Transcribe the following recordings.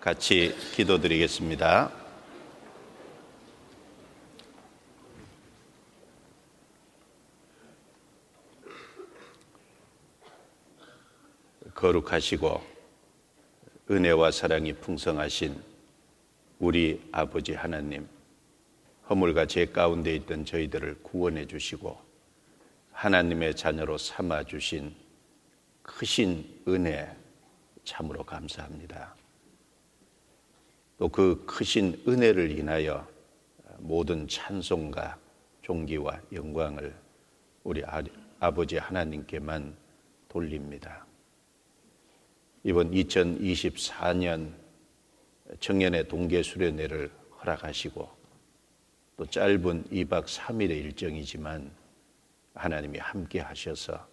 같이 기도드리겠습니다. 거룩하시고 은혜와 사랑이 풍성하신 우리 아버지 하나님, 허물과 죄 가운데 있던 저희들을 구원해 주시고 하나님의 자녀로 삼아 주신 크신 은혜 참으로 감사합니다. 또 그 크신 은혜를 인하여 모든 찬송과 존귀와 영광을 우리 아버지 하나님께만 돌립니다. 이번 2024년 청년의 동계 수련회를 허락하시고 또 짧은 2박 3일의 일정이지만 하나님이 함께 하셔서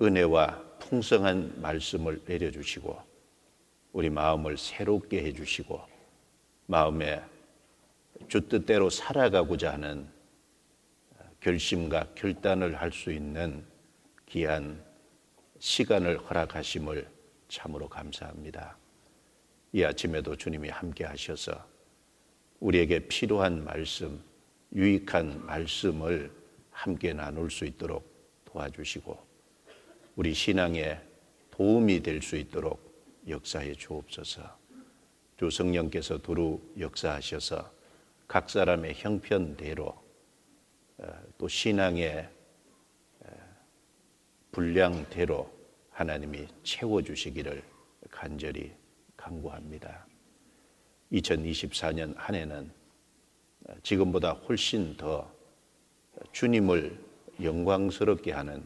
은혜와 풍성한 말씀을 내려주시고 우리 마음을 새롭게 해주시고 마음에 주 뜻대로 살아가고자 하는 결심과 결단을 할 수 있는 귀한 시간을 허락하심을 참으로 감사합니다. 이 아침에도 주님이 함께 하셔서 우리에게 필요한 말씀, 유익한 말씀을 함께 나눌 수 있도록 도와주시고 우리 신앙에 도움이 될 수 있도록 역사해 주옵소서. 주 성령께서 두루 역사하셔서 각 사람의 형편대로 어, 또 신앙의 분량대로 하나님이 채워주시기를 간절히 강구합니다. 2024년 한 해는 지금보다 훨씬 더 주님을 영광스럽게 하는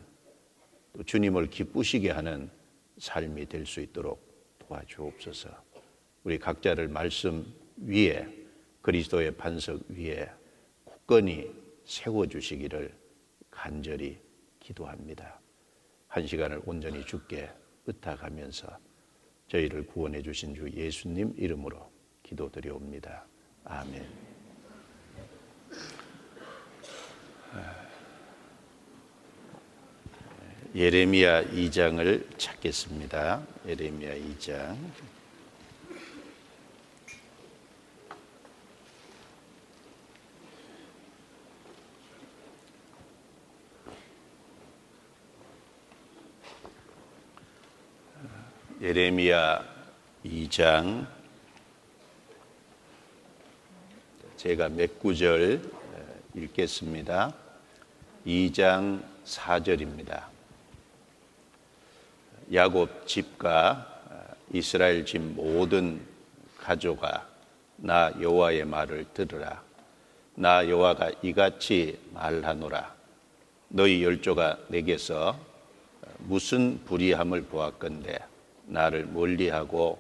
또 주님을 기쁘시게 하는 삶이 될 수 있도록 도와주옵소서. 우리 각자를 말씀 위에 그리스도의 반석 위에 굳건히 세워 주시기를 간절히 기도합니다. 한 시간을 온전히 주께 의탁하면서 저희를 구원해 주신 주 예수님 이름으로 기도드리옵니다. 아멘. 예레미야 2장을 찾겠습니다. 예레미야 2장. 예레미야 2장 제가 몇 구절 읽겠습니다. 2장 4절입니다. 야곱 집과 이스라엘 집 모든 가족아 나 여호와의 말을 들으라 나 여호와가 이같이 말하노라 너희 열조가 내게서 무슨 불의함을 보았건대 나를 멀리하고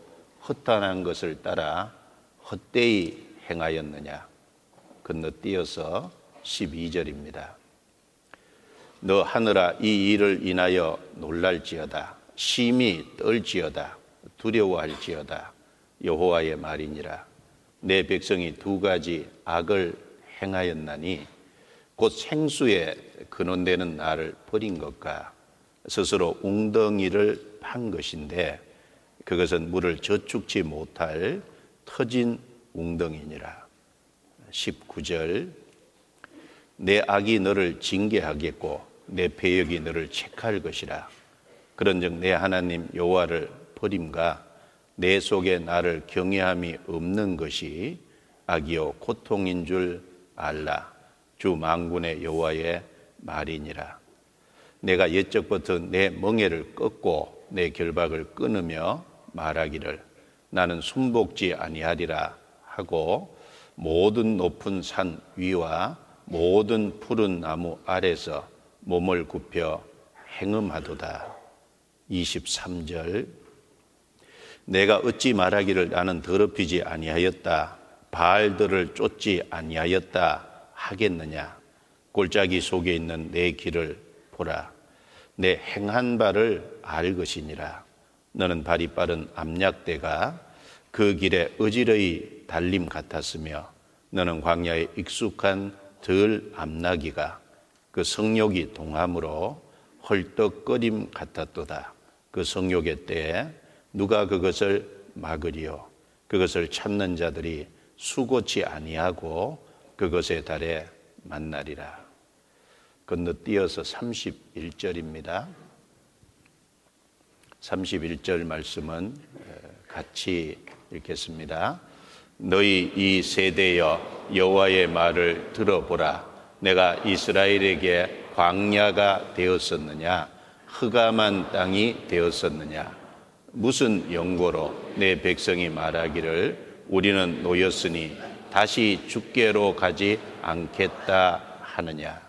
허탄한 것을 따라 헛되이 행하였느냐. 건너뛰어서 12절입니다. 너 하늘아 이 일을 인하여 놀랄지어다. 심히 떨지어다. 두려워할지어다. 여호와의 말이니라. 내 백성이 두 가지 악을 행하였나니 곧 생수에 근원되는 나를 버린 것과 스스로 웅덩이를 한 것인데 그것은 물을 저축지 못할 터진 웅덩이니라. 19절 내 악이 너를 징계하겠고 내 배역이 너를 책할 것이라. 그런즉 내 하나님 여호와를 버림과 내 속에 나를 경외함이 없는 것이 악이요 고통인 줄 알라. 주 망군의 여호와의 말이니라. 내가 옛적부터 내 멍에를 꺾고 내 결박을 끊으며 말하기를 나는 숨복지 아니하리라 하고 모든 높은 산 위와 모든 푸른 나무 아래서 몸을 굽혀 행음하도다. 23절 내가 어찌 말하기를 나는 더럽히지 아니하였다. 바알들을 쫓지 아니하였다 하겠느냐. 골짜기 속에 있는 내 길을 보라. 내 행한 바를 알 것이니라. 너는 발이 빠른 암약대가 그 길에 어지러이 달림 같았으며 너는 광야에 익숙한 덜 암나기가 그 성욕이 동함으로 헐떡거림 같았도다. 그 성욕의 때에 누가 그것을 막으리요 그것을 찾는 자들이 수고치 아니하고 그것의 달에 만나리라. 건너뛰어서 31절입니다. 31절 말씀은 같이 읽겠습니다. 너희 이 세대여 여호와의 말을 들어보라. 내가 이스라엘에게 광야가 되었었느냐? 흑암한 땅이 되었었느냐? 무슨 연고로 내 백성이 말하기를 우리는 놓였으니 다시 죽게로 가지 않겠다 하느냐?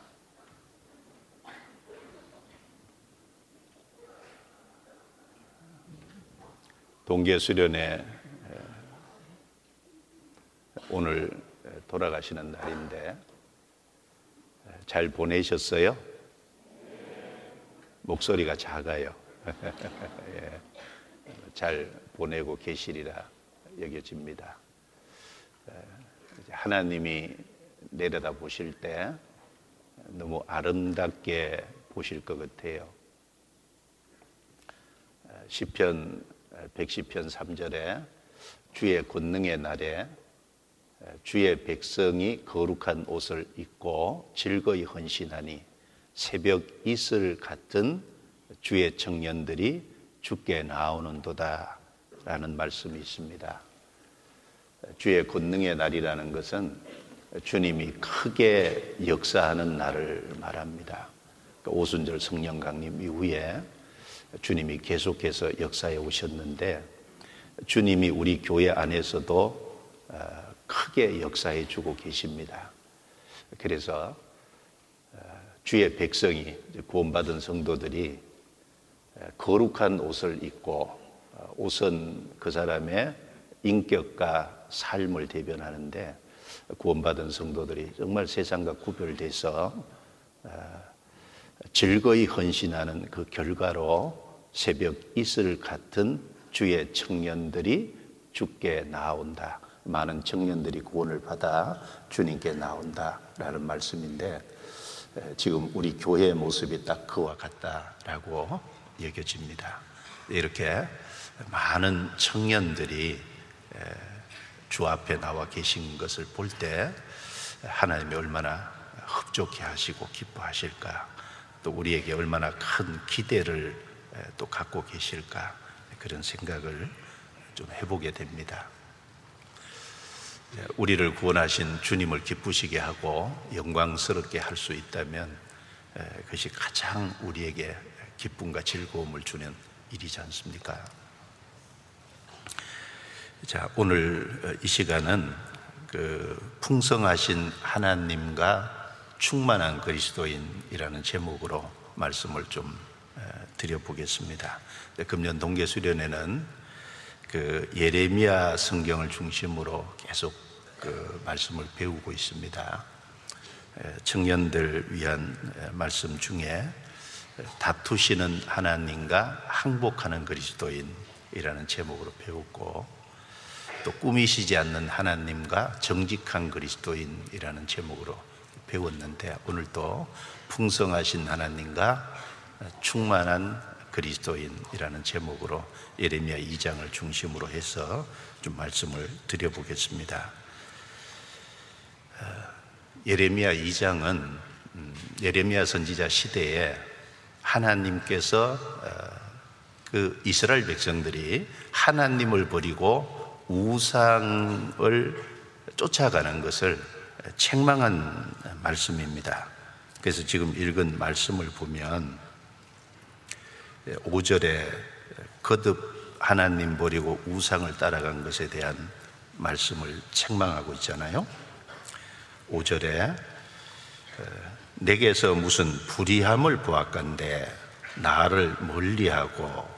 동계 수련회 오늘 돌아가시는 날인데 잘 보내셨어요? 목소리가 작아요. 예, 잘 보내고 계시리라 여겨집니다. 하나님이 내려다 보실 때 너무 아름답게 보실 것 같아요. 시편 110편 3절에 주의 권능의 날에 주의 백성이 거룩한 옷을 입고 즐거이 헌신하니 새벽 이슬 같은 주의 청년들이 죽게 나오는도다 라는 말씀이 있습니다. 주의 권능의 날이라는 것은 주님이 크게 역사하는 날을 말합니다. 그러니까 오순절 성령 강림 이후에 주님이 계속해서 역사에 오셨는데 주님이 우리 교회 안에서도 어, 크게 역사해 주고 계십니다. 그래서 어, 주의 백성이 구원받은 성도들이 어, 거룩한 옷을 입고 어, 옷은 그 사람의 인격과 삶을 대변하는데 구원받은 성도들이 정말 세상과 구별돼서 즐거이 헌신하는 그 결과로 새벽 이슬 같은 주의 청년들이 죽게 나온다. 많은 청년들이 구원을 받아 주님께 나온다라는 말씀인데 지금 우리 교회의 모습이 딱 그와 같다라고 여겨집니다. 이렇게 많은 청년들이 주 앞에 나와 계신 것을 볼 때 하나님이 얼마나 흡족해 하시고 기뻐하실까 또 우리에게 얼마나 큰 기대를 또 갖고 계실까 그런 생각을 좀 해보게 됩니다. 예, 우리를 구원하신 주님을 기쁘시게 하고 영광스럽게 할 수 있다면 예, 그것이 가장 우리에게 기쁨과 즐거움을 주는 일이지 않습니까? 자, 오늘 어, 이 시간은 그 풍성하신 하나님과 충만한 그리스도인이라는 제목으로 말씀을 좀 드려보겠습니다. 금년 동계 수련회는 그 예레미야 성경을 중심으로 계속 그 말씀을 배우고 있습니다. 청년들 위한 말씀 중에 다투시는 하나님과 항복하는 그리스도인이라는 제목으로 배웠고 또 꾸미시지 않는 하나님과 정직한 그리스도인이라는 제목으로 배웠는데 오늘도 풍성하신 하나님과 충만한 그리스도인이라는 제목으로 예레미야 2장을 중심으로 해서 좀 말씀을 드려보겠습니다. 어, 예레미야 2장은 음, 예레미야 선지자 시대에 하나님께서 어, 그 이스라엘 백성들이 하나님을 버리고 우상을 쫓아가는 것을 책망한 말씀입니다. 그래서 지금 읽은 말씀을 보면 5절에 거듭 하나님 버리고 우상을 따라간 것에 대한 말씀을 책망하고 있잖아요. 5절에 내게서 무슨 불의함을 보았건데 나를 멀리하고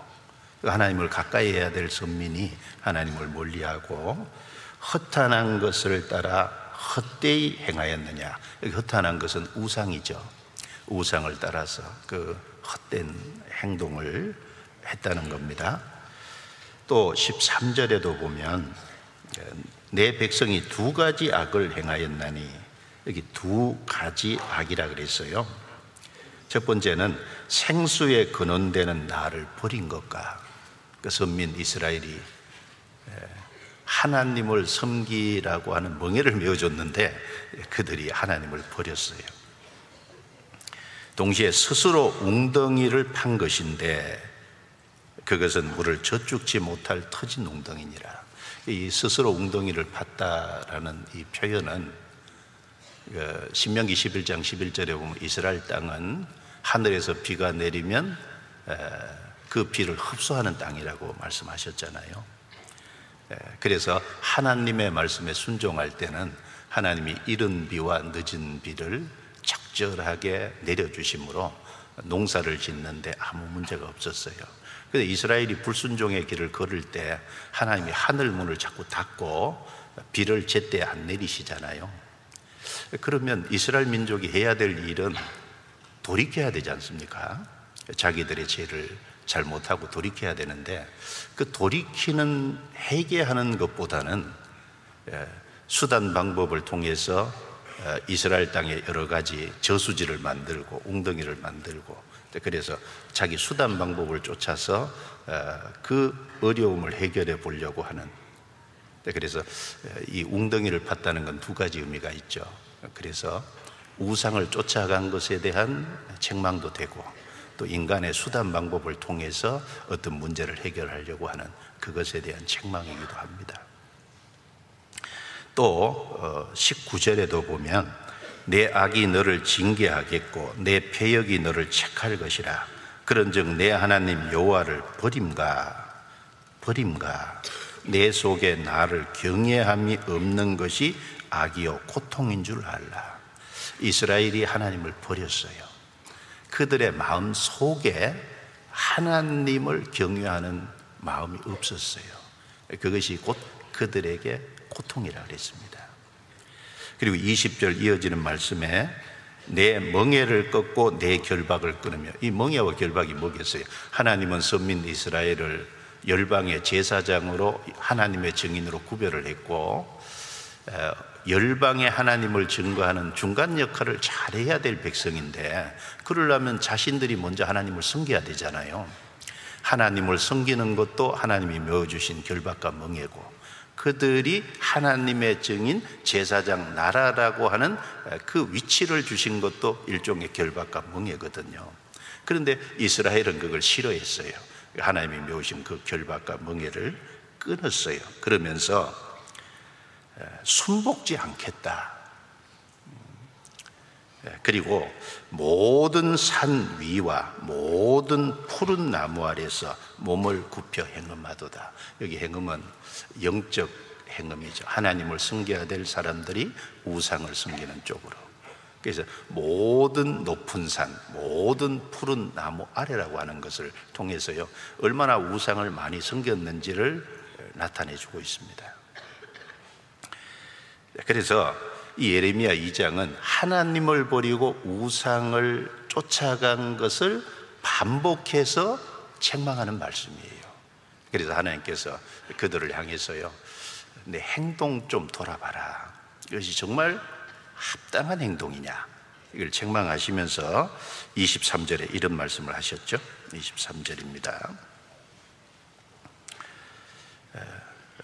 하나님을 가까이 해야 될 선민이 하나님을 멀리하고 허탄한 것을 따라 헛되이 행하였느냐. 여기 허탄한 것은 우상이죠. 우상을 따라서 그 헛된 행동을 했다는 겁니다. 또 13절에도 보면 내 백성이 두 가지 악을 행하였나니 여기 두 가지 악이라 그랬어요. 첫 번째는 생수에 근원되는 나를 버린 것과 그 선민 이스라엘이 하나님을 섬기라고 하는 멍에를 메어줬는데 그들이 하나님을 버렸어요. 동시에 스스로 웅덩이를 판 것인데 그것은 물을 저축지 못할 터진 웅덩이니라. 이 스스로 웅덩이를 팠다라는 이 표현은 그 신명기 11장 11절에 보면 이스라엘 땅은 하늘에서 비가 내리면 그 비를 흡수하는 땅이라고 말씀하셨잖아요. 그래서 하나님의 말씀에 순종할 때는 하나님이 이른 비와 늦은 비를 적절하게 내려주심으로 농사를 짓는데 아무 문제가 없었어요. 근데 이스라엘이 불순종의 길을 걸을 때 하나님이 하늘 문을 자꾸 닫고 비를 제때 안 내리시잖아요. 그러면 이스라엘 민족이 해야 될 일은 돌이켜야 되지 않습니까? 자기들의 죄를 잘못하고 돌이켜야 되는데 그 돌이키는 회개하는 것보다는 예, 수단 방법을 통해서 어, 이스라엘 땅에 여러 가지 저수지를 만들고 웅덩이를 만들고 그래서 자기 수단 방법을 쫓아서 어, 그 어려움을 해결해 보려고 하는 그래서 어, 이 웅덩이를 팠다는 건 두 가지 의미가 있죠. 그래서 우상을 쫓아간 것에 대한 책망도 되고 또 인간의 수단 방법을 통해서 어떤 문제를 해결하려고 하는 그것에 대한 책망이기도 합니다. 또 19절에도 어, 보면 내 악이 너를 징계하겠고 내 폐역이 너를 책할 것이라. 그런즉 내 하나님 여호와를 버림가 버림가. 내 속에 나를 경외함이 없는 것이 악이요 고통인 줄 알라. 이스라엘이 하나님을 버렸어요. 그들의 마음 속에 하나님을 경외하는 마음이 없었어요. 그것이 곧 그들에게 고통이라 그랬습니다. 그리고 20절 이어지는 말씀에 내 멍에를 꺾고 내 결박을 끊으며 이 멍에와 결박이 뭐겠어요? 하나님은 선민 이스라엘을 열방의 제사장으로 하나님의 증인으로 구별을 했고 열방의 하나님을 증거하는 중간 역할을 잘해야 될 백성인데 그러려면 자신들이 먼저 하나님을 섬겨야 되잖아요. 하나님을 섬기는 것도 하나님이 메어주신 결박과 멍에고 그들이 하나님의 증인 제사장 나라라고 하는 그 위치를 주신 것도 일종의 결박과 멍해거든요. 그런데 이스라엘은 그걸 싫어했어요. 하나님이 메우신 그 결박과 멍해를 끊었어요. 그러면서 순복지 않겠다. 그리고 모든 산 위와 모든 푸른 나무 아래서 몸을 굽혀 행음하도다. 여기 행음은 영적 행음이죠. 하나님을 섬겨야 될 사람들이 우상을 섬기는 쪽으로. 그래서 모든 높은 산, 모든 푸른 나무 아래라고 하는 것을 통해서요, 얼마나 우상을 많이 섬겼는지를 나타내 주고 있습니다. 그래서 이 예레미야 2장은 하나님을 버리고 우상을 쫓아간 것을 반복해서 책망하는 말씀이에요. 그래서 하나님께서 그들을 향해서요, 내 행동 좀 돌아봐라. 이것이 정말 합당한 행동이냐. 이걸 책망하시면서 23절에 이런 말씀을 하셨죠. 23절입니다.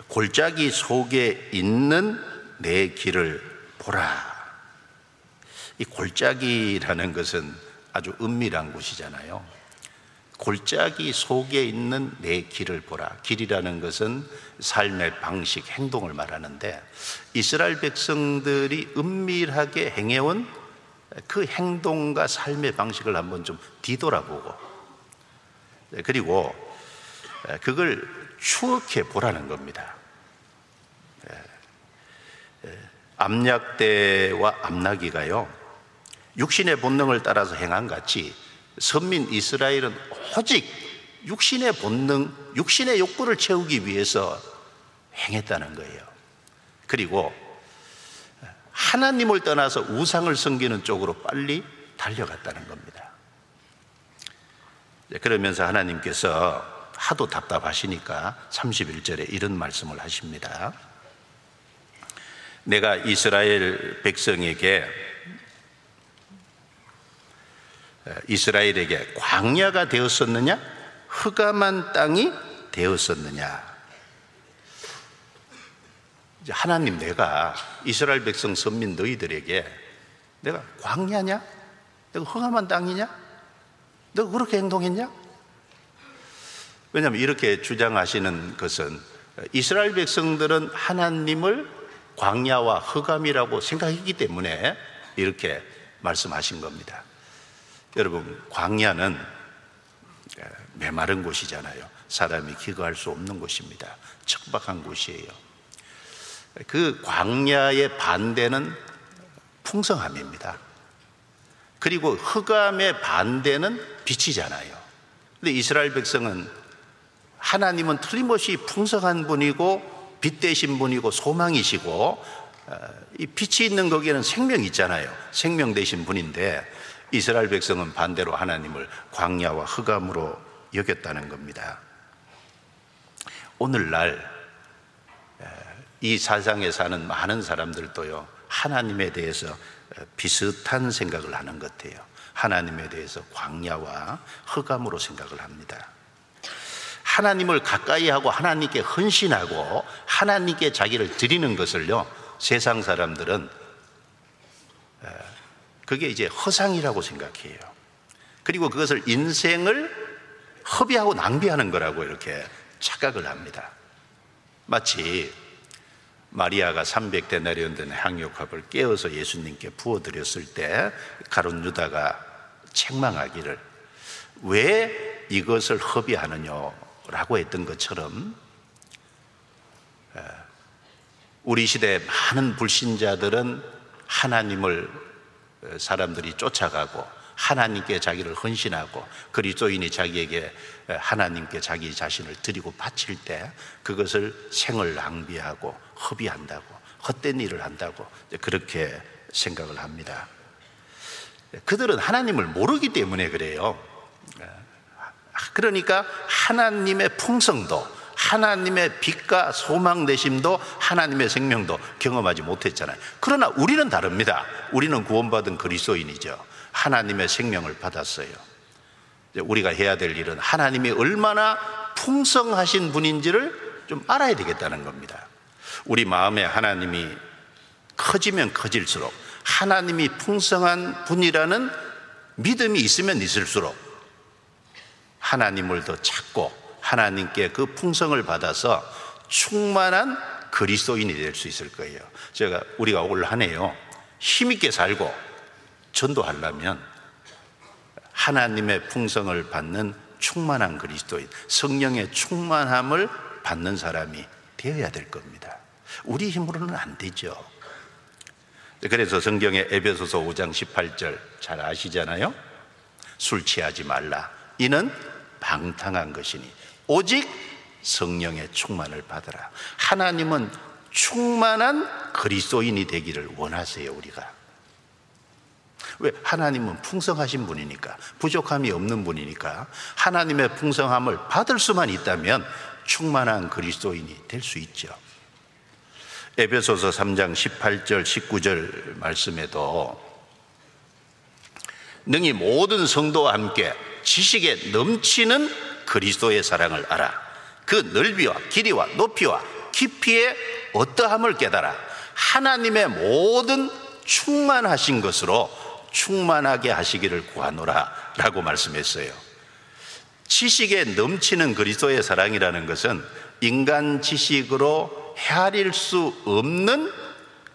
골짜기 속에 있는 내 길을 보라. 이 골짜기라는 것은 아주 은밀한 곳이잖아요. 골짜기 속에 있는 내 길을 보라. 길이라는 것은 삶의 방식, 행동을 말하는데 이스라엘 백성들이 은밀하게 행해온 그 행동과 삶의 방식을 한번 좀 뒤돌아보고 네, 그리고 그걸 추억해 보라는 겁니다. 암약대와 암나기가요 육신의 본능을 따라서 행한 같이 선민 이스라엘은 오직 육신의 본능, 육신의 욕구를 채우기 위해서 행했다는 거예요. 그리고 하나님을 떠나서 우상을 섬기는 쪽으로 빨리 달려갔다는 겁니다. 그러면서 하나님께서 하도 답답하시니까 31절에 이런 말씀을 하십니다. 내가 이스라엘 백성에게 이스라엘에게 광야가 되었었느냐? 흑암한 땅이 되었었느냐? 하나님 내가 이스라엘 백성 선민 너희들에게 내가 광야냐? 내가 흑암한 땅이냐? 내가 그렇게 행동했냐? 왜냐하면 이렇게 주장하시는 것은 이스라엘 백성들은 하나님을 광야와 흑암이라고 생각했기 때문에 이렇게 말씀하신 겁니다. 여러분, 광야는 메마른 곳이잖아요. 사람이 기거할 수 없는 곳입니다. 척박한 곳이에요. 그 광야의 반대는 풍성함입니다. 그리고 흑암의 반대는 빛이잖아요. 근데 이스라엘 백성은 하나님은 틀림없이 풍성한 분이고 빛 되신 분이고 소망이시고 어, 이 빛이 있는 거기에는 생명이 있잖아요. 생명 되신 분인데 이스라엘 백성은 반대로 하나님을 광야와 흑암으로 여겼다는 겁니다. 오늘날 이 사상에 사는 많은 사람들도요 하나님에 대해서 비슷한 생각을 하는 것 같아요. 하나님에 대해서 광야와 흑암으로 생각을 합니다. 하나님을 가까이 하고 하나님께 헌신하고 하나님께 자기를 드리는 것을요 세상 사람들은 그게 이제 허상이라고 생각해요. 그리고 그것을 인생을 허비하고 낭비하는 거라고 이렇게 착각을 합니다. 마치 마리아가 300대 내려온 향유컵을 깨어서 예수님께 부어드렸을 때 가론 유다가 책망하기를 왜 이것을 허비하느냐 라고 했던 것처럼 우리 시대 많은 불신자들은 하나님을 사람들이 쫓아가고 하나님께 자기를 헌신하고 그리스도인이 자기에게 하나님께 자기 자신을 드리고 바칠 때 그것을 생을 낭비하고 허비한다고 헛된 일을 한다고 그렇게 생각을 합니다. 그들은 하나님을 모르기 때문에 그래요. 그러니까 하나님의 풍성도 하나님의 빛과 소망 되심도 하나님의 생명도 경험하지 못했잖아요. 그러나 우리는 다릅니다. 우리는 구원받은 그리스도인이죠. 하나님의 생명을 받았어요. 우리가 해야 될 일은 하나님이 얼마나 풍성하신 분인지를 좀 알아야 되겠다는 겁니다. 우리 마음에 하나님이 커지면 커질수록 하나님이 풍성한 분이라는 믿음이 있으면 있을수록 하나님을 더 찾고 하나님께 그 풍성을 받아서 충만한 그리스도인이 될 수 있을 거예요. 제가 우리가 올 한해요 힘있게 살고 전도하려면 하나님의 풍성을 받는 충만한 그리스도인, 성령의 충만함을 받는 사람이 되어야 될 겁니다. 우리 힘으로는 안 되죠. 그래서 성경의 에베소서 5장 18절 잘 아시잖아요. 술 취하지 말라. 이는 방탕한 것이니 오직 성령의 충만을 받으라. 하나님은 충만한 그리스도인이 되기를 원하세요, 우리가. 왜? 하나님은 풍성하신 분이니까, 부족함이 없는 분이니까, 하나님의 풍성함을 받을 수만 있다면 충만한 그리스도인이 될 수 있죠. 에베소서 3장 18절, 19절 말씀에도 능히 모든 성도와 함께 지식에 넘치는 그리스도의 사랑을 알아. 그 넓이와 길이와 높이와 깊이의 어떠함을 깨달아. 하나님의 모든 충만하신 것으로 충만하게 하시기를 구하노라 라고 말씀했어요. 지식에 넘치는 그리스도의 사랑이라는 것은 인간 지식으로 헤아릴 수 없는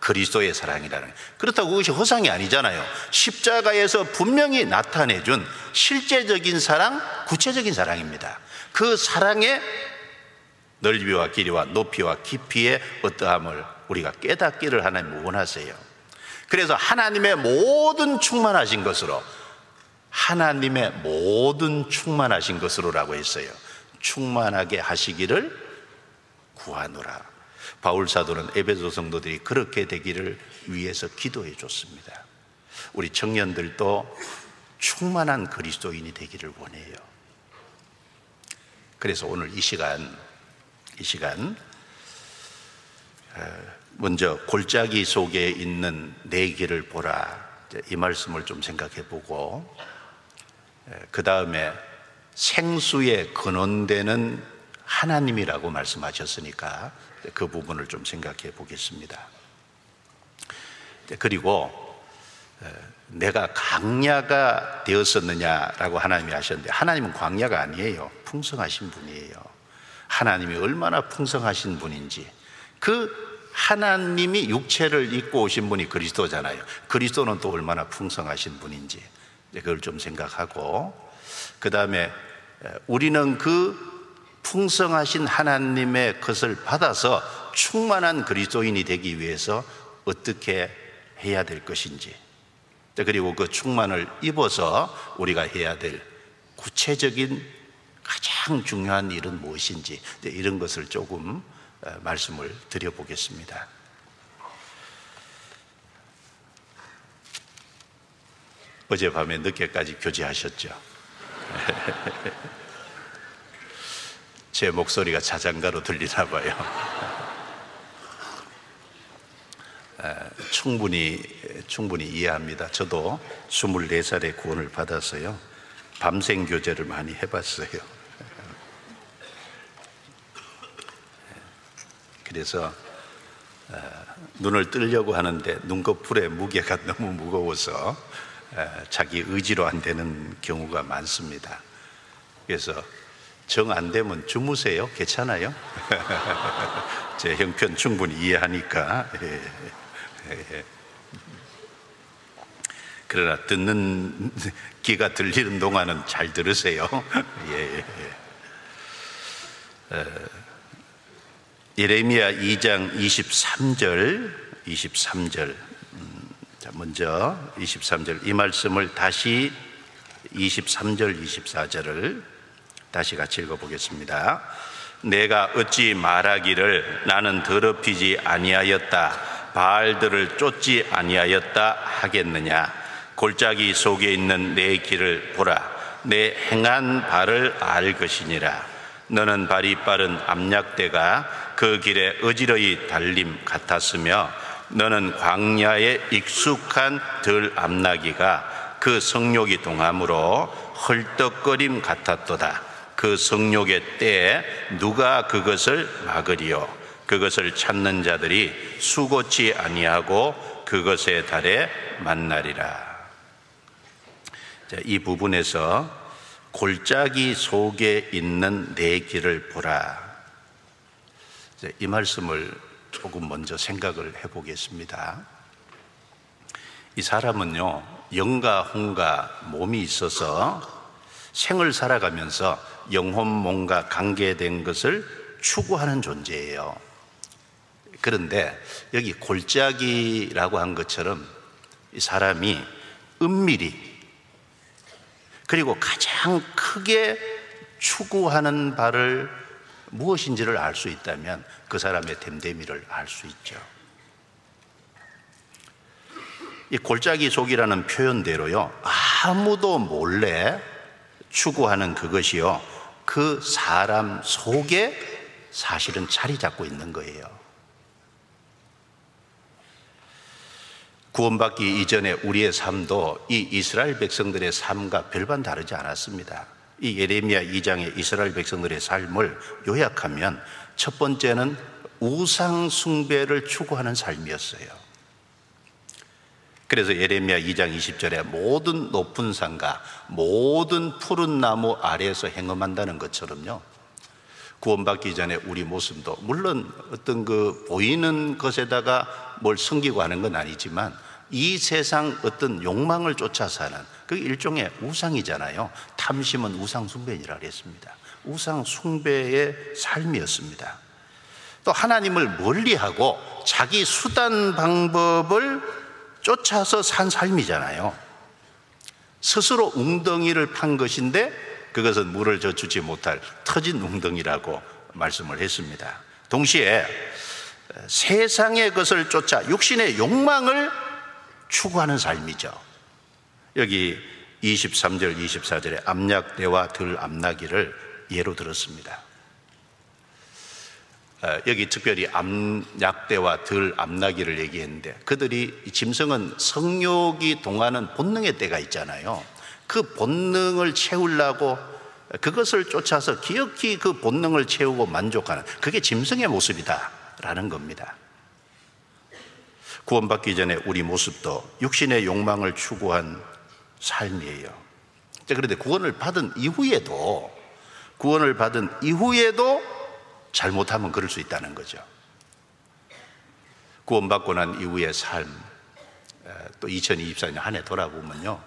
그리스도의 사랑이라는 그렇다고 그것이 허상이 아니잖아요. 십자가에서 분명히 나타내준 실제적인 사랑, 구체적인 사랑입니다. 그 사랑의 넓이와 길이와 높이와 깊이의 어떠함을 우리가 깨닫기를 하나님 원하세요. 그래서 하나님의 모든 충만하신 것으로 하나님의 모든 충만하신 것으로라고 했어요. 충만하게 하시기를 구하노라. 바울 사도는 에베소 성도들이 그렇게 되기를 위해서 기도해 줬습니다. 우리 청년들도 충만한 그리스도인이 되기를 원해요. 그래서 오늘 이 시간, 이 시간, 어, 먼저 골짜기 속에 있는 내 길을 보라. 이 말씀을 좀 생각해 보고, 그 다음에 생수에 근원되는 하나님이라고 말씀하셨으니까 그 부분을 좀 생각해 보겠습니다. 그리고 내가 강야가 되었었느냐라고 하나님이 하셨는데 하나님은 광야가 아니에요. 풍성하신 분이에요. 하나님이 얼마나 풍성하신 분인지 그 하나님이 육체를 입고 오신 분이 그리스도잖아요. 그리스도는 또 얼마나 풍성하신 분인지 그걸 좀 생각하고 그 다음에 우리는 그 풍성하신 하나님의 것을 받아서 충만한 그리스도인이 되기 위해서 어떻게 해야 될 것인지 그리고 그 충만을 입어서 우리가 해야 될 구체적인 가장 중요한 일은 무엇인지 이런 것을 조금 어, 말씀을 드려보겠습니다. 어젯밤에 늦게까지 교제하셨죠? 제 목소리가 자장가로 들리나 봐요. 충분히 충분히 이해합니다. 저도 24살에 구원을 받았어요. 밤생 교제를 많이 해 봤어요. 그래서 눈을 뜨려고 하는데 눈꺼풀의 무게가 너무 무거워서 자기 의지로 안 되는 경우가 많습니다. 그래서 정 안 되면 주무세요. 괜찮아요? 제 형편 충분히 이해하니까. 예. 예. 그러나 듣는 귀가 들리는 동안은 잘 들으세요. 예, 예. 어, 예레미야 2장 23절, 23절. 음, 자, 먼저 23절 이 말씀을 다시 23절, 24절을 다시 같이 읽어보겠습니다. 내가 어찌 말하기를 나는 더럽히지 아니하였다. 바알들을 쫓지 아니하였다 하겠느냐 골짜기 속에 있는 내 길을 보라 내 행한 발을 알 것이니라 너는 발이 빠른 암약대가 그 길에 어지러이 달림 같았으며 너는 광야에 익숙한 들 암나기가 그 성욕이 동함으로 헐떡거림 같았도다 그 성욕의 때에 누가 그것을 막으리요 그것을 찾는 자들이 수고치 아니하고 그것에 달에 만나리라. 자, 이 부분에서 골짜기 속에 있는 내 길을 보라. 자, 이 말씀을 조금 먼저 생각을 해보겠습니다. 이 사람은요, 영과 혼과 몸이 있어서 생을 살아가면서 영혼 몸과 관계된 것을 추구하는 존재예요. 그런데 여기 골짜기라고 한 것처럼 이 사람이 은밀히 그리고 가장 크게 추구하는 바를 무엇인지를 알 수 있다면 그 사람의 됨됨이를 알 수 있죠. 이 골짜기 속이라는 표현대로요, 아무도 몰래 추구하는 그것이요, 그 사람 속에 사실은 자리 잡고 있는 거예요. 구원받기 이전에 우리의 삶도 이 이스라엘 백성들의 삶과 별반 다르지 않았습니다. 이 예레미야 2장의 이스라엘 백성들의 삶을 요약하면 첫 번째는 우상 숭배를 추구하는 삶이었어요. 그래서 예레미야 2장 20절에 모든 높은 산과 모든 푸른 나무 아래에서 행음한다는 것처럼요. 구원받기 전에 우리 모습도 물론 어떤 그 보이는 것에다가 뭘 숨기고 하는 건 아니지만 이 세상 어떤 욕망을 쫓아 사는 그 일종의 우상이잖아요. 탐심은 우상 숭배니라 그랬습니다. 우상 숭배의 삶이었습니다. 또 하나님을 멀리하고 자기 수단 방법을 쫓아서 산 삶이잖아요. 스스로 웅덩이를 판 것인데 그것은 물을 젖주지 못할 터진 웅덩이라고 말씀을 했습니다. 동시에 세상의 것을 쫓아 육신의 욕망을 추구하는 삶이죠. 여기 23절, 24절에 암약대와 들 암나기를 예로 들었습니다. 어, 여기 특별히 암약대와 들 암나기를 얘기했는데 그들이 짐승은 성욕이 동하는 본능의 때가 있잖아요. 그 본능을 채우려고 그것을 쫓아서 기억히 그 본능을 채우고 만족하는 그게 짐승의 모습이다라는 겁니다. 구원받기 전에 우리 모습도 육신의 욕망을 추구한 삶이에요. 그런데 구원을 받은 이후에도 구원을 받은 이후에도 잘못하면 그럴 수 있다는 거죠. 구원받고 난 이후의 삶, 또 2024년 한 해 돌아보면요.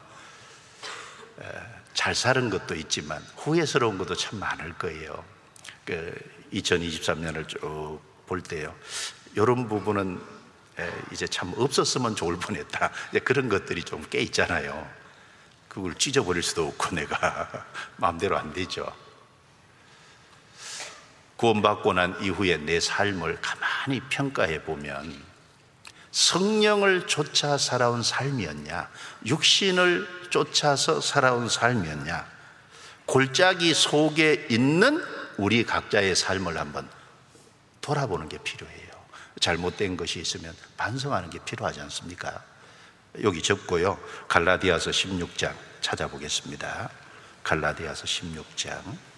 잘 사는 것도 있지만 후회스러운 것도 참 많을 거예요. 그 2023년을 쭉 볼 때요. 이런 부분은 이제 참 없었으면 좋을 뻔했다. 그런 것들이 좀꽤 있잖아요. 그걸 찢어버릴 수도 없고 내가 마음대로 안 되죠. 구원받고 난 이후에 내 삶을 가만히 평가해 보면 성령을 쫓아 살아온 삶이었냐, 육신을 쫓아서 살아온 삶이었냐, 골짜기 속에 있는 우리 각자의 삶을 한번 돌아보는 게 필요해요. 잘못된 것이 있으면 반성하는 게 필요하지 않습니까? 여기 적고요. 갈라디아서 16장 찾아보겠습니다. 갈라디아서 16장.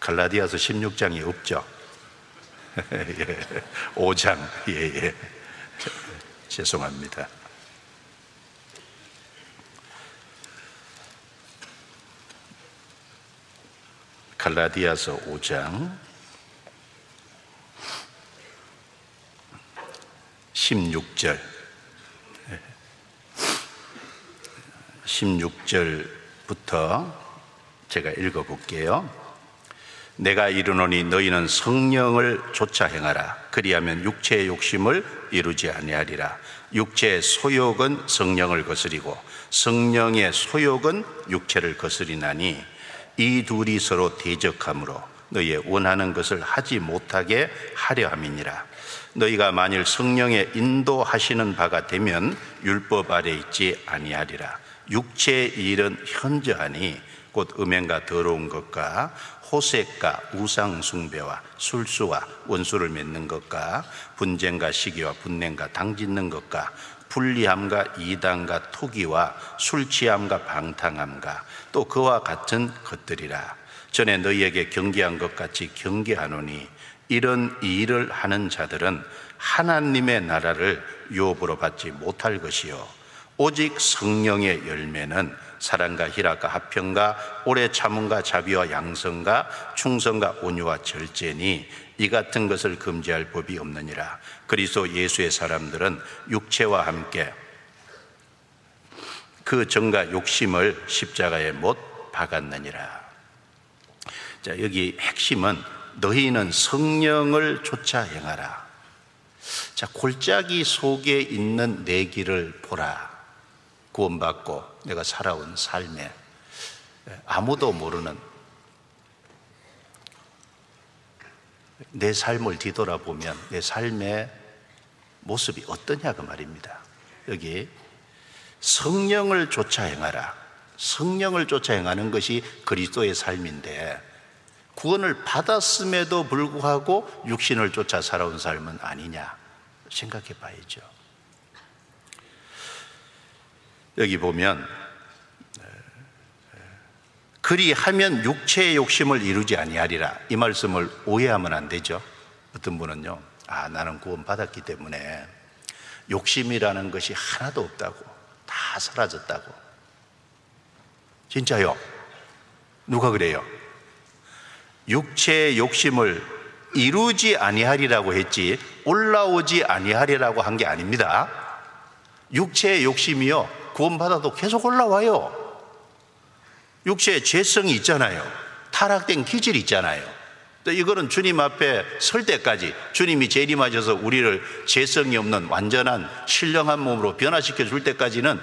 갈라디아서 16장이 없죠. 5장, 예, 예. 죄송합니다. 갈라디아서 5장 16절 16절부터 제가 읽어 볼게요. 내가 이르노니 너희는 성령을 쫓아 행하라. 그리하면 육체의 욕심을 이루지 아니하리라. 육체의 소욕은 성령을 거스리고 성령의 소욕은 육체를 거스리나니 이 둘이 서로 대적하므로 너희의 원하는 것을 하지 못하게 하려 함이니라. 너희가 만일 성령의 인도하시는 바가 되면 율법 아래 있지 아니하리라. 육체의 일은 현저하니 곧 음행과 더러운 것과 호색과 우상숭배와 술수와 원수를 맺는 것과 분쟁과 시기와 분냉과 당짓는 것과 불리함과 이단과 투기와 술취함과 방탕함과 또 그와 같은 것들이라. 전에 너희에게 경계한 것 같이 경계하노니 이런 일을 하는 자들은 하나님의 나라를 유업으로 받지 못할 것이요. 오직 성령의 열매는 사랑과 희락과 합평과 오래 참음과 자비와 양성과 충성과 온유와 절제니 이 같은 것을 금지할 법이 없느니라. 그리스도 예수의 사람들은 육체와 함께 그 정과 욕심을 십자가에 못 박았느니라. 자, 여기 핵심은 너희는 성령을 쫓아 행하라. 자, 골짜기 속에 있는 내 길을 보라. 구원받고 내가 살아온 삶에 아무도 모르는 내 삶을 뒤돌아보면 내 삶의 모습이 어떠냐 그 말입니다. 여기 성령을 쫓아 행하라. 성령을 쫓아 행하는 것이 그리스도의 삶인데 구원을 받았음에도 불구하고 육신을 쫓아 살아온 삶은 아니냐 생각해 봐야죠. 여기 보면 그리 하면 육체의 욕심을 이루지 아니하리라 이 말씀을 오해하면 안 되죠. 어떤 분은요, 아 나는 구원 받았기 때문에 욕심이라는 것이 하나도 없다고 다 사라졌다고. 진짜요? 누가 그래요? 육체의 욕심을 이루지 아니하리라고 했지 올라오지 아니하리라고 한 게 아닙니다. 육체의 욕심이요 구원받아도 계속 올라와요. 육체의 죄성이 있잖아요. 타락된 기질이 있잖아요. 또 이거는 주님 앞에 설 때까지 주님이 재림하셔서 우리를 죄성이 없는 완전한 신령한 몸으로 변화시켜 줄 때까지는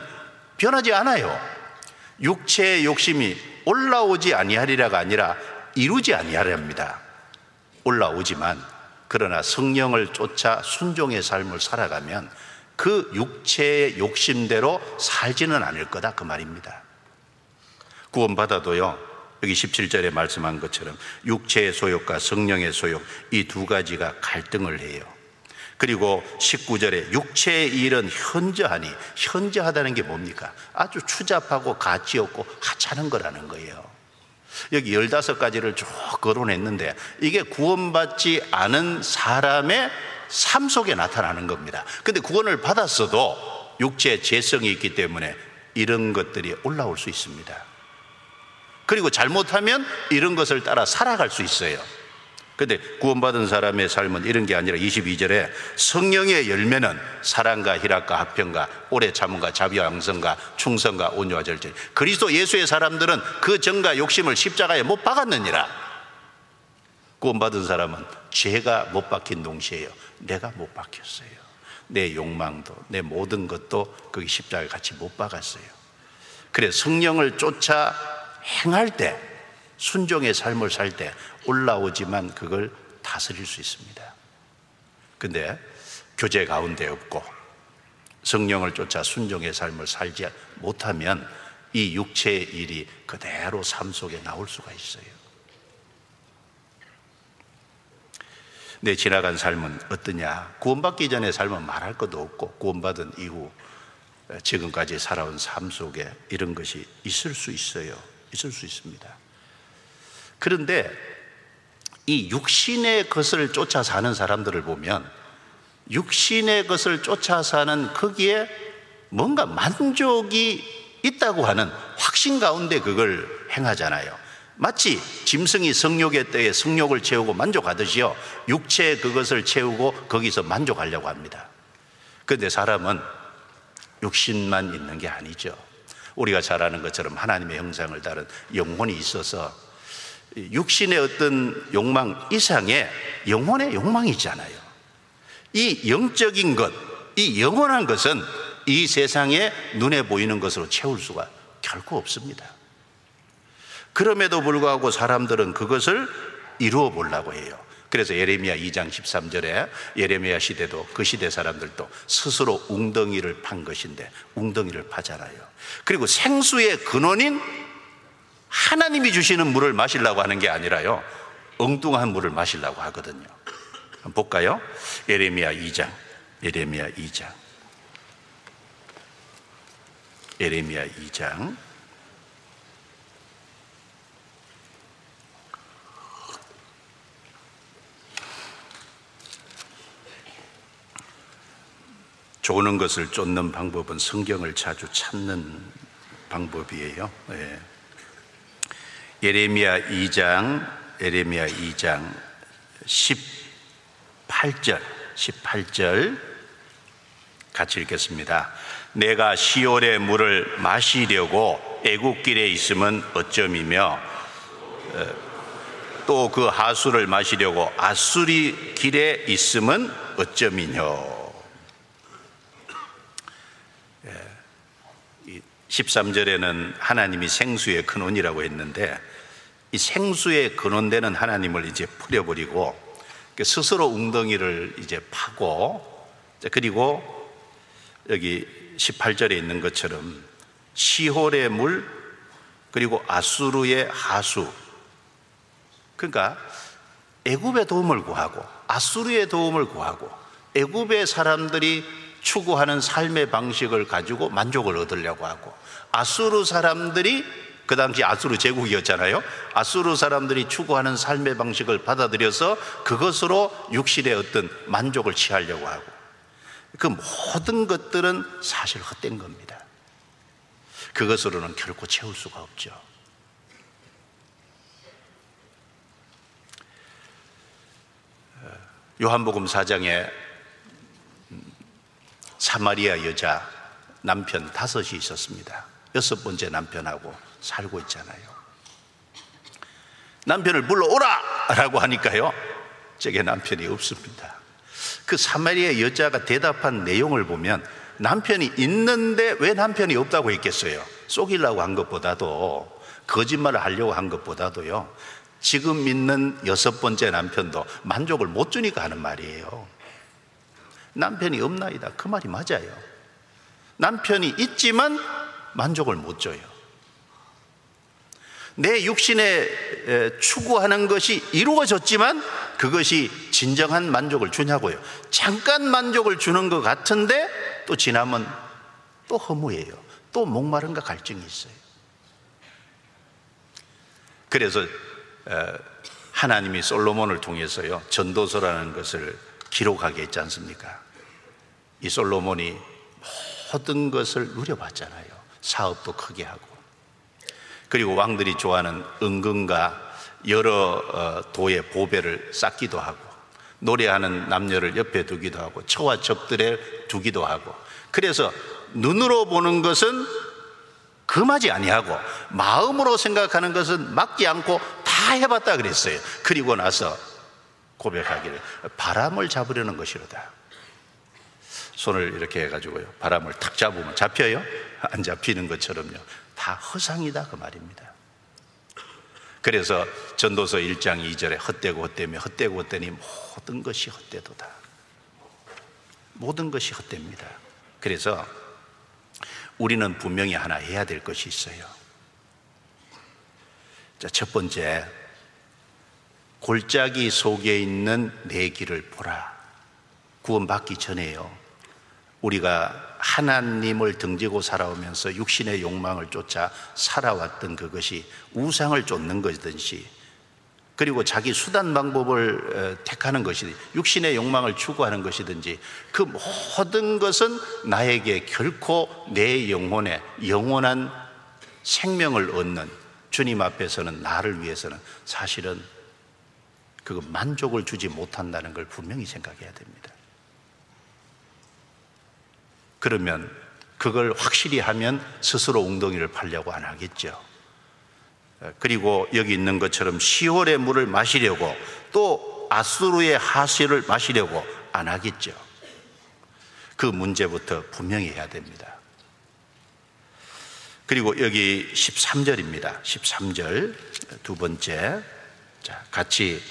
변하지 않아요. 육체의 욕심이 올라오지 아니하리라가 아니라 이루지 아니하렵니다. 올라오지만 그러나 성령을 쫓아 순종의 삶을 살아가면 그 육체의 욕심대로 살지는 않을 거다 그 말입니다. 구원받아도요. 여기 17절에 말씀한 것처럼 육체의 소욕과 성령의 소욕 이 두 가지가 갈등을 해요. 그리고 19절에 육체의 일은 현저하니 현저하다는 게 뭡니까? 아주 추잡하고 가치 없고 하찮은 거라는 거예요. 여기 열다섯 가지를 쭉 거론했는데 이게 구원받지 않은 사람의 삶 속에 나타나는 겁니다. 근데 구원을 받았어도 육체의 재성이 있기 때문에 이런 것들이 올라올 수 있습니다. 그리고 잘못하면 이런 것을 따라 살아갈 수 있어요. 근데 구원받은 사람의 삶은 이런 게 아니라 22절에 성령의 열매는 사랑과 희락과 합평과 오래 참음과 자비와 양성과 충성과 온유와 절제. 그리스도 예수의 사람들은 그 정과 욕심을 십자가에 못 박았느니라. 구원받은 사람은 죄가 못 박힌 동시에요. 내가 못 박혔어요. 내 욕망도 내 모든 것도 거기 십자가에 같이 못 박았어요. 그래 성령을 쫓아 행할 때 순종의 삶을 살 때 올라오지만 그걸 다스릴 수 있습니다. 근데 교제 가운데 없고 성령을 쫓아 순종의 삶을 살지 못하면 이 육체의 일이 그대로 삶 속에 나올 수가 있어요. 내 지나간 삶은 어떠냐? 구원받기 전의 삶은 말할 것도 없고 구원받은 이후 지금까지 살아온 삶 속에 이런 것이 있을 수 있어요. 있을 수 있습니다. 그런데 이 육신의 것을 쫓아 사는 사람들을 보면 육신의 것을 쫓아 사는 거기에 뭔가 만족이 있다고 하는 확신 가운데 그걸 행하잖아요. 마치 짐승이 성욕의 때에 성욕을 채우고 만족하듯이요. 육체의 그것을 채우고 거기서 만족하려고 합니다. 그런데 사람은 육신만 있는 게 아니죠. 우리가 잘 아는 것처럼 하나님의 형상을 따른 영혼이 있어서 육신의 어떤 욕망 이상의 영혼의 욕망이 있잖아요. 이 영적인 것, 이 영원한 것은 이 세상에 눈에 보이는 것으로 채울 수가 결코 없습니다. 그럼에도 불구하고 사람들은 그것을 이루어 보려고 해요. 그래서 예레미야 2장 13절에 예레미야 시대도 그 시대 사람들도 스스로 웅덩이를 판 것인데 웅덩이를 파잖아요. 그리고 생수의 근원인 하나님이 주시는 물을 마시려고 하는 게 아니라요. 엉뚱한 물을 마시려고 하거든요. 한번 볼까요? 예레미야 2장. 예레미야 2장. 예레미야 2장. 좋은 것을 쫓는 방법은 성경을 자주 찾는 방법이에요. 네. 예레미야 2장, 예레미야 2장 18절, 18절 같이 읽겠습니다. 내가 시올의 물을 마시려고 애국길에 있으면 어쩜이며 어, 또그 하수를 마시려고 아수리 길에 있으면 어쩜이뇨. 13절에는 하나님이 생수의 근원이라고 했는데 이 생수의 근원되는 하나님을 이제 풀어버리고 스스로 웅덩이를 이제 파고 그리고 여기 18절에 있는 것처럼 시홀의 물 그리고 아수르의 하수. 그러니까 애굽의 도움을 구하고 아수르의 도움을 구하고 애굽의 사람들이 추구하는 삶의 방식을 가지고 만족을 얻으려고 하고 아수르 사람들이 그 당시 아수르 제국이었잖아요. 아수르 사람들이 추구하는 삶의 방식을 받아들여서 그것으로 육신의 어떤 만족을 취하려고 하고 그 모든 것들은 사실 헛된 겁니다. 그것으로는 결코 채울 수가 없죠. 요한복음 4장에 사마리아 여자 남편 다섯이 있었습니다. 여섯 번째 남편하고 살고 있잖아요. 남편을 불러오라! 라고 하니까요. 저게 남편이 없습니다. 그 사마리아 여자가 대답한 내용을 보면 남편이 있는데 왜 남편이 없다고 했겠어요? 속이려고 한 것보다도 거짓말을 하려고 한 것보다도요. 지금 있는 여섯 번째 남편도 만족을 못 주니까 하는 말이에요. 남편이 없나이다. 그 말이 맞아요. 남편이 있지만 만족을 못 줘요. 내 육신에 추구하는 것이 이루어졌지만 그것이 진정한 만족을 주냐고요. 잠깐 만족을 주는 것 같은데 또 지나면 또 허무해요. 또 목마른가 갈증이 있어요. 그래서 하나님이 솔로몬을 통해서요 전도서라는 것을 기록하게 했지 않습니까? 이 솔로몬이 모든 것을 누려봤잖아요. 사업도 크게 하고 그리고 왕들이 좋아하는 은근과 여러 어, 도의 보배를 쌓기도 하고 노래하는 남녀를 옆에 두기도 하고 처와 적들에 두기도 하고 그래서 눈으로 보는 것은 금하지 아니하고 마음으로 생각하는 것은 막지 않고 다 해봤다 그랬어요. 그리고 나서 고백하기를 바람을 잡으려는 것이로다. 손을 이렇게 해가지고요. 바람을 탁 잡으면 잡혀요? 안 잡히는 것처럼요. 다 허상이다 그 말입니다. 그래서 전도서 1장 2절에 헛되고 헛되며 헛되고 헛되니 모든 것이 헛되도다. 모든 것이 헛됩니다. 그래서 우리는 분명히 하나 해야 될 것이 있어요. 자, 첫 번째, 골짜기 속에 있는 내 길을 보라. 구원받기 전에요. 우리가 하나님을 등지고 살아오면서 육신의 욕망을 쫓아 살아왔던 그것이 우상을 쫓는 것이든지 그리고 자기 수단 방법을 택하는 것이 육신의 욕망을 추구하는 것이든지 그 모든 것은 나에게 결코 내 영혼에 영원한 생명을 얻는 주님 앞에서는 나를 위해서는 사실은 그 만족을 주지 못한다는 걸 분명히 생각해야 됩니다. 그러면 그걸 확실히 하면 스스로 웅덩이를 팔려고 안 하겠죠. 그리고 여기 있는 것처럼 시월의 물을 마시려고 또 아수르의 하수를 마시려고 안 하겠죠. 그 문제부터 분명히 해야 됩니다. 그리고 여기 13절입니다. 13절 두 번째. 자, 같이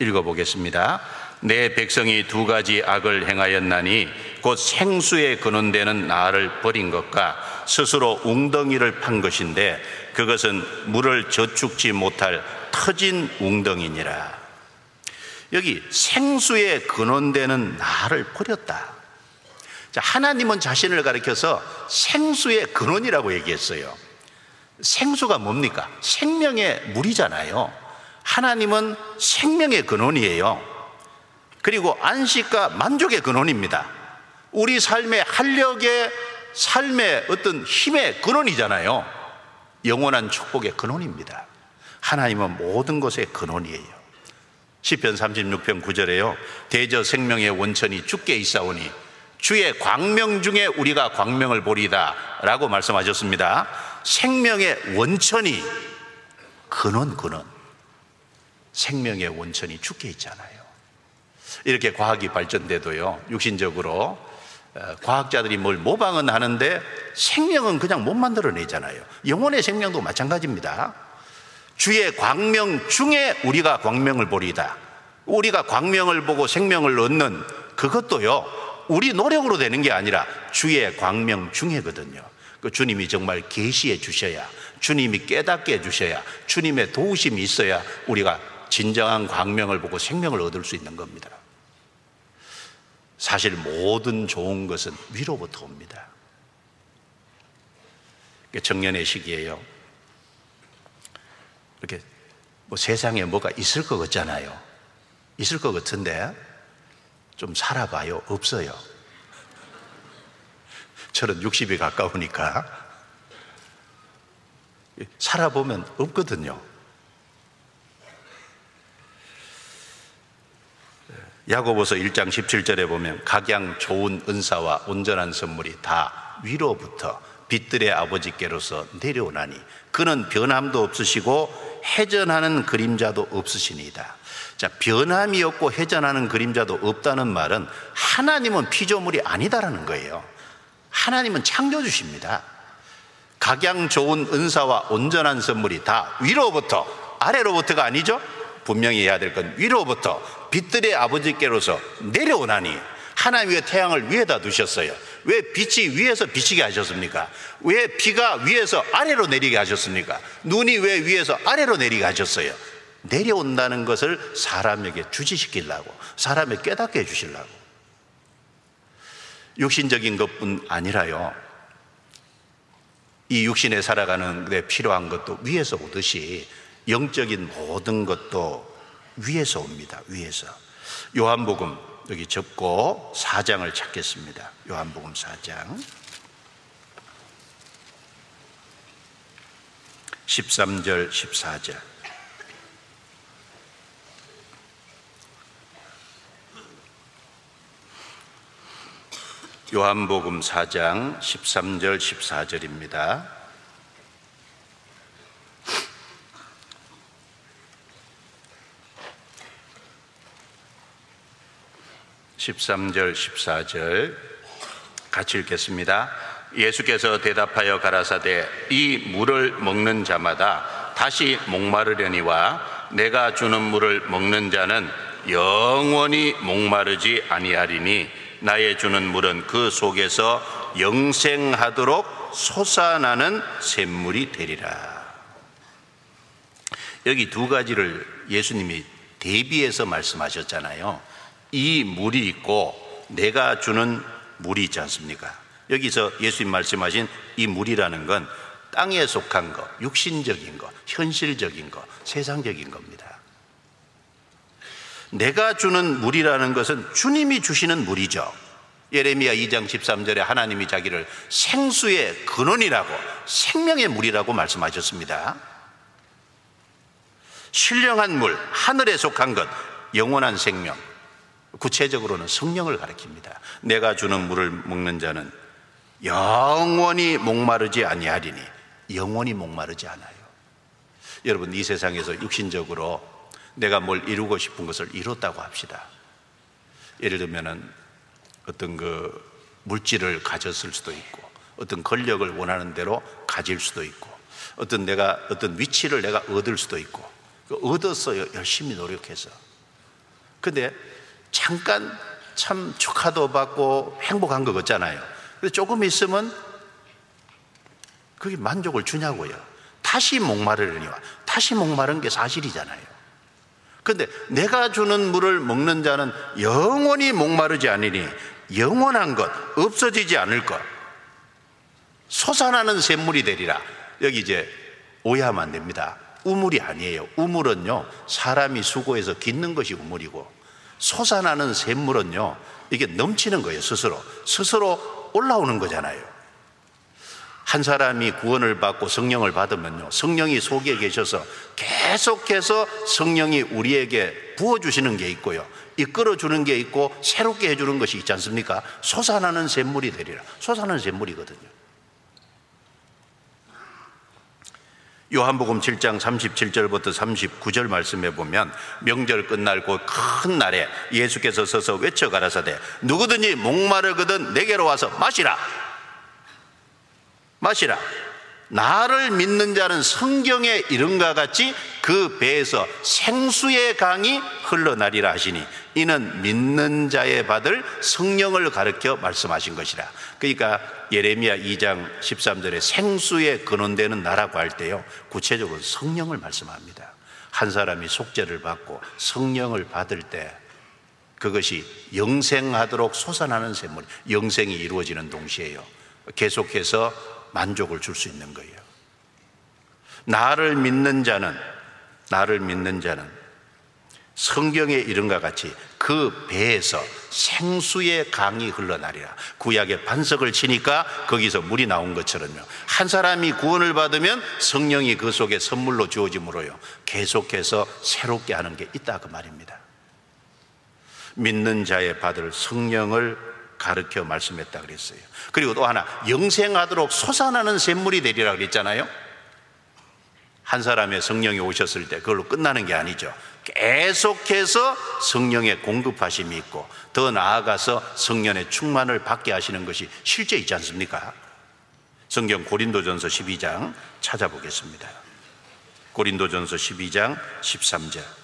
읽어보겠습니다. 내 백성이 두 가지 악을 행하였나니 곧 생수에 근원되는 나를 버린 것과 스스로 웅덩이를 판 것인데 그것은 물을 저축지 못할 터진 웅덩이니라. 여기 생수에 근원되는 나를 버렸다. 자, 하나님은 자신을 가리켜서 생수의 근원이라고 얘기했어요. 생수가 뭡니까? 생명의 물이잖아요. 하나님은 생명의 근원이에요. 그리고 안식과 만족의 근원입니다. 우리 삶의 활력의 삶의 어떤 힘의 근원이잖아요. 영원한 축복의 근원입니다. 하나님은 모든 것의 근원이에요. 시편 36편 9절에요. 대저 생명의 원천이 주께 있사오니 주의 광명 중에 우리가 광명을 보리다 라고 말씀하셨습니다. 생명의 원천이 근원 근원 생명의 원천이 주께 있잖아요. 이렇게 과학이 발전돼도요, 육신적으로 어, 과학자들이 뭘 모방은 하는데 생명은 그냥 못 만들어내잖아요. 영혼의 생명도 마찬가지입니다. 주의 광명 중에 우리가 광명을 보리다. 우리가 광명을 보고 생명을 얻는 그것도요, 우리 노력으로 되는 게 아니라 주의 광명 중에거든요. 그 주님이 정말 계시해 주셔야, 주님이 깨닫게 해 주셔야, 주님의 도우심이 있어야 우리가 진정한 광명을 보고 생명을 얻을 수 있는 겁니다. 사실 모든 좋은 것은 위로부터 옵니다. 청년의 시기에요. 이렇게 뭐 세상에 뭐가 있을 것 같잖아요. 있을 것 같은데 좀 살아봐요. 없어요. 저는 60이 가까우니까 살아보면 없거든요. 야고보서 1장 17절에 보면 각양 좋은 은사와 온전한 선물이 다 위로부터 빛들의 아버지께로서 내려오나니 그는 변함도 없으시고 회전하는 그림자도 없으시니이다. 자, 변함이 없고 회전하는 그림자도 없다는 말은 하나님은 피조물이 아니다라는 거예요. 하나님은 창조주십니다. 각양 좋은 은사와 온전한 선물이 다 위로부터 아래로부터가 아니죠. 분명히 해야 될 건 위로부터 빛들의 아버지께로서 내려오나니 하나님 왜 태양을 위에다 두셨어요? 왜 빛이 위에서 비치게 하셨습니까? 왜 비가 위에서 아래로 내리게 하셨습니까? 눈이 왜 위에서 아래로 내리게 하셨어요? 내려온다는 것을 사람에게 주지시키려고 사람에 깨닫게 해주시려고 육신적인 것뿐 아니라요 이 육신에 살아가는 데 필요한 것도 위에서 오듯이 영적인 모든 것도 위에서 옵니다. 위에서. 요한복음 여기 접고 4장을 찾겠습니다. 요한복음 4장. 13절, 14절. 요한복음 4장 13절, 14절입니다. 13절, 14절 같이 읽겠습니다. 예수께서 대답하여 가라사대 이 물을 먹는 자마다 다시 목마르려니와 내가 주는 물을 먹는 자는 영원히 목마르지 아니하리니 나의 주는 물은 그 속에서 영생하도록 솟아나는 샘물이 되리라. 여기 두 가지를 예수님이 대비해서 말씀하셨잖아요. 이 물이 있고 내가 주는 물이 있지 않습니까? 여기서 예수님 말씀하신 이 물이라는 건 땅에 속한 거, 육신적인 거, 현실적인 거, 세상적인 겁니다. 내가 주는 물이라는 것은 주님이 주시는 물이죠. 예레미야 2장 13절에 하나님이 자기를 생수의 근원이라고 생명의 물이라고 말씀하셨습니다. 신령한 물, 하늘에 속한 것, 영원한 생명, 구체적으로는 성령을 가리킵니다. 내가 주는 물을 먹는 자는 영원히 목마르지 아니하리니 영원히 목마르지 않아요. 여러분 이 세상에서 육신적으로 내가 뭘 이루고 싶은 것을 이뤘다고 합시다. 예를 들면은 어떤 그 물질을 가졌을 수도 있고 어떤 권력을 원하는 대로 가질 수도 있고 어떤 내가 어떤 위치를 내가 얻을 수도 있고 그 얻어서 열심히 노력해서 근데 잠깐 참 축하도 받고 행복한 것 같잖아요. 조금 있으면 그게 만족을 주냐고요. 다시 목마르려니와 다시 목마른 게 사실이잖아요. 근데 내가 주는 물을 먹는 자는 영원히 목마르지 않으니 영원한 것, 없어지지 않을 것, 솟아나는 샘물이 되리라. 여기 이제 오해하면 안 됩니다. 우물이 아니에요. 우물은요, 사람이 수고해서 깃는 것이 우물이고, 솟아나는 샘물은요, 이게 넘치는 거예요, 스스로. 스스로 올라오는 거잖아요. 한 사람이 구원을 받고 성령을 받으면요, 성령이 속에 계셔서 계속해서 성령이 우리에게 부어주시는 게 있고요, 이끌어 주는 게 있고, 새롭게 해주는 것이 있지 않습니까? 솟아나는 샘물이 되리라. 솟아나는 샘물이거든요. 요한복음 7장 37절부터 39절 말씀해 보면 명절 끝날 곧 큰 날에 예수께서 서서 외쳐 가라사대 누구든지 목마르거든 내게로 와서 마시라. 마시라 나를 믿는 자는 성경에 이른과 같이 그 배에서 생수의 강이 흘러나리라 하시니 이는 믿는 자의 받을 성령을 가르켜 말씀하신 것이라. 그러니까 예레미야 2장 13절에 생수의 근원되는 나라고 할 때요. 구체적으로 성령을 말씀합니다. 한 사람이 속죄를 받고 성령을 받을 때 그것이 영생하도록 솟아나는 샘물, 영생이 이루어지는 동시에요. 계속해서 만족을 줄 수 있는 거예요. 나를 믿는 자는, 나를 믿는 자는 성경에 이른과 같이 그 배에서 생수의 강이 흘러나리라. 구약의 반석을 치니까 거기서 물이 나온 것처럼요. 한 사람이 구원을 받으면 성령이 그 속에 선물로 주어짐으로요. 계속해서 새롭게 하는 게 있다 그 말입니다. 믿는 자의 받을 성령을 가르쳐 말씀했다 그랬어요. 그리고 또 하나 영생하도록 솟아나는 샘물이 되리라 그랬잖아요. 한 사람의 성령이 오셨을 때 그걸로 끝나는 게 아니죠. 계속해서 성령의 공급하심이 있고 더 나아가서 성령의 충만을 받게 하시는 것이 실제 있지 않습니까? 성경 고린도전서 12장 찾아보겠습니다. 고린도전서 12장 13절.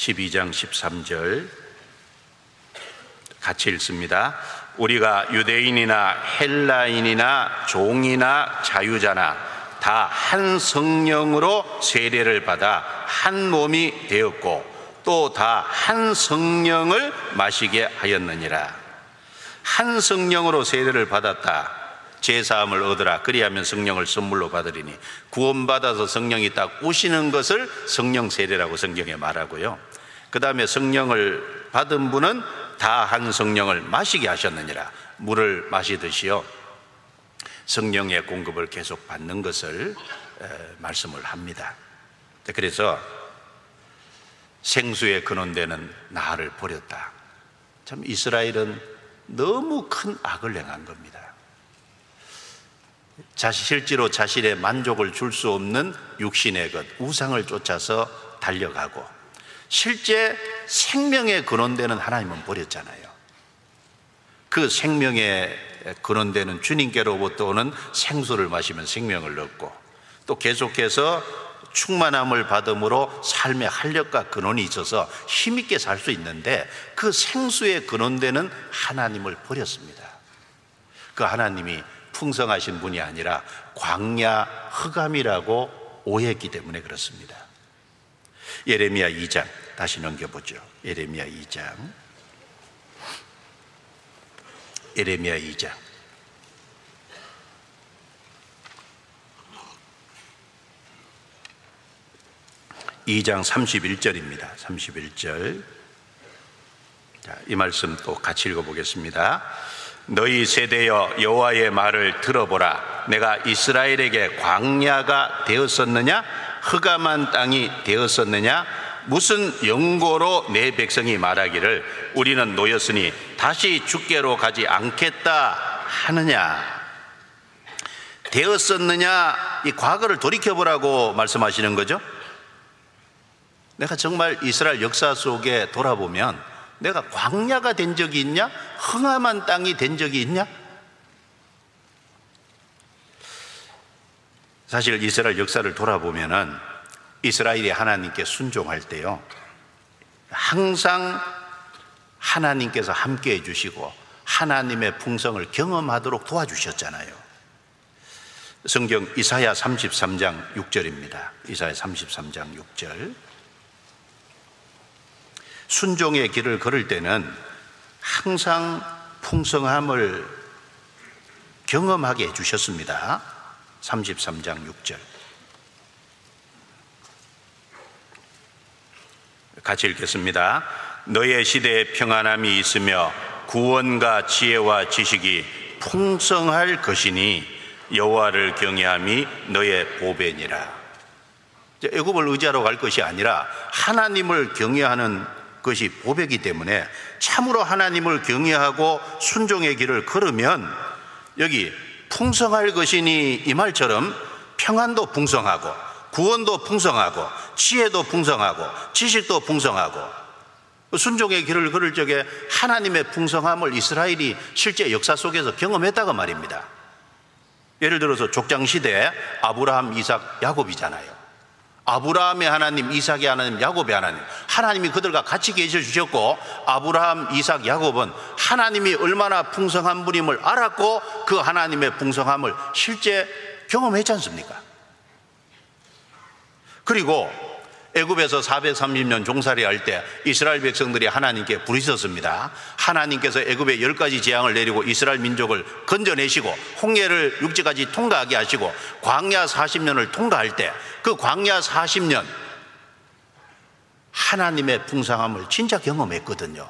12장 13절 같이 읽습니다. 우리가 유대인이나 헬라인이나 종이나 자유자나 다 한 성령으로 세례를 받아 한 몸이 되었고 또 다 한 성령을 마시게 하였느니라. 한 성령으로 세례를 받았다. 제사함을 얻으라. 그리하면 성령을 선물로 받으리니 구원받아서 성령이 딱 오시는 것을 성령 세례라고 성경에 말하고요. 그 다음에 성령을 받은 분은 다 한 성령을 마시게 하셨느니라. 물을 마시듯이요. 성령의 공급을 계속 받는 것을 말씀을 합니다. 그래서 생수의 근원되는 나를 버렸다. 참 이스라엘은 너무 큰 악을 행한 겁니다. 실제로 자신의 만족을 줄 수 없는 육신의 것, 우상을 쫓아서 달려가고 실제 생명의 근원되는 하나님은 버렸잖아요. 그 생명의 근원되는 주님께로부터 오는 생수를 마시면 생명을 얻고 또 계속해서 충만함을 받음으로 삶의 활력과 근원이 있어서 힘있게 살 수 있는데 그 생수의 근원되는 하나님을 버렸습니다. 그 하나님이 풍성하신 분이 아니라 광야 흑암이라고 오해했기 때문에 그렇습니다. 예레미야 2장 다시 넘겨보죠. 예레미야 2장. 예레미야 2장. 2장 31절입니다. 31절. 자, 이 말씀 또 같이 읽어보겠습니다. 너희 세대여 여호와의 말을 들어보라. 내가 이스라엘에게 광야가 되었었느냐? 흑암한 땅이 되었었느냐? 무슨 영고로 내 백성이 말하기를 우리는 노였으니 다시 죽게로 가지 않겠다 하느냐? 되었었느냐? 이 과거를 돌이켜보라고 말씀하시는 거죠? 내가 정말 이스라엘 역사 속에 돌아보면 내가 광야가 된 적이 있냐? 흥함한 땅이 된 적이 있냐? 사실 이스라엘 역사를 돌아보면은 이스라엘이 하나님께 순종할 때요. 항상 하나님께서 함께 해주시고 하나님의 풍성을 경험하도록 도와주셨잖아요. 성경 이사야 33장 6절입니다. 이사야 33장 6절. 순종의 길을 걸을 때는 항상 풍성함을 경험하게 해주셨습니다. 33장 6절. 같이 읽겠습니다. 너의 시대에 평안함이 있으며 구원과 지혜와 지식이 풍성할 것이니 여호와를 경외함이 너의 보배니라. 애굽을 의지하러 갈 것이 아니라 하나님을 경외하는 것이 보배기 때문에 참으로 하나님을 경외하고 순종의 길을 걸으면 여기 풍성할 것이니 이 말처럼 평안도 풍성하고 구원도 풍성하고 지혜도 풍성하고 지식도 풍성하고 순종의 길을 걸을 적에 하나님의 풍성함을 이스라엘이 실제 역사 속에서 경험했다고 말입니다. 예를 들어서 족장 시대에 아브라함, 이삭, 야곱이잖아요. 아브라함의 하나님, 이삭의 하나님, 야곱의 하나님. 하나님이 그들과 같이 계셔 주셨고 아브라함, 이삭, 야곱은 하나님이 얼마나 풍성한 분임을 알았고 그 하나님의 풍성함을 실제 경험했지 않습니까? 그리고 애굽에서 430년 종살이 할 때 이스라엘 백성들이 하나님께 부르셨습니다. 하나님께서 애굽에 열 가지 재앙을 내리고 이스라엘 민족을 건져내시고 홍해를 육지까지 통과하게 하시고 광야 40년을 통과할 때 그 광야 40년 하나님의 풍성함을 진짜 경험했거든요.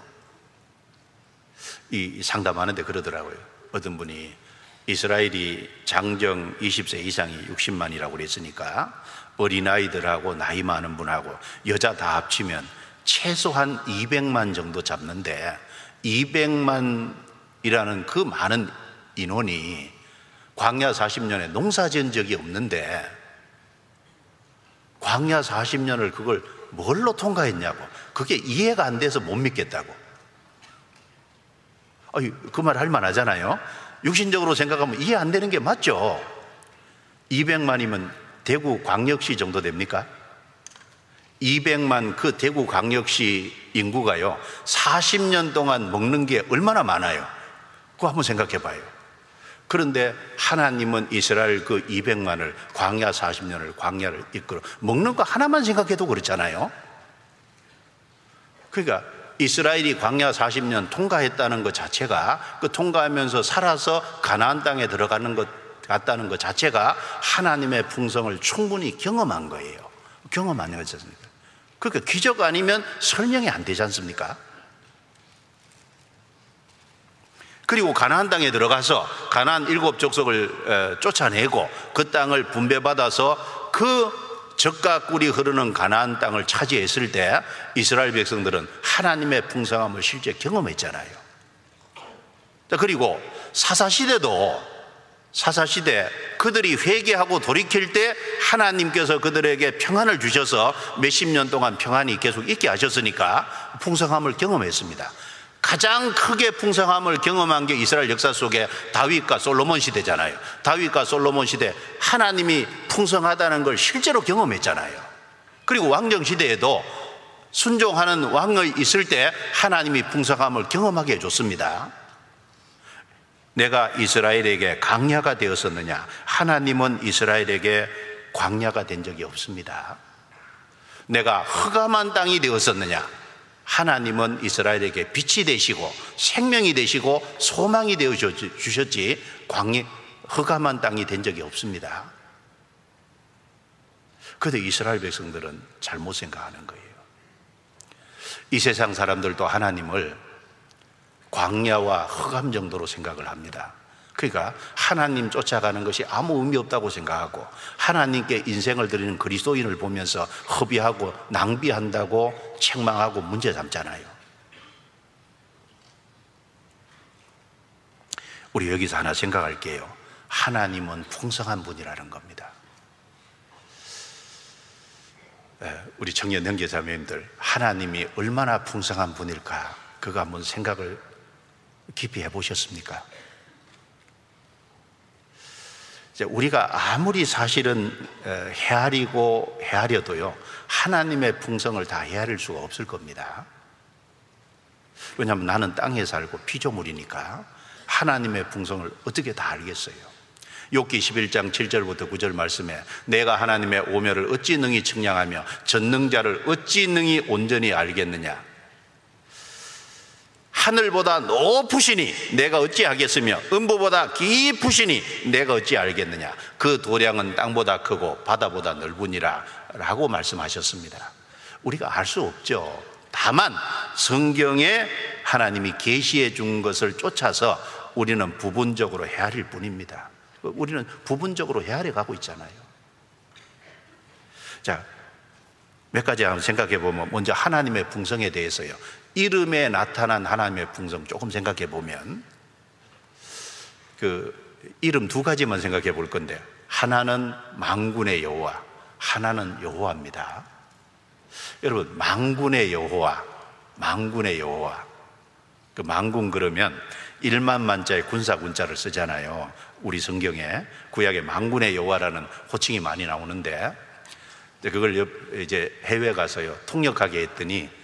이 상담하는데 그러더라고요. 어떤 분이 이스라엘이 장정 20세 이상이 60만이라고 그랬으니까 어린아이들하고 나이 많은 분하고 여자 다 합치면 최소한 200만 정도 잡는데 200만이라는 그 많은 인원이 광야 40년에 농사 지은 적이 없는데 광야 40년을 그걸 뭘로 통과했냐고. 그게 이해가 안 돼서 못 믿겠다고. 그 말 할 만하잖아요. 육신적으로 생각하면 이해 안 되는 게 맞죠. 200만이면 대구 광역시 정도 됩니까? 200만 그 대구 광역시 인구가요, 40년 동안 먹는 게 얼마나 많아요? 그거 한번 생각해 봐요. 그런데 하나님은 이스라엘 그 200만을 광야 40년을 광야를 이끌어 먹는 거 하나만 생각해도 그렇잖아요. 그러니까 이스라엘이 광야 40년 통과했다는 것 자체가 그 통과하면서 살아서 가나안 땅에 들어가는 것 같다는 것 자체가 하나님의 풍성을 충분히 경험한 거예요. 경험 안 해봤습니까? 그러니까 기적 아니면 설명이 안 되지 않습니까? 그리고 가나안 땅에 들어가서 가나안 일곱 족속을 쫓아내고 그 땅을 분배받아서 그 적과 꿀이 흐르는 가나안 땅을 차지했을 때 이스라엘 백성들은 하나님의 풍성함을 실제 경험했잖아요. 그리고 사사 시대도 사사 시대 그들이 회개하고 돌이킬 때 하나님께서 그들에게 평안을 주셔서 몇십 년 동안 평안이 계속 있게 하셨으니까 풍성함을 경험했습니다. 가장 크게 풍성함을 경험한 게 이스라엘 역사 속에 다윗과 솔로몬 시대잖아요. 다윗과 솔로몬 시대 하나님이 풍성하다는 걸 실제로 경험했잖아요. 그리고 왕정 시대에도 순종하는 왕이 있을 때 하나님이 풍성함을 경험하게 해줬습니다. 내가 이스라엘에게 강야가 되었었느냐? 하나님은 이스라엘에게 광야가 된 적이 없습니다. 내가 흑암한 땅이 되었었느냐? 하나님은 이스라엘에게 빛이 되시고 생명이 되시고 소망이 되어 주셨지 광야 흑암한 땅이 된 적이 없습니다. 그런데 이스라엘 백성들은 잘못 생각하는 거예요. 이 세상 사람들도 하나님을 광야와 흑암 정도로 생각을 합니다. 그러니까 하나님 쫓아가는 것이 아무 의미 없다고 생각하고 하나님께 인생을 드리는 그리스도인을 보면서 허비하고 낭비한다고 책망하고 문제 삼잖아요. 우리 여기서 하나 생각할게요. 하나님은 풍성한 분이라는 겁니다. 우리 청년 형제자매님들 하나님이 얼마나 풍성한 분일까 그거 한번 생각을 깊이 해보셨습니까? 우리가 아무리 사실은 헤아리고 헤아려도요, 하나님의 풍성을 다 헤아릴 수가 없을 겁니다. 왜냐하면 나는 땅에 살고 피조물이니까 하나님의 풍성을 어떻게 다 알겠어요? 욥기 11장 7절부터 9절 말씀에 내가 하나님의 오멸을 어찌 능히 측량하며 전능자를 어찌 능히 온전히 알겠느냐 하늘보다 높으시니 내가 어찌 하겠으며 음부보다 깊으시니 내가 어찌 알겠느냐? 그 도량은 땅보다 크고 바다보다 넓으니라 라고 말씀하셨습니다. 우리가 알 수 없죠. 다만 성경에 하나님이 계시해 준 것을 쫓아서 우리는 부분적으로 헤아릴 뿐입니다. 우리는 부분적으로 헤아려 가고 있잖아요. 자, 몇 가지 한번 생각해 보면 먼저 하나님의 풍성에 대해서요 이름에 나타난 하나님의 풍성 조금 생각해 보면 그 이름 두 가지만 생각해 볼 건데 하나는 망군의 여호와, 하나는 여호와입니다. 여러분 망군의 여호와, 망군의 여호와. 그 망군 그러면 1만 만자의 군사 군자를 쓰잖아요. 우리 성경에 구약에 망군의 여호와라는 호칭이 많이 나오는데 그걸 이제 해외 가서요 통역하게 했더니 예,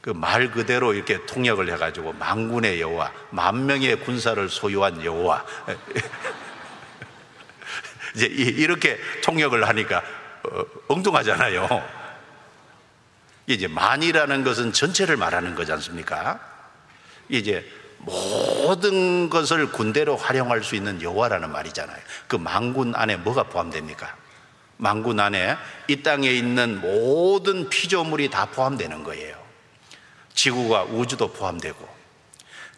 그 말 그대로 이렇게 통역을 해가지고 만군의 여호와, 만 명의 군사를 소유한 여호와. 이제 이렇게 통역을 하니까 어, 엉뚱하잖아요. 이제 만이라는 것은 전체를 말하는 거지 않습니까? 이제 모든 것을 군대로 활용할 수 있는 여호와라는 말이잖아요. 그 만군 안에 뭐가 포함됩니까? 만군 안에 이 땅에 있는 모든 피조물이 다 포함되는 거예요. 지구가 우주도 포함되고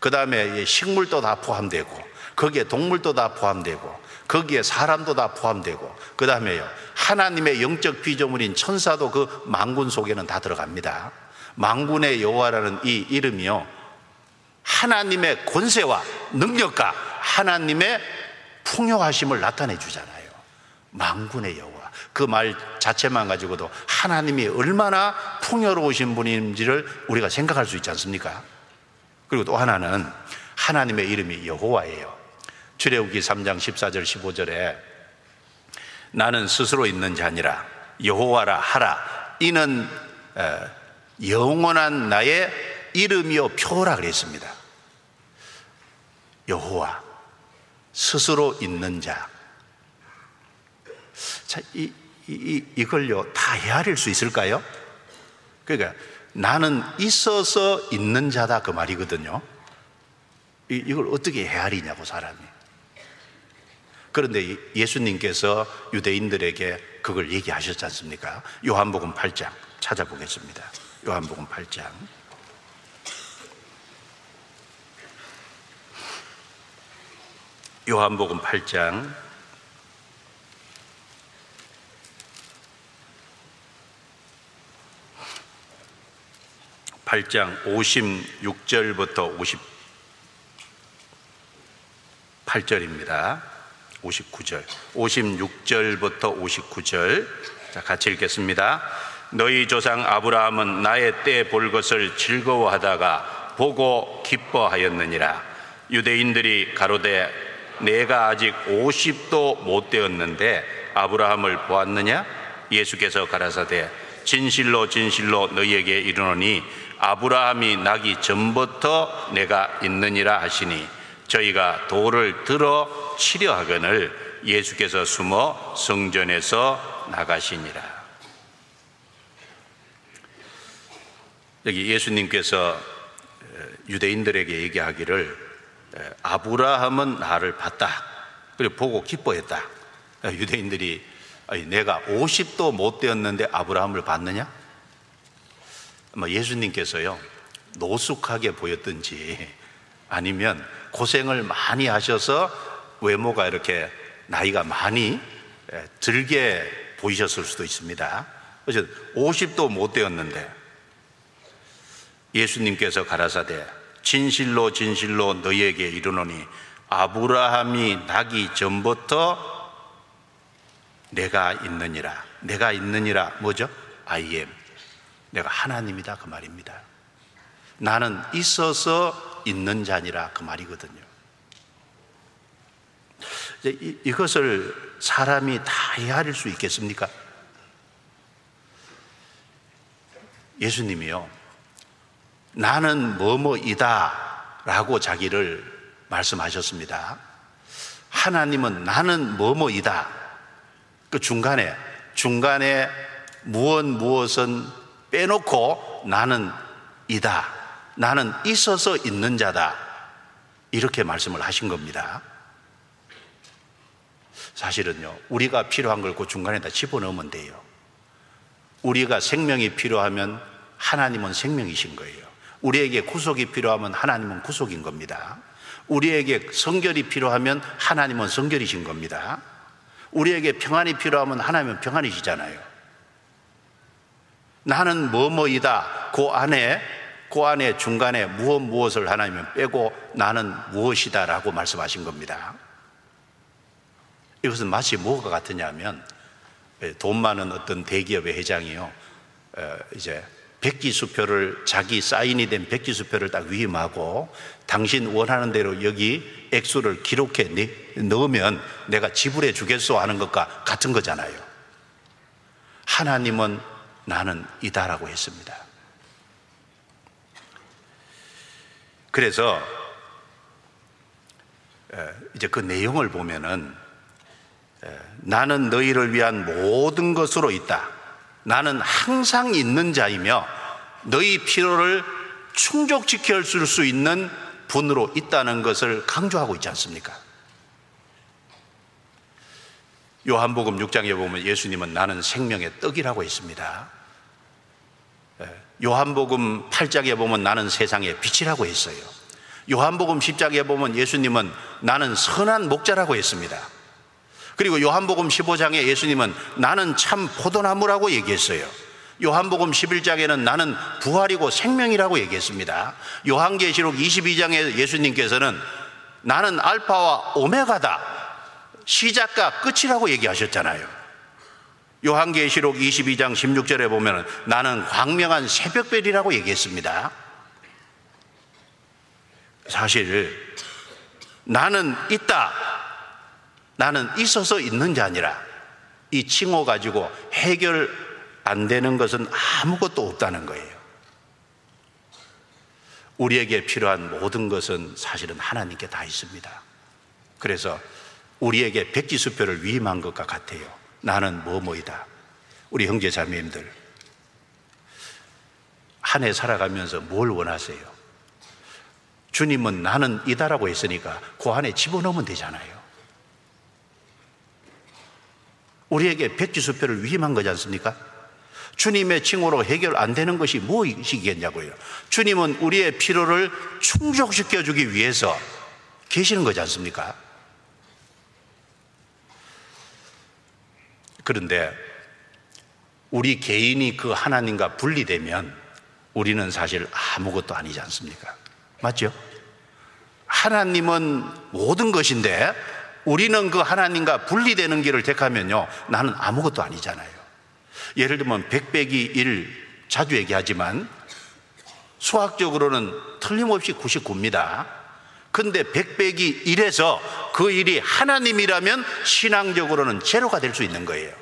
그 다음에 식물도 다 포함되고 거기에 동물도 다 포함되고 거기에 사람도 다 포함되고 그 다음에요 하나님의 영적 피조물인 천사도 그 망군 속에는 다 들어갑니다. 망군의 여호와라는 이 이름이요 하나님의 권세와 능력과 하나님의 풍요하심을 나타내 주잖아요. 망군의 여호와 그 말 자체만 가지고도 하나님이 얼마나 풍요로우신 분인지를 우리가 생각할 수 있지 않습니까? 그리고 또 하나는 하나님의 이름이 여호와예요. 출애굽기 3장 14절 15절에 나는 스스로 있는 자니라 여호와라 하라 이는 영원한 나의 이름이요 표라 그랬습니다. 여호와 스스로 있는 자. 자, 이, 이, 이걸요 다 헤아릴 수 있을까요? 그러니까 나는 있어서 있는 자다 그 말이거든요. 이걸 어떻게 헤아리냐고 사람이. 그런데 예수님께서 유대인들에게 그걸 얘기하셨지 않습니까? 요한복음 8장 찾아보겠습니다. 요한복음 8장. 요한복음 8장 8장 56절부터 58절입니다. 59절. 56절부터 59절. 자, 같이 읽겠습니다. 너희 조상 아브라함은 나의 때 볼 것을 즐거워하다가 보고 기뻐하였느니라. 유대인들이 가로되 내가 아직 50도 못 되었는데 아브라함을 보았느냐? 예수께서 가라사대 진실로 진실로 너희에게 이르노니 아브라함이 나기 전부터 내가 있느니라 하시니 저희가 돌을 들어 치려 하거늘 예수께서 숨어 성전에서 나가시니라. 여기 예수님께서 유대인들에게 얘기하기를 아브라함은 나를 봤다. 그리고 보고 기뻐했다. 유대인들이 내가 50도 못 되었는데 아브라함을 봤느냐? 아마 예수님께서요, 노숙하게 보였든지 아니면 고생을 많이 하셔서 외모가 이렇게 나이가 많이 들게 보이셨을 수도 있습니다. 그래서 50도 못 되었는데 예수님께서 가라사대 진실로 진실로 너희에게 이르노니 아브라함이 나기 전부터 내가 있느니라 내가 있느니라 뭐죠? I am 내가 하나님이다 그 말입니다. 나는 있어서 있는 자니라 그 말이거든요. 이것을 사람이 다 헤아릴 수 있겠습니까? 예수님이요. 나는 뭐뭐이다 라고 자기를 말씀하셨습니다. 하나님은 나는 뭐뭐이다. 그 중간에, 중간에 무엇 무엇은 빼놓고 나는 이다. 나는 있어서 있는 자다. 이렇게 말씀을 하신 겁니다. 사실은요, 우리가 필요한 걸 그 중간에다 집어넣으면 돼요. 우리가 생명이 필요하면 하나님은 생명이신 거예요. 우리에게 구속이 필요하면 하나님은 구속인 겁니다. 우리에게 성결이 필요하면 하나님은 성결이신 겁니다. 우리에게 평안이 필요하면 하나님은 평안이시잖아요. 나는 뭐뭐이다. 그 안에 그 안에 중간에 무엇 무엇을 하나님은 빼고 나는 무엇이다라고 말씀하신 겁니다. 이것은 마치 뭐가 같으냐면 돈 많은 어떤 대기업의 회장이요. 이제 백지수표를 자기 사인이 된 백지수표를 딱 위임하고 당신 원하는 대로 여기 액수를 기록해 넣으면 내가 지불해 주겠소 하는 것과 같은 거잖아요. 하나님은 나는 이다라고 했습니다. 그래서 이제 그 내용을 보면은 나는 너희를 위한 모든 것으로 있다. 나는 항상 있는 자이며 너희 필요를 충족시켜 줄 수 있는 분으로 있다는 것을 강조하고 있지 않습니까? 요한복음 6장에 보면 예수님은 나는 생명의 떡이라고 했습니다. 예, 요한복음 8장에 보면 나는 세상의 빛이라고 했어요. 요한복음 10장에 보면 예수님은 나는 선한 목자라고 했습니다. 그리고 요한복음 15장에 예수님은 나는 참 포도나무라고 얘기했어요. 요한복음 11장에는 나는 부활이고 생명이라고 얘기했습니다. 요한계시록 22장에 예수님께서는 나는 알파와 오메가다. 시작과 끝이라고 얘기하셨잖아요. 요한계시록 22장 16절에 보면 나는 광명한 새벽별이라고 얘기했습니다. 사실 나는 있다. 나는 있어서 있는 자 아니라 이 칭호 가지고 해결 안 되는 것은 아무것도 없다는 거예요. 우리에게 필요한 모든 것은 사실은 하나님께 다 있습니다. 그래서 우리에게 백지수표를 위임한 것과 같아요. 나는 뭐뭐이다. 우리 형제 자매님들. 한 해 살아가면서 뭘 원하세요? 주님은 나는 이다라고 했으니까 그 안에 집어넣으면 되잖아요. 우리에게 백지수표를 위임한 거지 않습니까? 주님의 칭호로 해결 안 되는 것이 무엇이겠냐고요. 주님은 우리의 필요를 충족시켜 주기 위해서 계시는 거지 않습니까? 그런데 우리 개인이 그 하나님과 분리되면 우리는 사실 아무것도 아니지 않습니까? 맞죠? 하나님은 모든 것인데 우리는 그 하나님과 분리되는 길을 택하면요, 나는 아무것도 아니잖아요. 예를 들면 백백이 일 자주 얘기하지만 수학적으로는 틀림없이 99입니다. 근데 백백이 일에서 그 일이 하나님이라면 신앙적으로는 제로가 될 수 있는 거예요.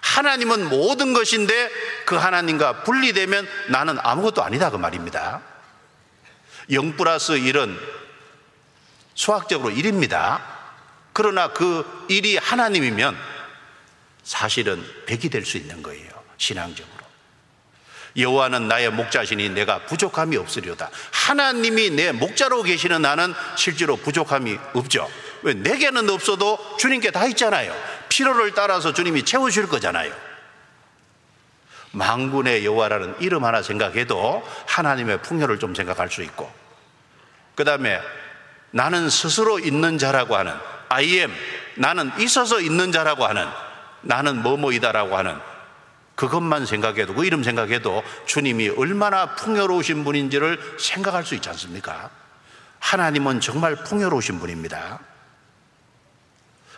하나님은 모든 것인데 그 하나님과 분리되면 나는 아무것도 아니다 그 말입니다. 0 플러스 1은 수학적으로 1입니다. 그러나 그 일이 하나님이면 사실은 100이 될 수 있는 거예요. 신앙적으로. 여호와는 나의 목자시니 내가 부족함이 없으리로다. 하나님이 내 목자로 계시는 나는 실제로 부족함이 없죠. 왜 내게는 없어도 주님께 다 있잖아요. 필요를 따라서 주님이 채워줄 거잖아요. 망군의 여호와라는 이름 하나 생각해도 하나님의 풍요를 좀 생각할 수 있고, 그 다음에 나는 스스로 있는 자라고 하는 I am 나는 있어서 있는 자라고 하는 나는 뭐뭐이다라고 하는 그것만 생각해도 그 이름 생각해도 주님이 얼마나 풍요로우신 분인지를 생각할 수 있지 않습니까? 하나님은 정말 풍요로우신 분입니다.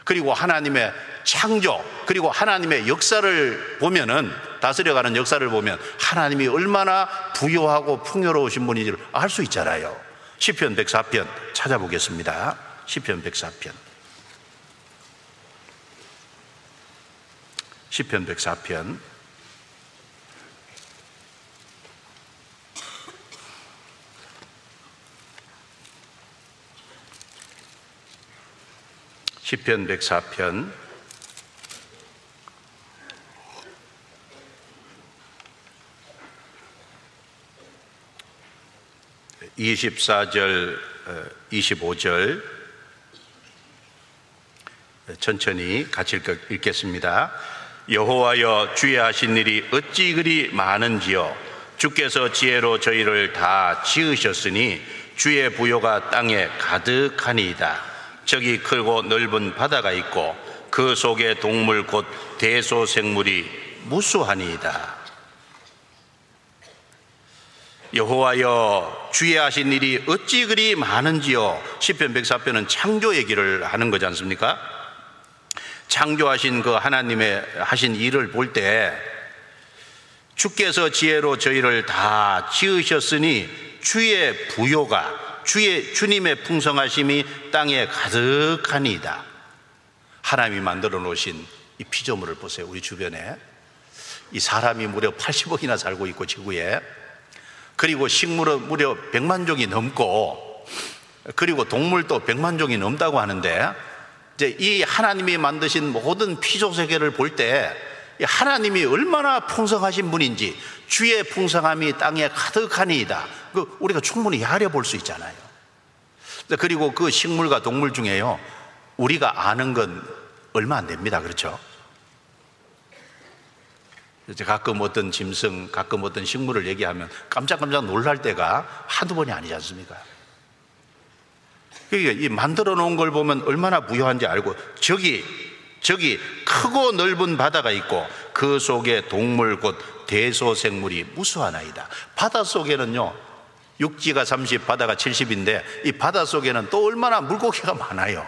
그리고 하나님의 창조, 그리고 하나님의 역사를 보면은 다스려가는 역사를 보면 하나님이 얼마나 부유하고 풍요로우신 분인지를 알 수 있잖아요. 시편 104편 찾아보겠습니다. 시편 104편. 시편 104편 시편 104편. 24절 25절. 천천히 같이 읽겠습니다. 여호와여 주의 하신 일이 어찌 그리 많은지요? 주께서 지혜로 저희를 다 지으셨으니 주의 부요가 땅에 가득하니이다 저기 크고 넓은 바다가 있고 그 속에 동물 곧 대소생물이 무수하니이다 여호와여 주의 하신 일이 어찌 그리 많은지요 시편 104편은 창조 얘기를 하는 거지 않습니까? 창조하신 그 하나님의 하신 일을 볼 때 주께서 지혜로 저희를 다 지으셨으니 주의 부요가 주의 주님의 풍성하심이 땅에 가득하니이다. 하나님이 만들어 놓으신 이 피조물을 보세요. 우리 주변에 이 사람이 무려 80억이나 살고 있고 지구에 그리고 식물은 무려 100만 종이 넘고 그리고 동물도 100만 종이 넘다고 하는데 이제 이 하나님이 만드신 모든 피조 세계를 볼때 하나님이 얼마나 풍성하신 분인지 주의 풍성함이 땅에 가득하니이다. 그 우리가 충분히 헤아려 볼 수 있잖아요. 그리고 그 식물과 동물 중에요. 우리가 아는 건 얼마 안 됩니다. 그렇죠? 이제 가끔 어떤 짐승, 가끔 어떤 식물을 얘기하면 깜짝깜짝 놀랄 때가 한두 번이 아니지 않습니까? 그러니까 이 만들어 놓은 걸 보면 얼마나 부유한지 알고 저기 저기 크고 넓은 바다가 있고 그 속에 동물 곧 대소생물이 무수하나이다. 바다 속에는요 육지가 30, 바다가 70인데 이 바다 속에는 또 얼마나 물고기가 많아요.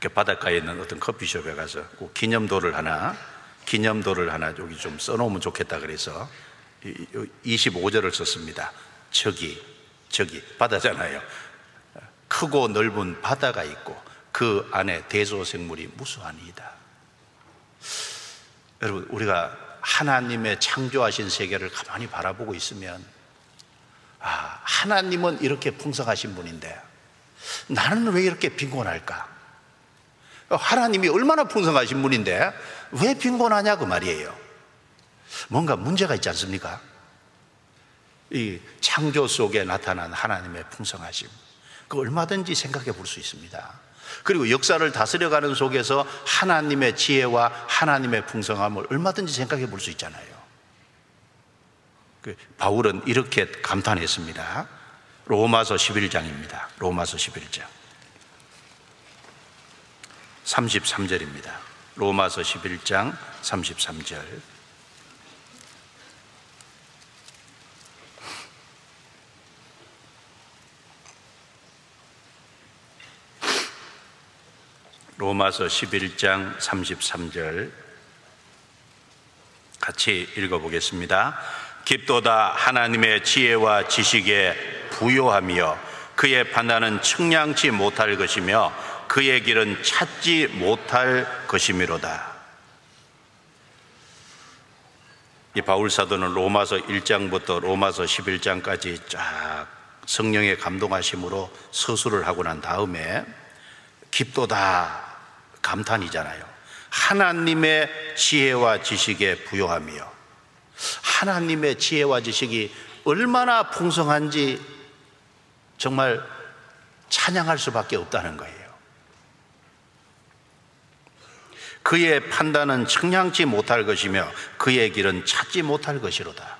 그 바닷가에 있는 어떤 커피숍에 가서 꼭 기념도를 하나 기념도를 하나 여기 좀 써놓으면 좋겠다 그래서 25절을 썼습니다. 저기 저기 바다잖아요. 크고 넓은 바다가 있고 그 안에 대소생물이 무수하니이다. 여러분, 우리가 하나님의 창조하신 세계를 가만히 바라보고 있으면, 아, 하나님은 이렇게 풍성하신 분인데, 나는 왜 이렇게 빈곤할까? 하나님이 얼마나 풍성하신 분인데, 왜 빈곤하냐, 그 말이에요. 뭔가 문제가 있지 않습니까? 이 창조 속에 나타난 하나님의 풍성하심. 그 얼마든지 생각해 볼 수 있습니다. 그리고 역사를 다스려가는 속에서 하나님의 지혜와 하나님의 풍성함을 얼마든지 생각해 볼 수 있잖아요. 그 바울은 이렇게 감탄했습니다. 로마서 11장입니다. 로마서 11장. 33절입니다. 로마서 11장 33절. 로마서 11장 33절 같이 읽어보겠습니다. 깊도다 하나님의 지혜와 지식에 부요하며 그의 판단은 측량치 못할 것이며 그의 길은 찾지 못할 것이미로다. 이 바울 사도는 로마서 1장부터 로마서 11장까지 쫙 성령의 감동하심으로 서술을 하고 난 다음에 깊도다 감탄이잖아요. 하나님의 지혜와 지식에 부요하며 하나님의 지혜와 지식이 얼마나 풍성한지 정말 찬양할 수밖에 없다는 거예요. 그의 판단은 측량치 못할 것이며 그의 길은 찾지 못할 것이로다.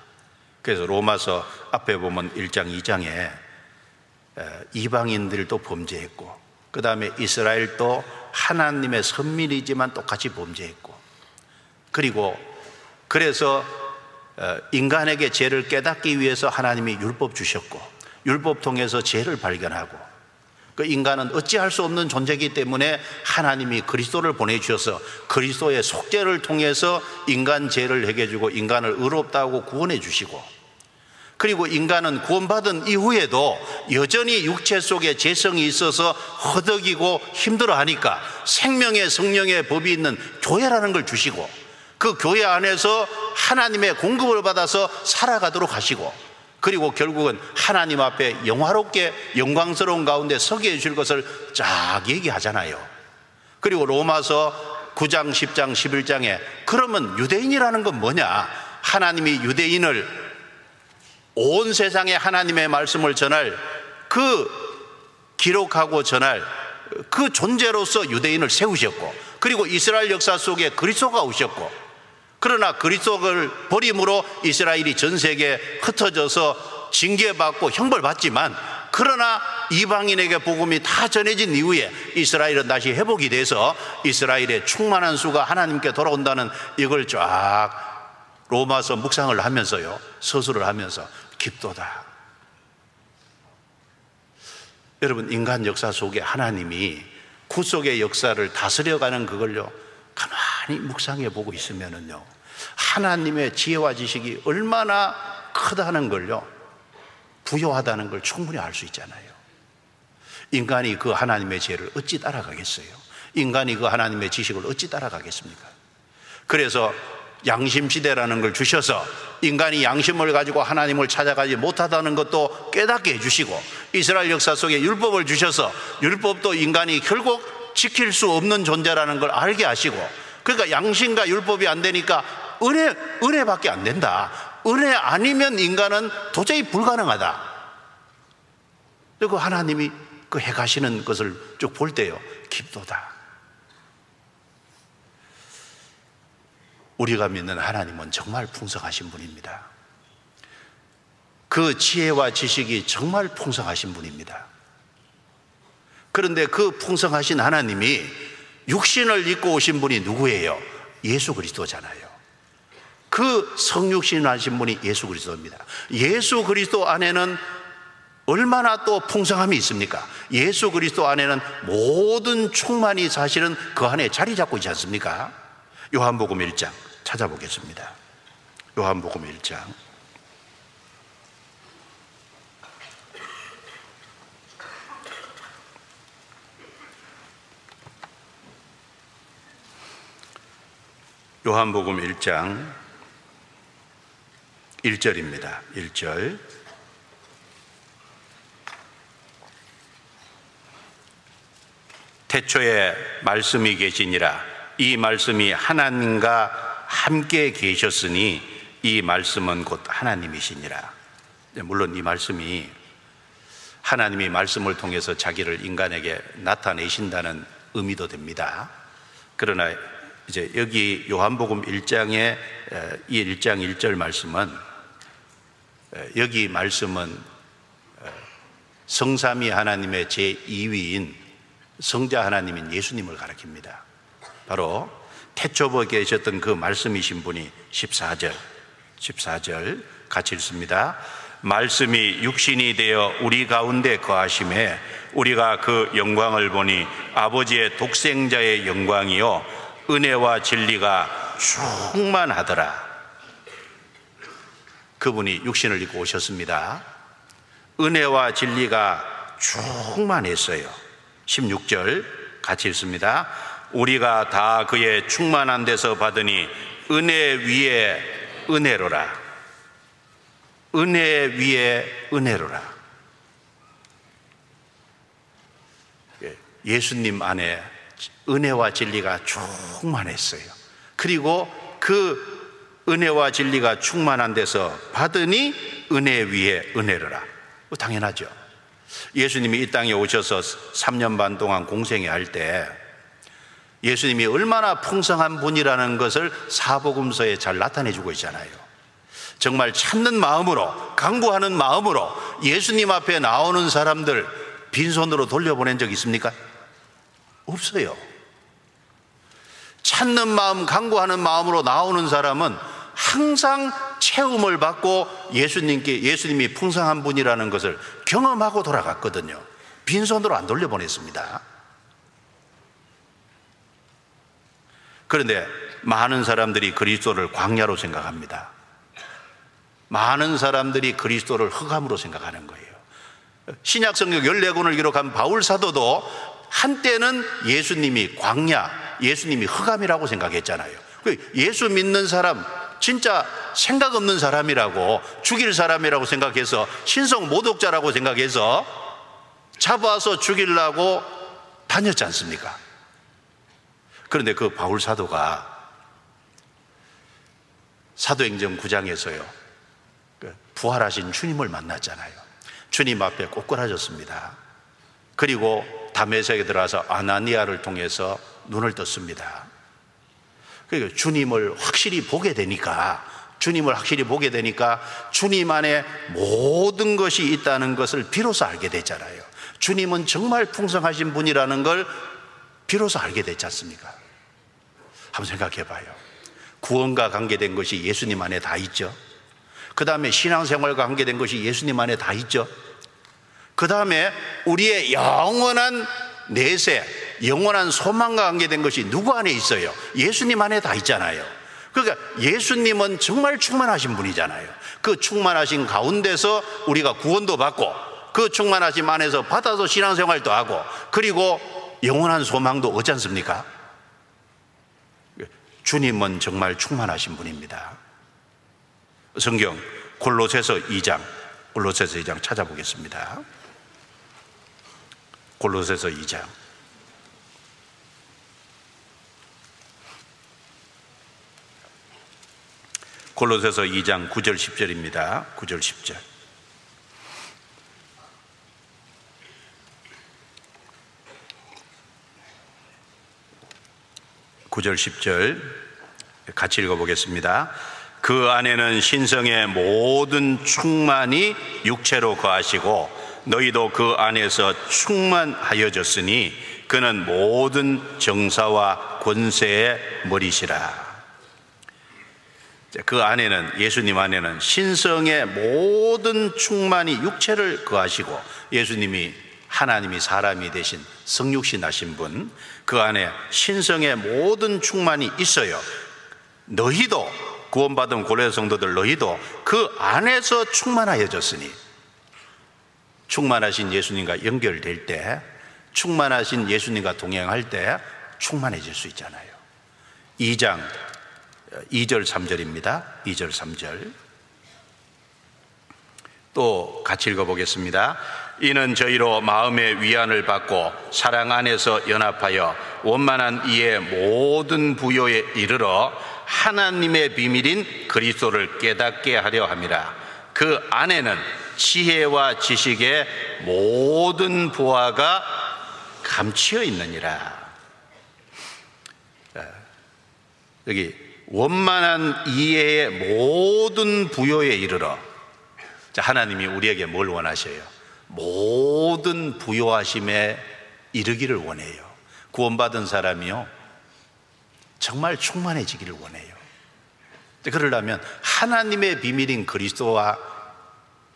그래서 로마서 앞에 보면 1장, 2장에 이방인들도 범죄했고, 그 다음에 이스라엘도 하나님의 선민이지만 똑같이 범죄했고, 그리고 그래서 인간에게 죄를 깨닫기 위해서 하나님이 율법 주셨고, 율법 통해서 죄를 발견하고, 그 인간은 어찌할 수 없는 존재이기 때문에 하나님이 그리스도를 보내주셔서 그리스도의 속죄를 통해서 인간 죄를 해결해주고 인간을 의롭다고 구원해 주시고 그리고 인간은 구원받은 이후에도 여전히 육체 속에 재성이 있어서 허덕이고 힘들어 하니까 생명의 성령의 법이 있는 교회라는 걸 주시고 그 교회 안에서 하나님의 공급을 받아서 살아가도록 하시고 그리고 결국은 하나님 앞에 영화롭게 영광스러운 가운데 서게 해줄 것을 쫙 얘기하잖아요. 그리고 로마서 9장, 10장, 11장에 그러면 유대인이라는 건 뭐냐? 하나님이 유대인을 온 세상에 하나님의 말씀을 전할 그 기록하고 전할 그 존재로서 유대인을 세우셨고 그리고 이스라엘 역사 속에 그리스도가 오셨고 그러나 그리스도를 버림으로 이스라엘이 전 세계에 흩어져서 징계받고 형벌받지만 그러나 이방인에게 복음이 다 전해진 이후에 이스라엘은 다시 회복이 돼서 이스라엘의 충만한 수가 하나님께 돌아온다는 이걸 쫙 로마서 묵상을 하면서요 서술을 하면서 깊도다 여러분 인간 역사 속에 하나님이 구속의 역사를 다스려가는 그걸요 가만히 묵상해 보고 있으면은요, 하나님의 지혜와 지식이 얼마나 크다는 걸요, 부여하다는 걸 충분히 알 수 있잖아요. 인간이 그 하나님의 지혜를 어찌 따라가겠어요? 인간이 그 하나님의 지식을 어찌 따라가겠습니까? 그래서 양심 시대라는 걸 주셔서 인간이 양심을 가지고 하나님을 찾아가지 못하다는 것도 깨닫게 해주시고 이스라엘 역사 속에 율법을 주셔서 율법도 인간이 결국 지킬 수 없는 존재라는 걸 알게 하시고 그러니까 양심과 율법이 안 되니까 은혜 은혜밖에 안 된다. 은혜 아니면 인간은 도저히 불가능하다. 그리고 하나님이 그 해가시는 것을 쭉 볼 때요 기도다. 우리가 믿는 하나님은 정말 풍성하신 분입니다. 그 지혜와 지식이 정말 풍성하신 분입니다. 그런데 그 풍성하신 하나님이 육신을 입고 오신 분이 누구예요? 예수 그리스도잖아요. 그 성육신을 하신 분이 예수 그리스도입니다. 예수 그리스도 안에는 얼마나 또 풍성함이 있습니까? 예수 그리스도 안에는 모든 충만이 사실은 그 안에 자리 잡고 있지 않습니까? 요한복음 1장 찾아보겠습니다. 요한복음 1장 요한복음 1장 1절입니다. 1절. 태초에 말씀이 계시니라 이 말씀이 하나님과 함께 계셨으니 이 말씀은 곧 하나님이시니라. 네, 물론 이 말씀이 하나님이 말씀을 통해서 자기를 인간에게 나타내신다는 의미도 됩니다. 그러나 이제 여기 요한복음 1장의 이 1장 1절 말씀은 여기 말씀은 성삼위 하나님의 제2위인 성자 하나님인 예수님을 가리킵니다. 바로 태초부에 계셨던 그 말씀이신 분이 14절, 14절 같이 읽습니다. 말씀이 육신이 되어 우리 가운데 거하심에 우리가 그 영광을 보니 아버지의 독생자의 영광이요 은혜와 진리가 충만하더라. 그분이 육신을 입고 오셨습니다. 은혜와 진리가 충만했어요. 16절 같이 읽습니다. 우리가 다 그의 충만한 데서 받으니 은혜 위에 은혜로라. 은혜 위에 은혜로라. 예, 예수님 안에 은혜와 진리가 충만했어요. 그리고 그 은혜와 진리가 충만한 데서 받으니 은혜 위에 은혜로라. 뭐 당연하죠. 예수님이 이 땅에 오셔서 3년 반 동안 공생회 할 때 예수님이 얼마나 풍성한 분이라는 것을 사복음서에 잘 나타내 주고 있잖아요. 정말 찾는 마음으로 강구하는 마음으로 예수님 앞에 나오는 사람들 빈손으로 돌려보낸 적 있습니까? 없어요. 찾는 마음, 강구하는 마음으로 나오는 사람은 항상 체험을 받고 예수님께 예수님이 풍성한 분이라는 것을 경험하고 돌아갔거든요. 빈손으로 안 돌려보냈습니다. 그런데 많은 사람들이 그리스도를 광야로 생각합니다. 많은 사람들이 그리스도를 흑암으로 생각하는 거예요. 신약 성경 14권을 기록한 바울 사도도 한때는 예수님이 광야, 예수님이 흑암이라고 생각했잖아요. 그 예수 믿는 사람, 진짜 생각 없는 사람이라고 죽일 사람이라고 생각해서 신성 모독자라고 생각해서 잡아서 죽이려고 다녔지 않습니까? 그런데 그 바울 사도가 사도행전 9장에서요. 부활하신 주님을 만났잖아요. 주님 앞에 꼬꾸라졌습니다. 그리고 담에색에 들어와서 아나니아를 통해서 눈을 떴습니다. 그러니까 주님을 확실히 보게 되니까 주님을 확실히 보게 되니까 주님 안에 모든 것이 있다는 것을 비로소 알게 되잖아요. 주님은 정말 풍성하신 분이라는 걸 비로소 알게 됐지 않습니까? 한번 생각해 봐요. 구원과 관계된 것이 예수님 안에 다 있죠. 그 다음에 신앙생활과 관계된 것이 예수님 안에 다 있죠. 그 다음에 우리의 영원한 내세, 영원한 소망과 관계된 것이 누구 안에 있어요? 예수님 안에 다 있잖아요. 그러니까 예수님은 정말 충만하신 분이잖아요. 그 충만하신 가운데서 우리가 구원도 받고 그 충만하신 안에서 받아서 신앙생활도 하고 그리고 영원한 소망도 얻지 않습니까? 주님은 정말 충만하신 분입니다. 성경 골로새서 2장 골로새서 2장 찾아보겠습니다. 골로새서 2장 골로새서 2장 9절 10절입니다. 9절 10절. 9절 10절 같이 읽어보겠습니다. 그 안에는 신성의 모든 충만이 육체로 거하시고 너희도 그 안에서 충만하여졌으니 그는 모든 정사와 권세의 머리시라. 그 안에는 예수님 안에는 신성의 모든 충만이 육체를 거하시고 예수님이 하나님이 사람이 되신 성육신 하신 분, 그 안에 신성의 모든 충만이 있어요. 너희도 구원받은 고려 성도들 너희도 그 안에서 충만하여졌으니 충만하신 예수님과 연결될 때 충만하신 예수님과 동행할 때 충만해질 수 있잖아요. 2장 2절 3절입니다. 2절 3절. 또 같이 읽어 보겠습니다. 이는 저희로 마음의 위안을 받고 사랑 안에서 연합하여 원만한 이의 모든 부요에 이르러 하나님의 비밀인 그리스도를 깨닫게 하려 함이라. 그 안에는 지혜와 지식의 모든 보화가 감추어 있느니라. 여기 원만한 이해의 모든 부요에 이르러 자, 하나님이 우리에게 뭘 원하셔요? 모든 부요하심에 이르기를 원해요. 구원받은 사람이요. 정말 충만해지기를 원해요. 그러려면 하나님의 비밀인 그리스도와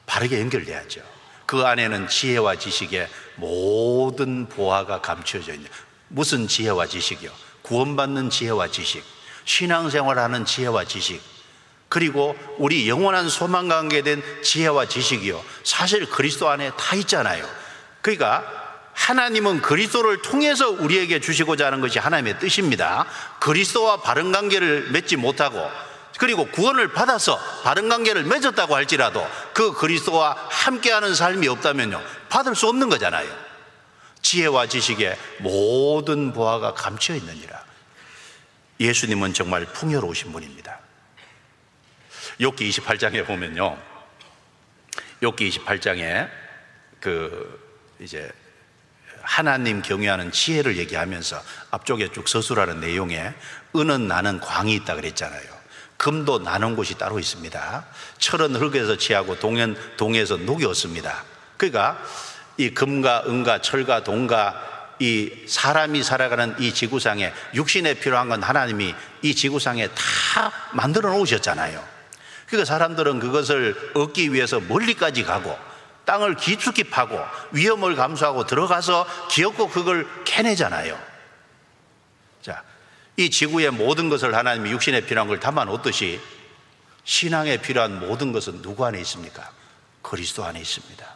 바르게 연결돼야죠. 그 안에는 지혜와 지식의 모든 보화가 감춰져 있는 무슨 지혜와 지식이요? 구원받는 지혜와 지식, 신앙생활하는 지혜와 지식, 그리고 우리 영원한 소망 관계 된 지혜와 지식이요. 사실 그리스도 안에 다 있잖아요. 그러니까 하나님은 그리스도를 통해서 우리에게 주시고자 하는 것이 하나님의 뜻입니다. 그리스도와 바른 관계를 맺지 못하고 그리고 구원을 받아서 바른 관계를 맺었다고 할지라도 그 그리스도와 함께하는 삶이 없다면요. 받을 수 없는 거잖아요. 지혜와 지식의 모든 보화가 감춰 있느니라. 예수님은 정말 풍요로우신 분입니다. 욥기 28장에 보면요. 욥기 28장에 그 이제 하나님 경외하는 지혜를 얘기하면서 앞쪽에 쭉 서술하는 내용에 은은 나는 광이 있다 그랬잖아요. 금도 나는 곳이 따로 있습니다. 철은 흙에서 취하고 동은 동에서 녹이 없습니다. 그러니까 이 금과 은과 철과 동과 이 사람이 살아가는 이 지구상에 육신에 필요한 건 하나님이 이 지구상에 다 만들어 놓으셨잖아요. 그러니까 사람들은 그것을 얻기 위해서 멀리까지 가고 땅을 깊숙이 파고 위험을 감수하고 들어가서 기업고 그걸 캐내잖아요. 자, 이 지구의 모든 것을 하나님이 육신에 필요한 걸 담아 놓듯이 신앙에 필요한 모든 것은 누구 안에 있습니까? 그리스도 안에 있습니다.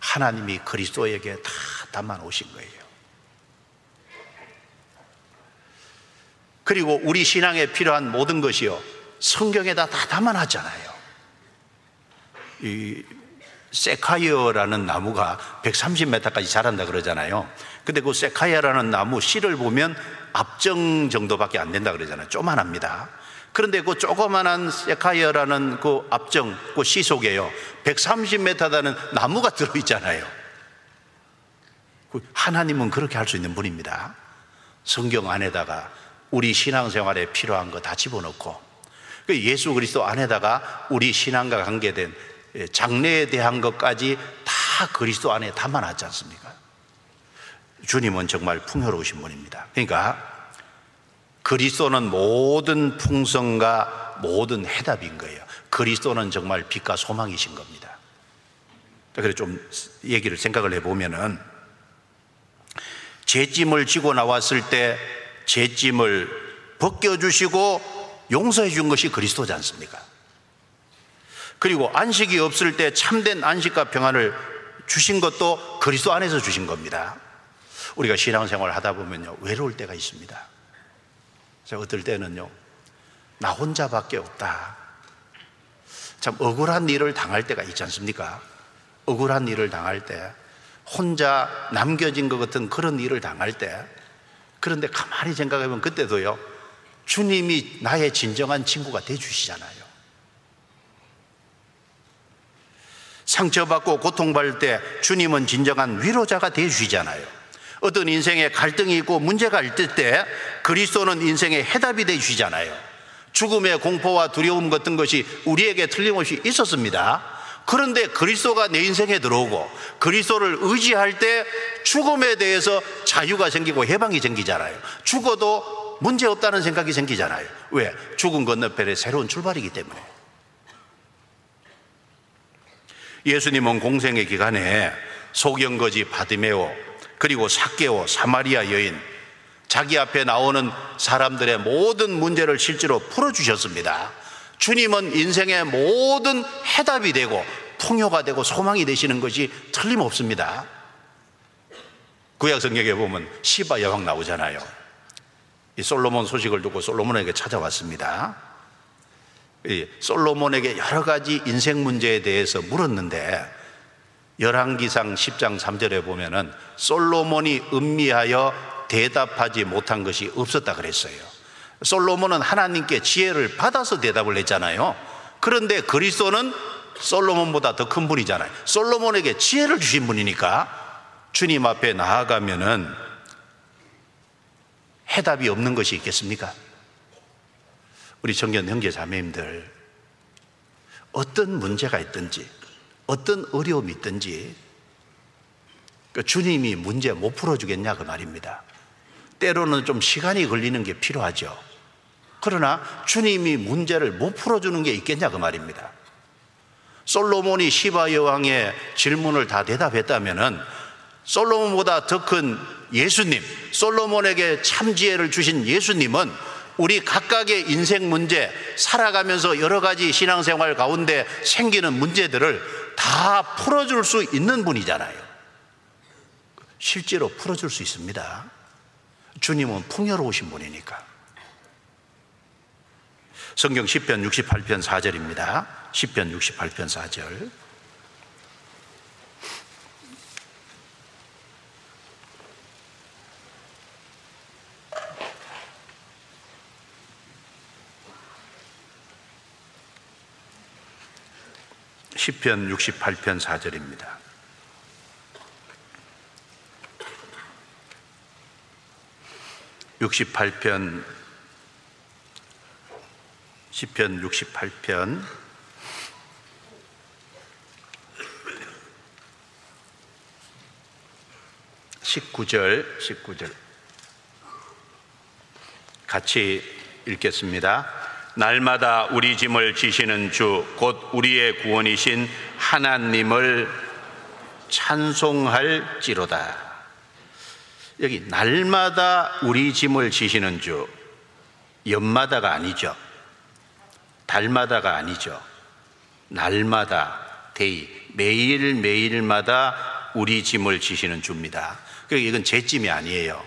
하나님이 그리스도에게 다 담아 놓으신 거예요. 그리고 우리 신앙에 필요한 모든 것이요. 성경에다 다 담아놨잖아요. 이 세카이어라는 나무가 130m까지 자란다 그러잖아요. 근데 그 세카이어라는 나무 씨를 보면 앞정 정도밖에 안 된다 그러잖아요. 조만합니다. 그런데 그 조그만한 세카이어라는 그 앞정, 그 씨 속에요. 130m다는 나무가 들어있잖아요. 그 하나님은 그렇게 할 수 있는 분입니다. 성경 안에다가 우리 신앙생활에 필요한 거 다 집어넣고 그 예수 그리스도 안에다가 우리 신앙과 관계된 장래에 대한 것까지 다 그리스도 안에 담아놨지 않습니까? 주님은 정말 풍요로우신 분입니다. 그러니까 그리스도는 모든 풍성과 모든 해답인 거예요. 그리스도는 정말 빛과 소망이신 겁니다. 그래서 좀 얘기를 생각을 해보면은 죄짐을 지고 나왔을 때 죄짐을 벗겨주시고 용서해 준 것이 그리스도지 않습니까? 그리고 안식이 없을 때 참된 안식과 평안을 주신 것도 그리스도 안에서 주신 겁니다. 우리가 신앙생활을 하다 보면요, 외로울 때가 있습니다. 제가 어떨 때는요, 나 혼자밖에 없다. 참 억울한 일을 당할 때가 있지 않습니까? 억울한 일을 당할 때, 혼자 남겨진 것 같은 그런 일을 당할 때, 그런데 가만히 생각해보면 그때도요, 주님이 나의 진정한 친구가 돼 주시잖아요. 상처받고 고통받을 때 주님은 진정한 위로자가 돼 주시잖아요. 어떤 인생에 갈등이 있고 문제가 있을 때 그리스도는 인생의 해답이 돼 주시잖아요. 죽음의 공포와 두려움 같은 것이 우리에게 틀림없이 있었습니다. 그런데 그리스도가 내 인생에 들어오고 그리스도를 의지할 때 죽음에 대해서 자유가 생기고 해방이 생기잖아요. 죽어도 문제 없다는 생각이 생기잖아요. 왜? 죽은 건너편에 새로운 출발이기 때문에. 예수님은 공생의 기간에 소경거지 바디메오 그리고 사개오 사마리아 여인 자기 앞에 나오는 사람들의 모든 문제를 실제로 풀어주셨습니다. 주님은 인생의 모든 해답이 되고 통효가 되고 소망이 되시는 것이 틀림없습니다. 구약 성경에 보면 시바 여왕 나오잖아요. 이 솔로몬 소식을 듣고 솔로몬에게 찾아왔습니다. 이 솔로몬에게 여러 가지 인생 문제에 대해서 물었는데 열왕기상 10장 3절에 보면은 솔로몬이 음미하여 대답하지 못한 것이 없었다 그랬어요. 솔로몬은 하나님께 지혜를 받아서 대답을 했잖아요. 그런데 그리스도는 솔로몬보다 더 큰 분이잖아요. 솔로몬에게 지혜를 주신 분이니까 주님 앞에 나아가면은 해답이 없는 것이 있겠습니까? 우리 청년 형제 자매님들 어떤 문제가 있든지 어떤 어려움이 있든지 그 주님이 문제 못 풀어주겠냐 그 말입니다. 때로는 좀 시간이 걸리는 게 필요하죠. 그러나 주님이 문제를 못 풀어주는 게 있겠냐 그 말입니다. 솔로몬이 시바 여왕의 질문을 다 대답했다면은 솔로몬보다 더 큰 예수님, 솔로몬에게 참 지혜를 주신 예수님은 우리 각각의 인생 문제, 살아가면서 여러 가지 신앙생활 가운데 생기는 문제들을 다 풀어줄 수 있는 분이잖아요. 실제로 풀어줄 수 있습니다. 주님은 풍요로우신 분이니까. 성경 10편 68편 4절입니다. 10편 68편 4절. 시편 68편 4절입니다. (68편) 시편 68편 19절 19절 같이 읽겠습니다. 날마다 우리 짐을 지시는 주, 곧 우리의 구원이신 하나님을 찬송할지로다. 여기 날마다 우리 짐을 지시는 주, 연마다가 아니죠. 달마다가 아니죠. 날마다, day, 매일매일마다 우리 짐을 지시는 주입니다. 그러니까 이건 제 짐이 아니에요.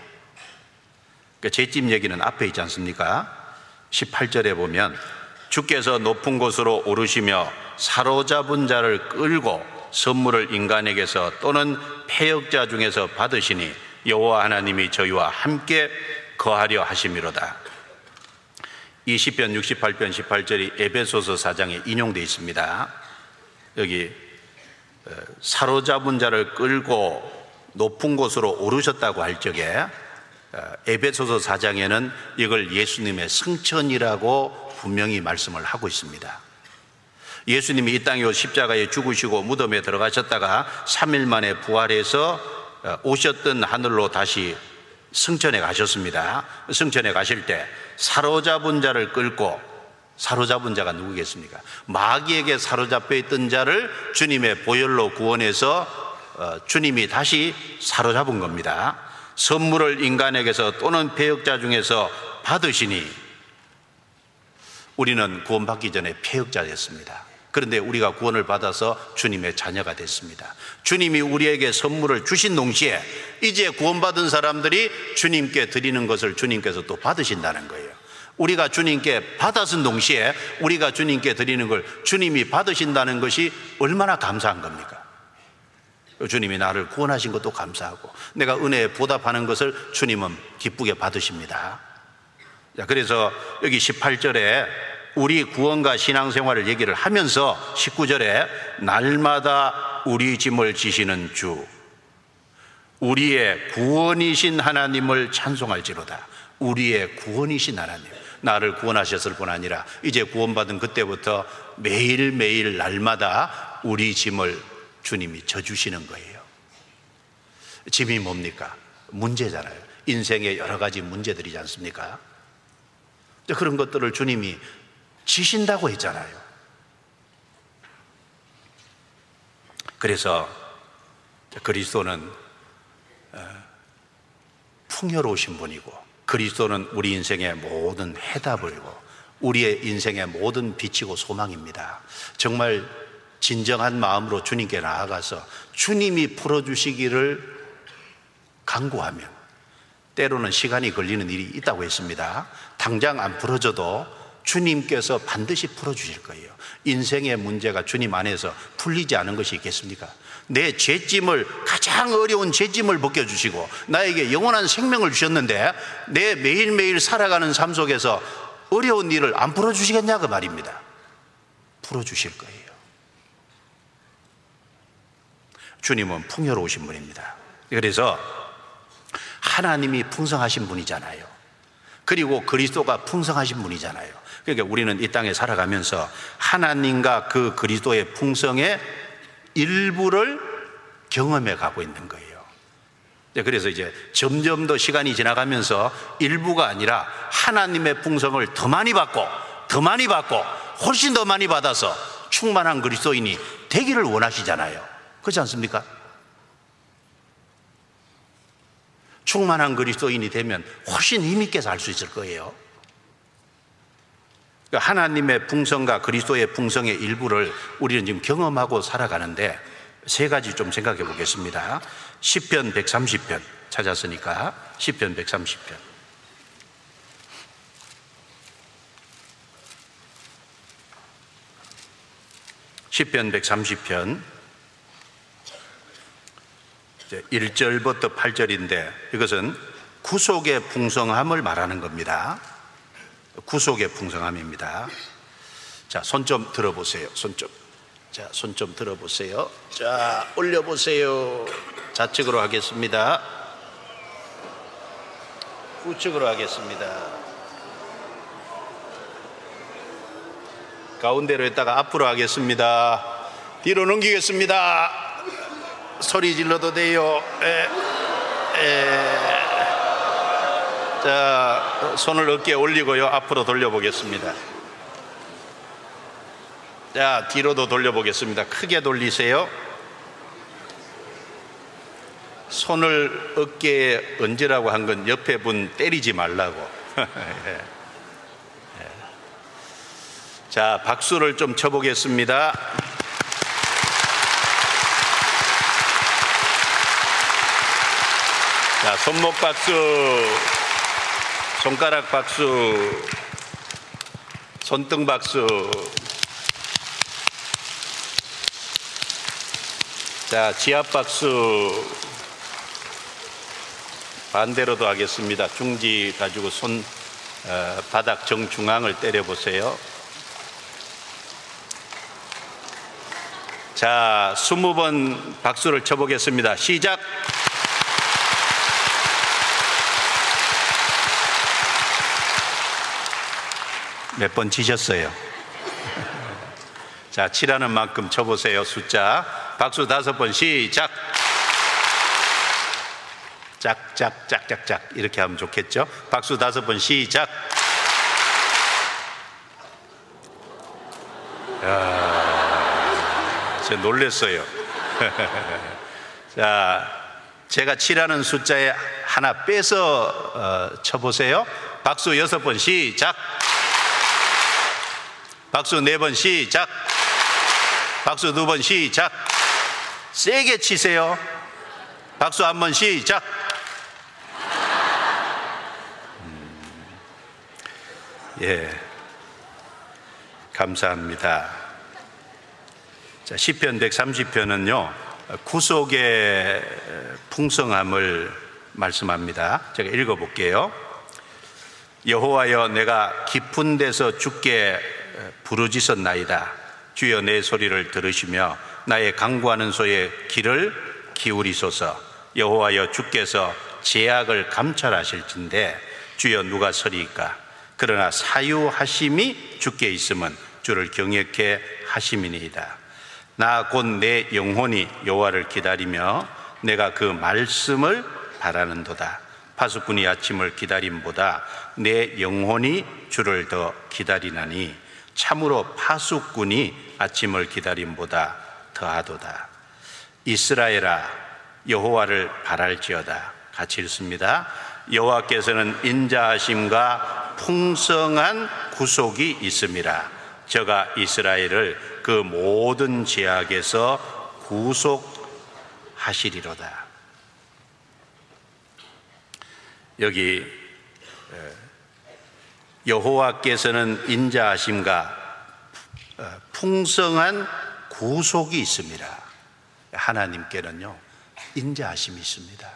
그러니까 제짐 얘기는 앞에 있지 않습니까? 18절에 보면 주께서 높은 곳으로 오르시며 사로잡은 자를 끌고 선물을 인간에게서 또는 폐역자 중에서 받으시니 여호와 하나님이 저희와 함께 거하려 하심이로다. 이 시편 68편 18절이 에베소서 4장에 인용되어 있습니다. 여기 어, 사로잡은 자를 끌고 높은 곳으로 오르셨다고 할 적에 어, 에베소서 4장에는 이걸 예수님의 승천이라고 분명히 말씀을 하고 있습니다. 예수님이 이 땅에 십자가에 죽으시고 무덤에 들어가셨다가 3일 만에 부활해서 어, 오셨던 하늘로 다시 승천에 가셨습니다. 승천에 가실 때 사로잡은 자를 끌고 사로잡은 자가 누구겠습니까? 마귀에게 사로잡혀 있던 자를 주님의 보혈로 구원해서 어, 주님이 다시 사로잡은 겁니다. 선물을 인간에게서 또는 폐역자 중에서 받으시니 우리는 구원받기 전에 폐역자였습니다. 그런데 우리가 구원을 받아서 주님의 자녀가 됐습니다. 주님이 우리에게 선물을 주신 동시에 이제 구원받은 사람들이 주님께 드리는 것을 주님께서 또 받으신다는 거예요. 우리가 주님께 받았은 동시에 우리가 주님께 드리는 걸 주님이 받으신다는 것이 얼마나 감사한 겁니까? 주님이 나를 구원하신 것도 감사하고 내가 은혜에 보답하는 것을 주님은 기쁘게 받으십니다. 자, 그래서 여기 18절에 우리 구원과 신앙생활을 얘기를 하면서 19절에 날마다 우리 짐을 지시는 주, 우리의 구원이신 하나님을 찬송할지로다. 우리의 구원이신 하나님. 나를 구원하셨을 뿐 아니라 이제 구원받은 그때부터 매일매일 날마다 우리 짐을 주님이 져주시는 거예요. 짐이 뭡니까? 문제잖아요. 인생의 여러 가지 문제들이지 않습니까? 그런 것들을 주님이 지신다고 했잖아요. 그래서 그리스도는 어, 풍요로우신 분이고 그리스도는 우리 인생의 모든 해답을고 우리의 인생의 모든 빛이고 소망입니다. 정말 진정한 마음으로 주님께 나아가서 주님이 풀어주시기를 강구하면 때로는 시간이 걸리는 일이 있다고 했습니다. 당장 안 풀어져도 주님께서 반드시 풀어주실 거예요. 인생의 문제가 주님 안에서 풀리지 않은 것이 있겠습니까? 내 죄짐을 가장 어려운 죄짐을 벗겨주시고 나에게 영원한 생명을 주셨는데 내 매일매일 살아가는 삶 속에서 어려운 일을 안 풀어주시겠냐 그 말입니다. 풀어주실 거예요. 주님은 풍요로우신 분입니다. 그래서 하나님이 풍성하신 분이잖아요. 그리고 그리스도가 풍성하신 분이잖아요. 그러니까 우리는 이 땅에 살아가면서 하나님과 그 그리스도의 풍성의 일부를 경험해 가고 있는 거예요. 네, 그래서 이제 점점 더 시간이 지나가면서 일부가 아니라 하나님의 풍성을 더 많이 받고 더 많이 받고 훨씬 더 많이 받아서 충만한 그리스도인이 되기를 원하시잖아요. 그렇지 않습니까? 충만한 그리스도인이 되면 훨씬 힘있게 살 수 있을 거예요. 그러니까 하나님의 풍성과 그리스도의 풍성의 일부를 우리는 지금 경험하고 살아가는데 세 가지 좀 생각해 보겠습니다. 10편 130편 찾았으니까 10편 130편. 시편 130편 1절부터 8절인데 이것은 구속의 풍성함을 말하는 겁니다. 구속의 풍성함입니다. 자, 손 좀 들어보세요. 손 좀. 자, 손 좀 들어보세요. 자, 올려보세요. 좌측으로 하겠습니다. 우측으로 하겠습니다. 가운데로 했다가 앞으로 하겠습니다. 뒤로 넘기겠습니다. 소리 질러도 돼요. 에, 에. 자, 손을 어깨에 올리고요. 앞으로 돌려보겠습니다. 자, 뒤로도 돌려보겠습니다. 크게 돌리세요. 손을 어깨에 얹으라고 한 건 옆에 분 때리지 말라고. 자, 박수를 좀 쳐보겠습니다. 자, 손목 박수, 손가락 박수, 손등 박수. 자, 지압 박수. 반대로도 하겠습니다. 중지 가지고 손 어, 바닥 정중앙을 때려 보세요. 자, 스무 번 박수를 쳐보겠습니다. 시작. 몇번 치셨어요? 자, 치라는 만큼 쳐보세요. 숫자. 박수 다섯 번 시작. 짝짝 짝짝짝 이렇게 하면 좋겠죠? 박수 다섯 번 시작. 제가 놀랬어요. 자, 제가 7하는 숫자에 하나 빼서 어, 쳐보세요. 박수 여섯 번 시작. 박수 네 번 시작. 박수 두 번 시작. 세게 치세요. 박수 한 번 시작. 음, 예. 감사합니다. 자, 시편 130편은요, 구속의 풍성함을 말씀합니다. 제가 읽어볼게요. 여호와여 내가 깊은 데서 죽게 부르짖었나이다. 주여 내 소리를 들으시며 나의 강구하는 소의 길을 기울이소서. 여호와여 주께서 제약을 감찰하실진데 주여 누가 서리까? 그러나 사유하심이 주께 있으면 주를 경외케 하심이니이다. 나 곧 내 영혼이 여호와를 기다리며 내가 그 말씀을 바라는도다. 파수꾼이 아침을 기다림보다 내 영혼이 주를 더 기다리나니 참으로 파수꾼이 아침을 기다림보다 더하도다. 이스라엘아 여호와를 바랄지어다. 같이 읽습니다. 여호와께서는 인자하심과 풍성한 구속이 있음이라. 저가 이스라엘을 그 모든 제약에서 구속하시리로다. 여기 여호와께서는 인자하심과 어, 풍성한 구속이 있습니다. 하나님께는요 인자하심이 있습니다.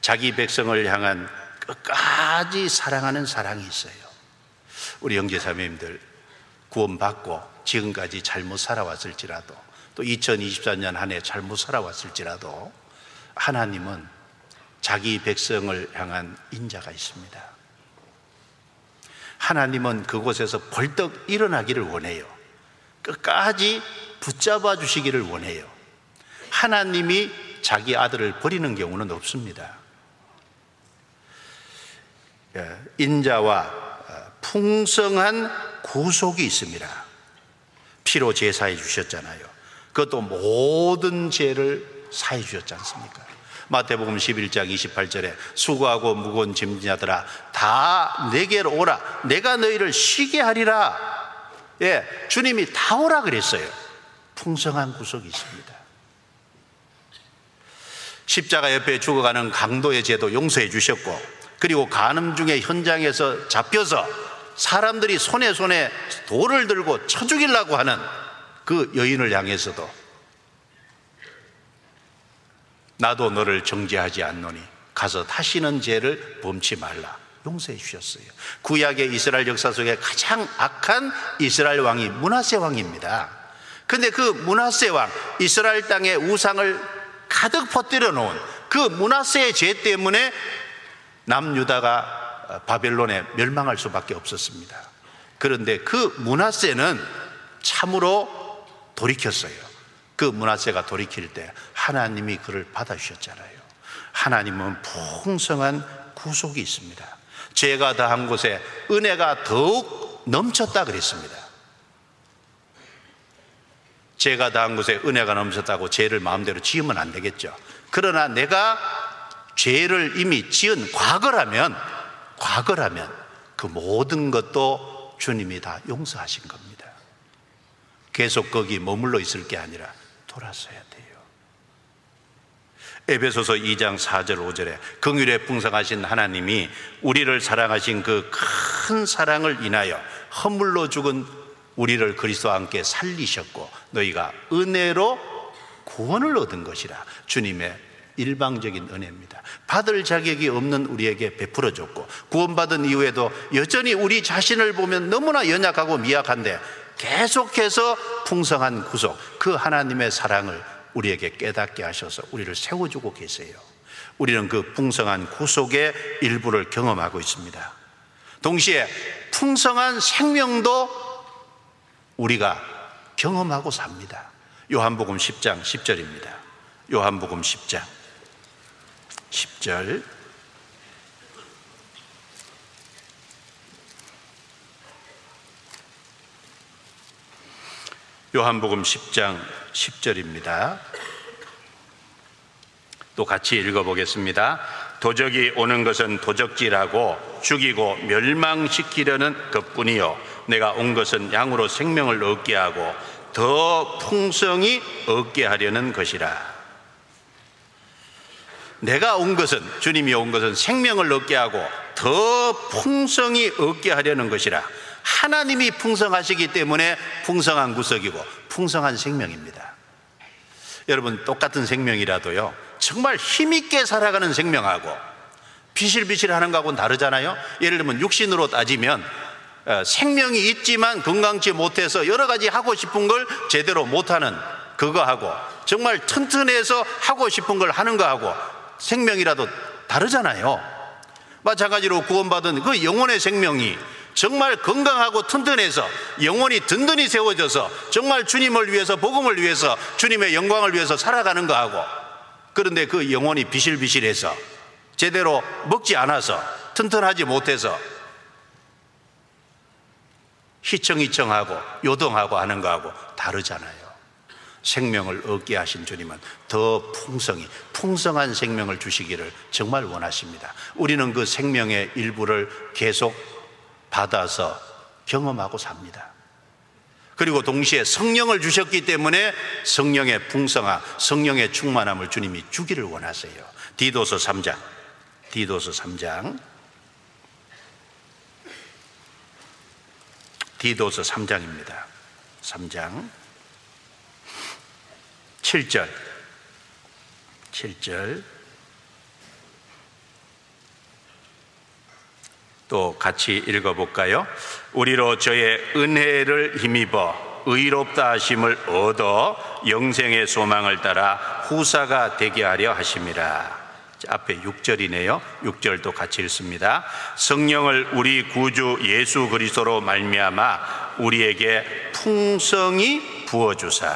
자기 백성을 향한 끝까지 사랑하는 사랑이 있어요. 우리 형제자매님들 구원받고 지금까지 잘못 살아왔을지라도 또 2024년 한 해 잘못 살아왔을지라도 하나님은 자기 백성을 향한 인자가 있습니다. 하나님은 그곳에서 벌떡 일어나기를 원해요. 끝까지 붙잡아 주시기를 원해요. 하나님이 자기 아들을 버리는 경우는 없습니다. 예, 인자와 어, 풍성한 구속이 있습니다. 피로 제사해 주셨잖아요. 그것도 모든 죄를 사해 주셨지 않습니까? 마태복음 11장 28절에 수고하고 무거운 짐자들아 다 내게로 오라. 내가 너희를 쉬게 하리라. 예, 주님이 다 오라 그랬어요. 풍성한 구속이 있습니다. 십자가 옆에 죽어가는 강도의 죄도 용서해 주셨고 그리고 간음 중에 현장에서 잡혀서 사람들이 손에 손에 돌을 들고 쳐 죽이려고 하는 그 여인을 향해서도 나도 너를 정죄하지 않노니 가서 다시는 죄를 범치 말라. 용서해 주셨어요. 구약의 이스라엘 역사 속에 가장 악한 이스라엘 왕이 문하세 왕입니다. 근데 그 문하세 왕, 이스라엘 땅에 우상을 가득 퍼뜨려 놓은 그 문하세의 죄 때문에 남유다가 바벨론에 멸망할 수밖에 없었습니다. 그런데 그 문하세는 참으로 돌이켰어요. 그 문하세가 돌이킬 때 하나님이 그를 받아주셨잖아요. 하나님은 풍성한 구속이 있습니다. 죄가 다한 곳에 은혜가 더욱 넘쳤다 그랬습니다. 죄가 다한 곳에 은혜가 넘쳤다고 죄를 마음대로 지으면 안 되겠죠. 그러나 내가 죄를 이미 지은 과거라면, 과거라면 그 모든 것도 주님이 다 용서하신 겁니다. 계속 거기 머물러 있을 게 아니라 돌아서야 돼요. 에베소서 2장 4절 5절에 긍휼에 풍성하신 하나님이 우리를 사랑하신 그 큰 사랑을 인하여 허물로 죽은 우리를 그리스도와 함께 살리셨고 너희가 은혜로 구원을 얻은 것이라 주님의 일방적인 은혜입니다. 받을 자격이 없는 우리에게 베풀어 줬고 구원받은 이후에도 여전히 우리 자신을 보면 너무나 연약하고 미약한데 계속해서 풍성한 구속, 그 하나님의 사랑을 우리에게 깨닫게 하셔서 우리를 세워주고 계세요. 우리는 그 풍성한 구속의 일부를 경험하고 있습니다. 동시에 풍성한 생명도 우리가 경험하고 삽니다. 요한복음 10장 10절입니다. 요한복음 10장 10절 요한복음 10장 10절입니다. 또 같이 읽어보겠습니다. 도적이 오는 것은 도적질하고 죽이고 멸망시키려는 것뿐이요. 내가 온 것은 양으로 생명을 얻게 하고 더 풍성히 얻게 하려는 것이라. 내가 온 것은 주님이 온 것은 생명을 얻게 하고 더 풍성히 얻게 하려는 것이라. 하나님이 풍성하시기 때문에 풍성한 구석이고 풍성한 생명입니다. 여러분 똑같은 생명이라도요 정말 힘있게 살아가는 생명하고 비실비실하는 거하고는 다르잖아요. 예를 들면 육신으로 따지면 어, 생명이 있지만 건강치 못해서 여러 가지 하고 싶은 걸 제대로 못하는 그거하고 정말 튼튼해서 하고 싶은 걸 하는 거하고 생명이라도 다르잖아요. 마찬가지로 구원받은 그 영혼의 생명이 정말 건강하고 튼튼해서 영혼이 든든히 세워져서 정말 주님을 위해서 복음을 위해서 주님의 영광을 위해서 살아가는 거하고 그런데 그 영혼이 비실비실해서 제대로 먹지 않아서 튼튼하지 못해서 희청희청하고 요동하고 하는 거하고 다르잖아요. 생명을 얻게 하신 주님은 더 풍성히 풍성한 생명을 주시기를 정말 원하십니다. 우리는 그 생명의 일부를 계속 받아서 경험하고 삽니다. 그리고 동시에 성령을 주셨기 때문에 성령의 풍성함, 성령의 충만함을 주님이 주기를 원하세요. 디도서 3장, 디도서 3장, 디도서 3장입니다. 3장 7절 7절 또 같이 읽어볼까요? 우리로 저의 은혜를 힘입어 의롭다 하심을 얻어 영생의 소망을 따라 후사가 되게 하려 하심이라. 앞에 6절이네요. 6절도 같이 읽습니다. 성령을 우리 구주 예수 그리스도로 말미암아 우리에게 풍성히 부어 주사.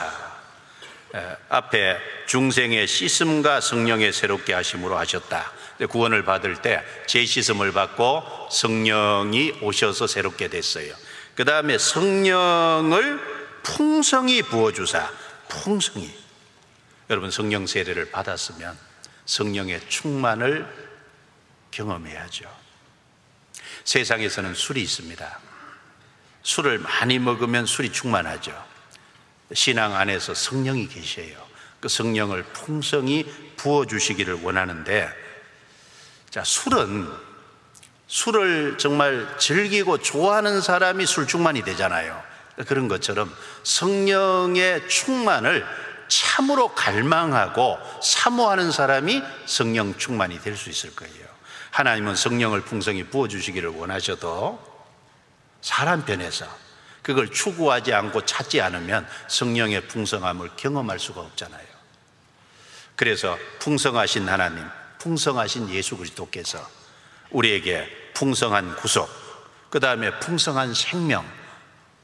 앞에 중생의 씻음과 성령의 새롭게 하심으로 하셨다. 구원을 받을 때 제시음을 받고 성령이 오셔서 새롭게 됐어요. 그 다음에 성령을 풍성히 부어주사, 풍성히. 여러분 성령 세례를 받았으면 성령의 충만을 경험해야죠. 세상에서는 술이 있습니다. 술을 많이 먹으면 술이 충만하죠. 신앙 안에서 성령이 계셔요. 그 성령을 풍성히 부어주시기를 원하는데 자, 술은 술을 정말 즐기고 좋아하는 사람이 술 충만이 되잖아요. 그런 것처럼 성령의 충만을 참으로 갈망하고 사모하는 사람이 성령 충만이 될 수 있을 거예요. 하나님은 성령을 풍성히 부어주시기를 원하셔도 사람 편에서 그걸 추구하지 않고 찾지 않으면 성령의 풍성함을 경험할 수가 없잖아요. 그래서 풍성하신 하나님, 풍성하신 예수 그리스도께서 우리에게 풍성한 구속, 그 다음에 풍성한 생명,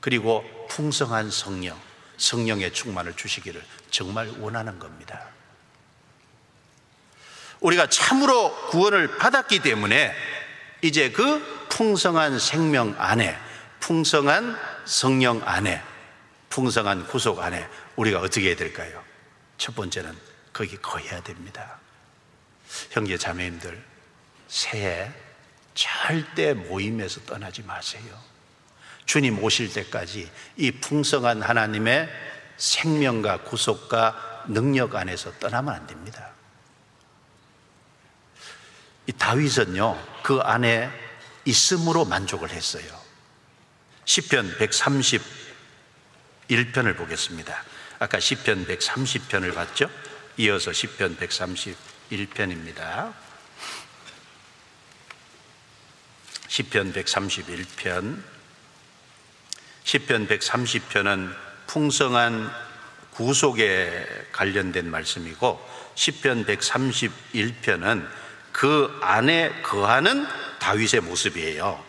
그리고 풍성한 성령, 성령의 충만을 주시기를 정말 원하는 겁니다. 우리가 참으로 구원을 받았기 때문에 이제 그 풍성한 생명 안에, 풍성한 성령 안에, 풍성한 구속 안에 우리가 어떻게 해야 될까요? 첫 번째는 거기 거해야 됩니다. 형제 자매님들 새해 절대 모임에서 떠나지 마세요. 주님 오실 때까지 이 풍성한 하나님의 생명과 구속과 능력 안에서 떠나면 안 됩니다. 이 다윗은요, 그 안에 있음으로 만족을 했어요. 10편 131편을 보겠습니다. 아까 10편 130편을 봤죠? 이어서 10편 130 1편입니다. 10편 131편 10편 130편은 풍성한 구속에 관련된 말씀이고 10편 131편은 그 안에 거하는 다윗의 모습이에요.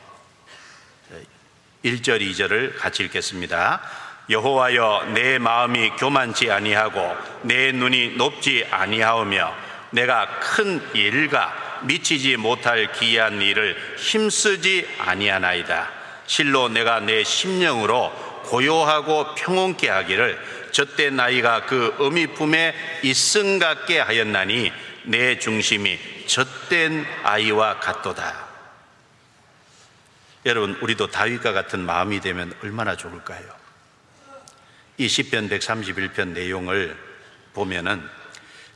1절 2절을 같이 읽겠습니다. 여호와여 내 마음이 교만치 아니하고 내 눈이 높지 아니하오며 내가 큰 일과 미치지 못할 기이한 일을 힘쓰지 아니하나이다. 실로 내가 내 심령으로 고요하고 평온케 하기를 젖된 아이가 그 어미 품에 있음 같게 하였나니 내 중심이 젖된 아이와 같도다. 여러분, 우리도 다윗과 같은 마음이 되면 얼마나 좋을까요? 이 시편 131편 내용을 보면은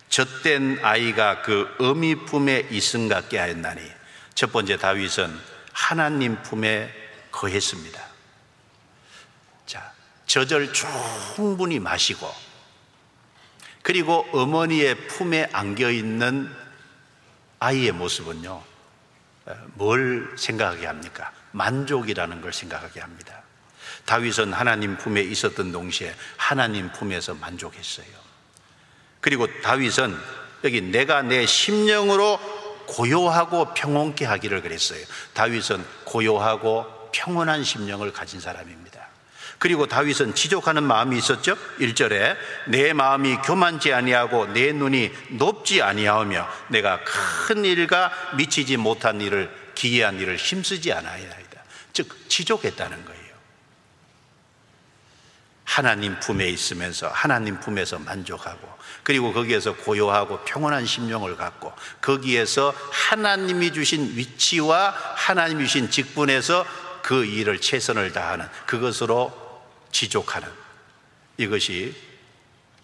젖된 아이가 그 어미 품에 있음 같게 하였나니 첫 번째 다윗은 하나님 품에 거했습니다. 자, 젖을 충분히 마시고 그리고 어머니의 품에 안겨 있는 아이의 모습은요, 뭘 생각하게 합니까? 만족이라는 걸 생각하게 합니다. 다윗은 하나님 품에 있었던 동시에 하나님 품에서 만족했어요. 그리고 다윗은 여기 내가 내 심령으로 고요하고 평온케 하기를 그랬어요. 다윗은 고요하고 평온한 심령을 가진 사람입니다. 그리고 다윗은 지족하는 마음이 있었죠. 1절에 내 마음이 교만지 아니하고 내 눈이 높지 아니하며 내가 큰 일과 미치지 못한 일을 기이한 일을 힘쓰지 않아야 하이다. 즉 지족했다는 거예요. 하나님 품에 있으면서 하나님 품에서 만족하고 그리고 거기에서 고요하고 평온한 심령을 갖고 거기에서 하나님이 주신 위치와 하나님이 주신 직분에서 그 일을 최선을 다하는 그것으로 지족하는 이것이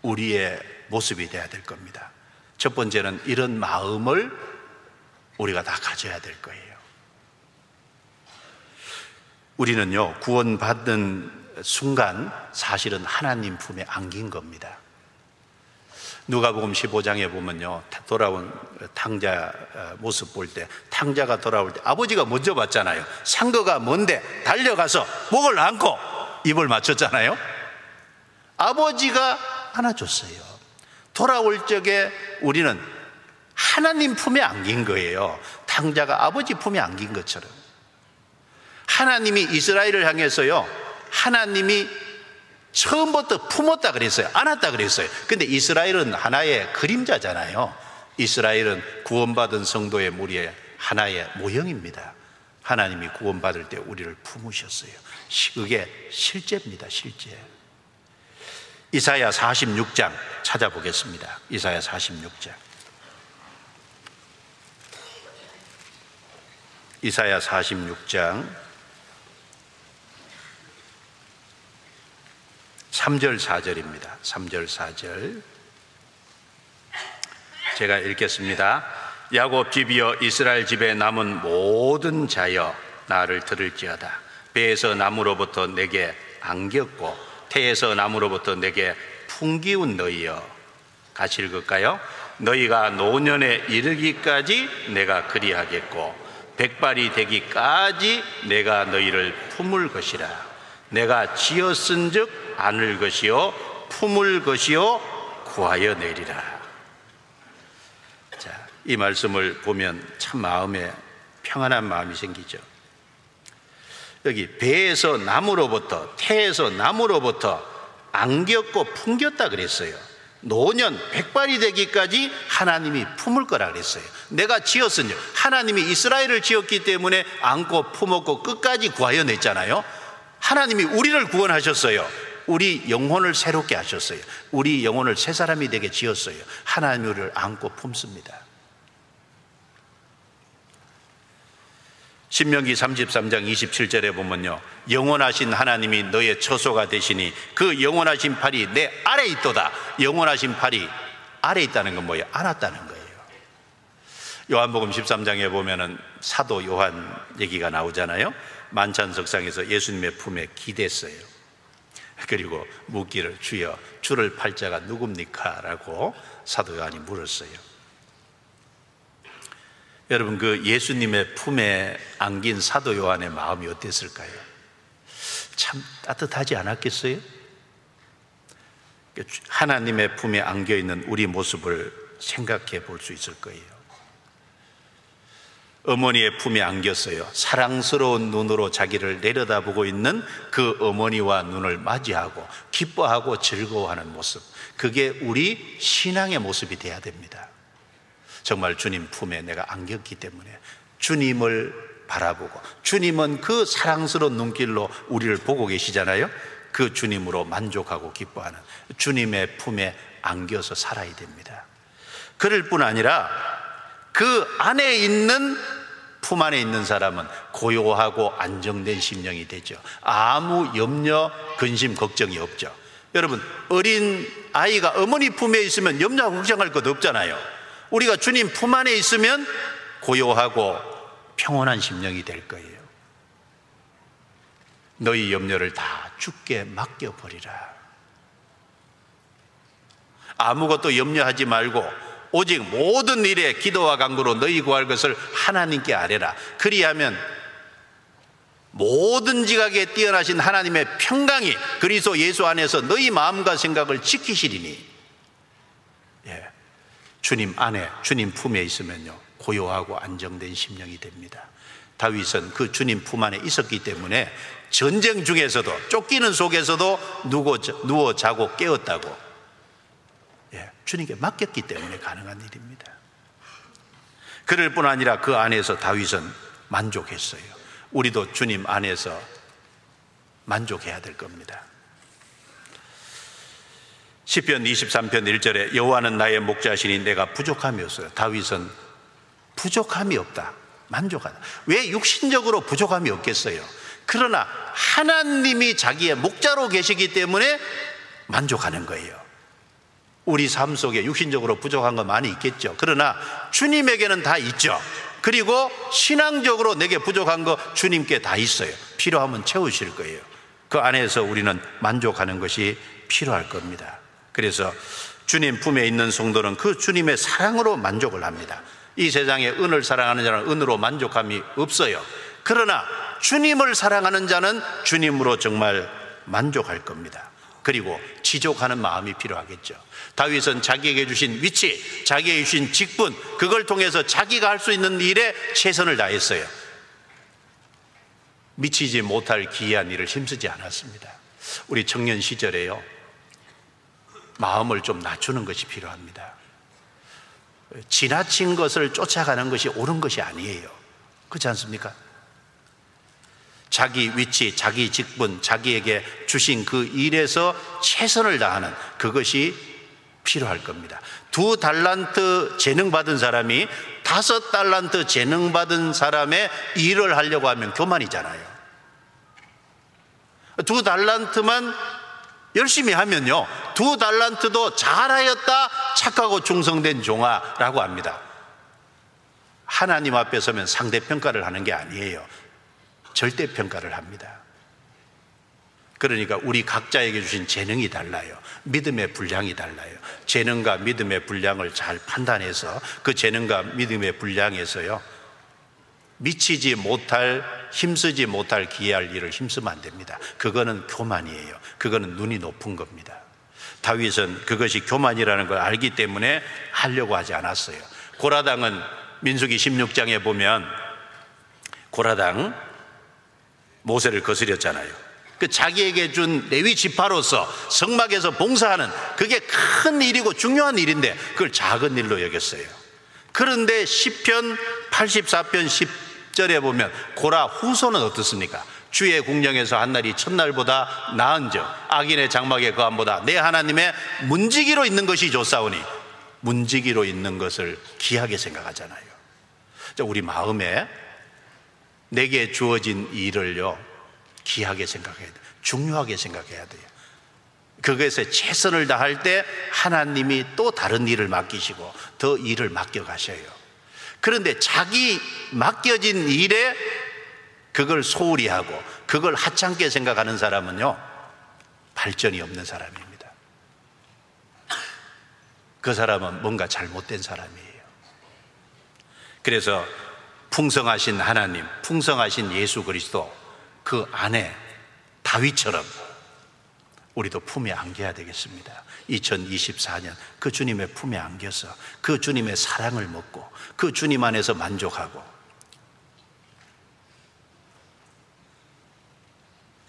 우리의 모습이 되어야 될 겁니다. 첫 번째는 이런 마음을 우리가 다 가져야 될 거예요. 우리는요, 구원받는 순간 사실은 하나님 품에 안긴 겁니다. 누가복음 15장에 보면요 돌아온 탕자 어, 모습 볼 때 탕자가 돌아올 때 아버지가 먼저 봤잖아요 상거가 뭔데 달려가서 목을 안고 입을 맞췄잖아요 아버지가 안아줬어요. 돌아올 적에 우리는 하나님 품에 안긴 거예요. 탕자가 아버지 품에 안긴 것처럼. 하나님이 이스라엘을 향해서요, 하나님이 처음부터 품었다 그랬어요. 안았다 그랬어요. 근데 이스라엘은 하나의 그림자잖아요. 이스라엘은 구원받은 성도의 무리의 하나의 모형입니다. 하나님이 구원받을 때 우리를 품으셨어요. 그게 실제입니다. 실제. 이사야 46장 찾아보겠습니다. 이사야 46장. 이사야 46장 3절 4절입니다. 3절 4절. 제가 읽겠습니다. 야곱 집이여 이스라엘 집에 남은 모든 자여 나를 들을지어다. 배에서 나무로부터 내게 안겼고 태에서 나무로부터 내게 풍기운 너희여 같이 읽을까요? 너희가 노년에 이르기까지 내가 그리하겠고 백발이 되기까지 내가 너희를 품을 것이라 내가 지었은즉 안을 것이요 품을 것이요 구하여 내리라. 자, 이 말씀을 보면 참 마음에 평안한 마음이 생기죠. 여기 배에서 나무로부터 태에서 나무로부터 안겼고 풍겼다 그랬어요. 노년 백발이 되기까지 하나님이 품을 거라 그랬어요. 내가 지었으니 하나님이 이스라엘을 지었기 때문에 안고 품었고 끝까지 구하여 냈잖아요. 하나님이 우리를 구원하셨어요. 우리 영혼을 새롭게 하셨어요. 우리 영혼을 새 사람이 되게 지었어요. 하나님 우리를 안고 품습니다. 신명기 33장 27절에 보면요. 영원하신 하나님이 너의 처소가 되시니 그 영원하신 팔이 내 아래 있도다. 영원하신 팔이 아래 있다는 건 뭐예요? 안았다는 거예요. 요한복음 13장에 보면은 사도 요한 얘기가 나오잖아요. 만찬석상에서 예수님의 품에 기댔어요. 그리고 묻기를 주여 주를 팔자가 누굽니까? 라고 사도 요한이 물었어요. 여러분 그 예수님의 품에 안긴 사도 요한의 마음이 어땠을까요? 참 따뜻하지 않았겠어요? 하나님의 품에 안겨 있는 우리 모습을 생각해 볼 수 있을 거예요. 어머니의 품에 안겼어요. 사랑스러운 눈으로 자기를 내려다보고 있는 그 어머니와 눈을 맞이하고 기뻐하고 즐거워하는 모습. 그게 우리 신앙의 모습이 돼야 됩니다. 정말 주님 품에 내가 안겼기 때문에 주님을 바라보고 주님은 그 사랑스러운 눈길로 우리를 보고 계시잖아요. 그 주님으로 만족하고 기뻐하는 주님의 품에 안겨서 살아야 됩니다. 그럴 뿐 아니라 그 안에 있는 품 안에 있는 사람은 고요하고 안정된 심령이 되죠. 아무 염려, 근심, 걱정이 없죠. 여러분, 어린 아이가 어머니 품에 있으면 염려, 걱정할 것 없잖아요. 우리가 주님 품 안에 있으면 고요하고 평온한 심령이 될 거예요. 너희 염려를 다 죽게 맡겨버리라. 아무것도 염려하지 말고 오직 모든 일에 기도와 간구로 너희 구할 것을 하나님께 아뢰라. 그리하면 모든 지각에 뛰어나신 하나님의 평강이 그리스도 예수 안에서 너희 마음과 생각을 지키시리니 예. 주님 안에 주님 품에 있으면요 고요하고 안정된 심령이 됩니다. 다윗은 그 주님 품 안에 있었기 때문에 전쟁 중에서도 쫓기는 속에서도 누워, 자고 깨었다고 주님께 맡겼기 때문에 가능한 일입니다. 그럴 뿐 아니라 그 안에서 다윗은 만족했어요. 우리도 주님 안에서 만족해야 될 겁니다. 시편 23편 1절에 여호와는 나의 목자시니 내가 부족함이 없어요. 다윗은 부족함이 없다. 만족하다. 왜 육신적으로 부족함이 없겠어요? 그러나 하나님이 자기의 목자로 계시기 때문에 만족하는 거예요. 우리 삶 속에 육신적으로 부족한 거 많이 있겠죠. 그러나 주님에게는 다 있죠. 그리고 신앙적으로 내게 부족한 거 주님께 다 있어요. 필요하면 채우실 거예요. 그 안에서 우리는 만족하는 것이 필요할 겁니다. 그래서 주님 품에 있는 성도는 그 주님의 사랑으로 만족을 합니다. 이 세상에 은을 사랑하는 자는 은으로 만족함이 없어요. 그러나 주님을 사랑하는 자는 주님으로 정말 만족할 겁니다. 그리고 지족하는 마음이 필요하겠죠. 다윗은 자기에게 주신 위치, 자기에게 주신 직분, 그걸 통해서 자기가 할 수 있는 일에 최선을 다했어요. 미치지 못할 기이한 일을 힘쓰지 않았습니다. 우리 청년 시절에요. 마음을 좀 낮추는 것이 필요합니다. 지나친 것을 쫓아가는 것이 옳은 것이 아니에요. 그렇지 않습니까? 자기 위치, 자기 직분, 자기에게 주신 그 일에서 최선을 다하는 그것이 필요할 겁니다. 두 달란트 재능 받은 사람이 다섯 달란트 재능 받은 사람의 일을 하려고 하면 교만이잖아요. 두 달란트만 열심히 하면요. 두 달란트도 잘하였다 착하고 충성된 종아라고 합니다. 하나님 앞에 서면 상대평가를 하는 게 아니에요. 절대평가를 합니다. 그러니까 우리 각자에게 주신 재능이 달라요. 믿음의 분량이 달라요. 재능과 믿음의 분량을 잘 판단해서 그 재능과 믿음의 분량에서요. 미치지 못할, 힘쓰지 못할 기회할 일을 힘쓰면 안 됩니다. 그거는 교만이에요. 그거는 눈이 높은 겁니다. 다윗은 그것이 교만이라는 걸 알기 때문에 하려고 하지 않았어요. 고라당은 민수기 16장에 보면 고라당 모세를 거스렸잖아요. 그 자기에게 준 레위 지파로서 성막에서 봉사하는 그게 큰 일이고 중요한 일인데 그걸 작은 일로 여겼어요. 그런데 10편 84편 10절에 보면 고라 후손은 어떻습니까? 주의 궁령에서 한 날이 첫날보다 나은즉 악인의 장막의 거함보다 내 하나님의 문지기로 있는 것이 좋사오니 문지기로 있는 것을 귀하게 생각하잖아요. 우리 마음에 내게 주어진 일을요, 귀하게 생각해야 돼요. 중요하게 생각해야 돼요. 그것에 최선을 다할 때 하나님이 또 다른 일을 맡기시고 더 일을 맡겨가셔요. 그런데 자기 맡겨진 일에 그걸 소홀히 하고 그걸 하찮게 생각하는 사람은요, 발전이 없는 사람입니다. 그 사람은 뭔가 잘못된 사람이에요. 그래서 풍성하신 하나님, 풍성하신 예수 그리스도 그 안에 다윗처럼 우리도 품에 안겨야 되겠습니다. 2024년 그 주님의 품에 안겨서 그 주님의 사랑을 먹고 그 주님 안에서 만족하고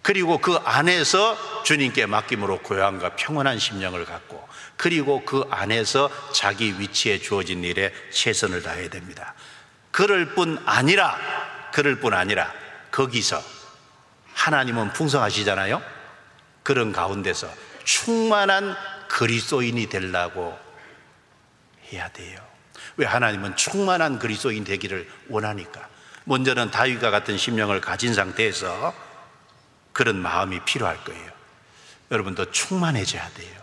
그리고 그 안에서 주님께 맡김으로 고요함과 평온한 심령을 갖고 그리고 그 안에서 자기 위치에 주어진 일에 최선을 다해야 됩니다. 그럴 뿐 아니라 그럴 뿐 아니라 거기서 하나님은 풍성하시잖아요. 그런 가운데서 충만한 그리스도인이 되려고 해야 돼요. 왜 하나님은 충만한 그리스도인 되기를 원하니까. 먼저는 다윗과 같은 심령을 가진 상태에서 그런 마음이 필요할 거예요. 여러분도 충만해져야 돼요.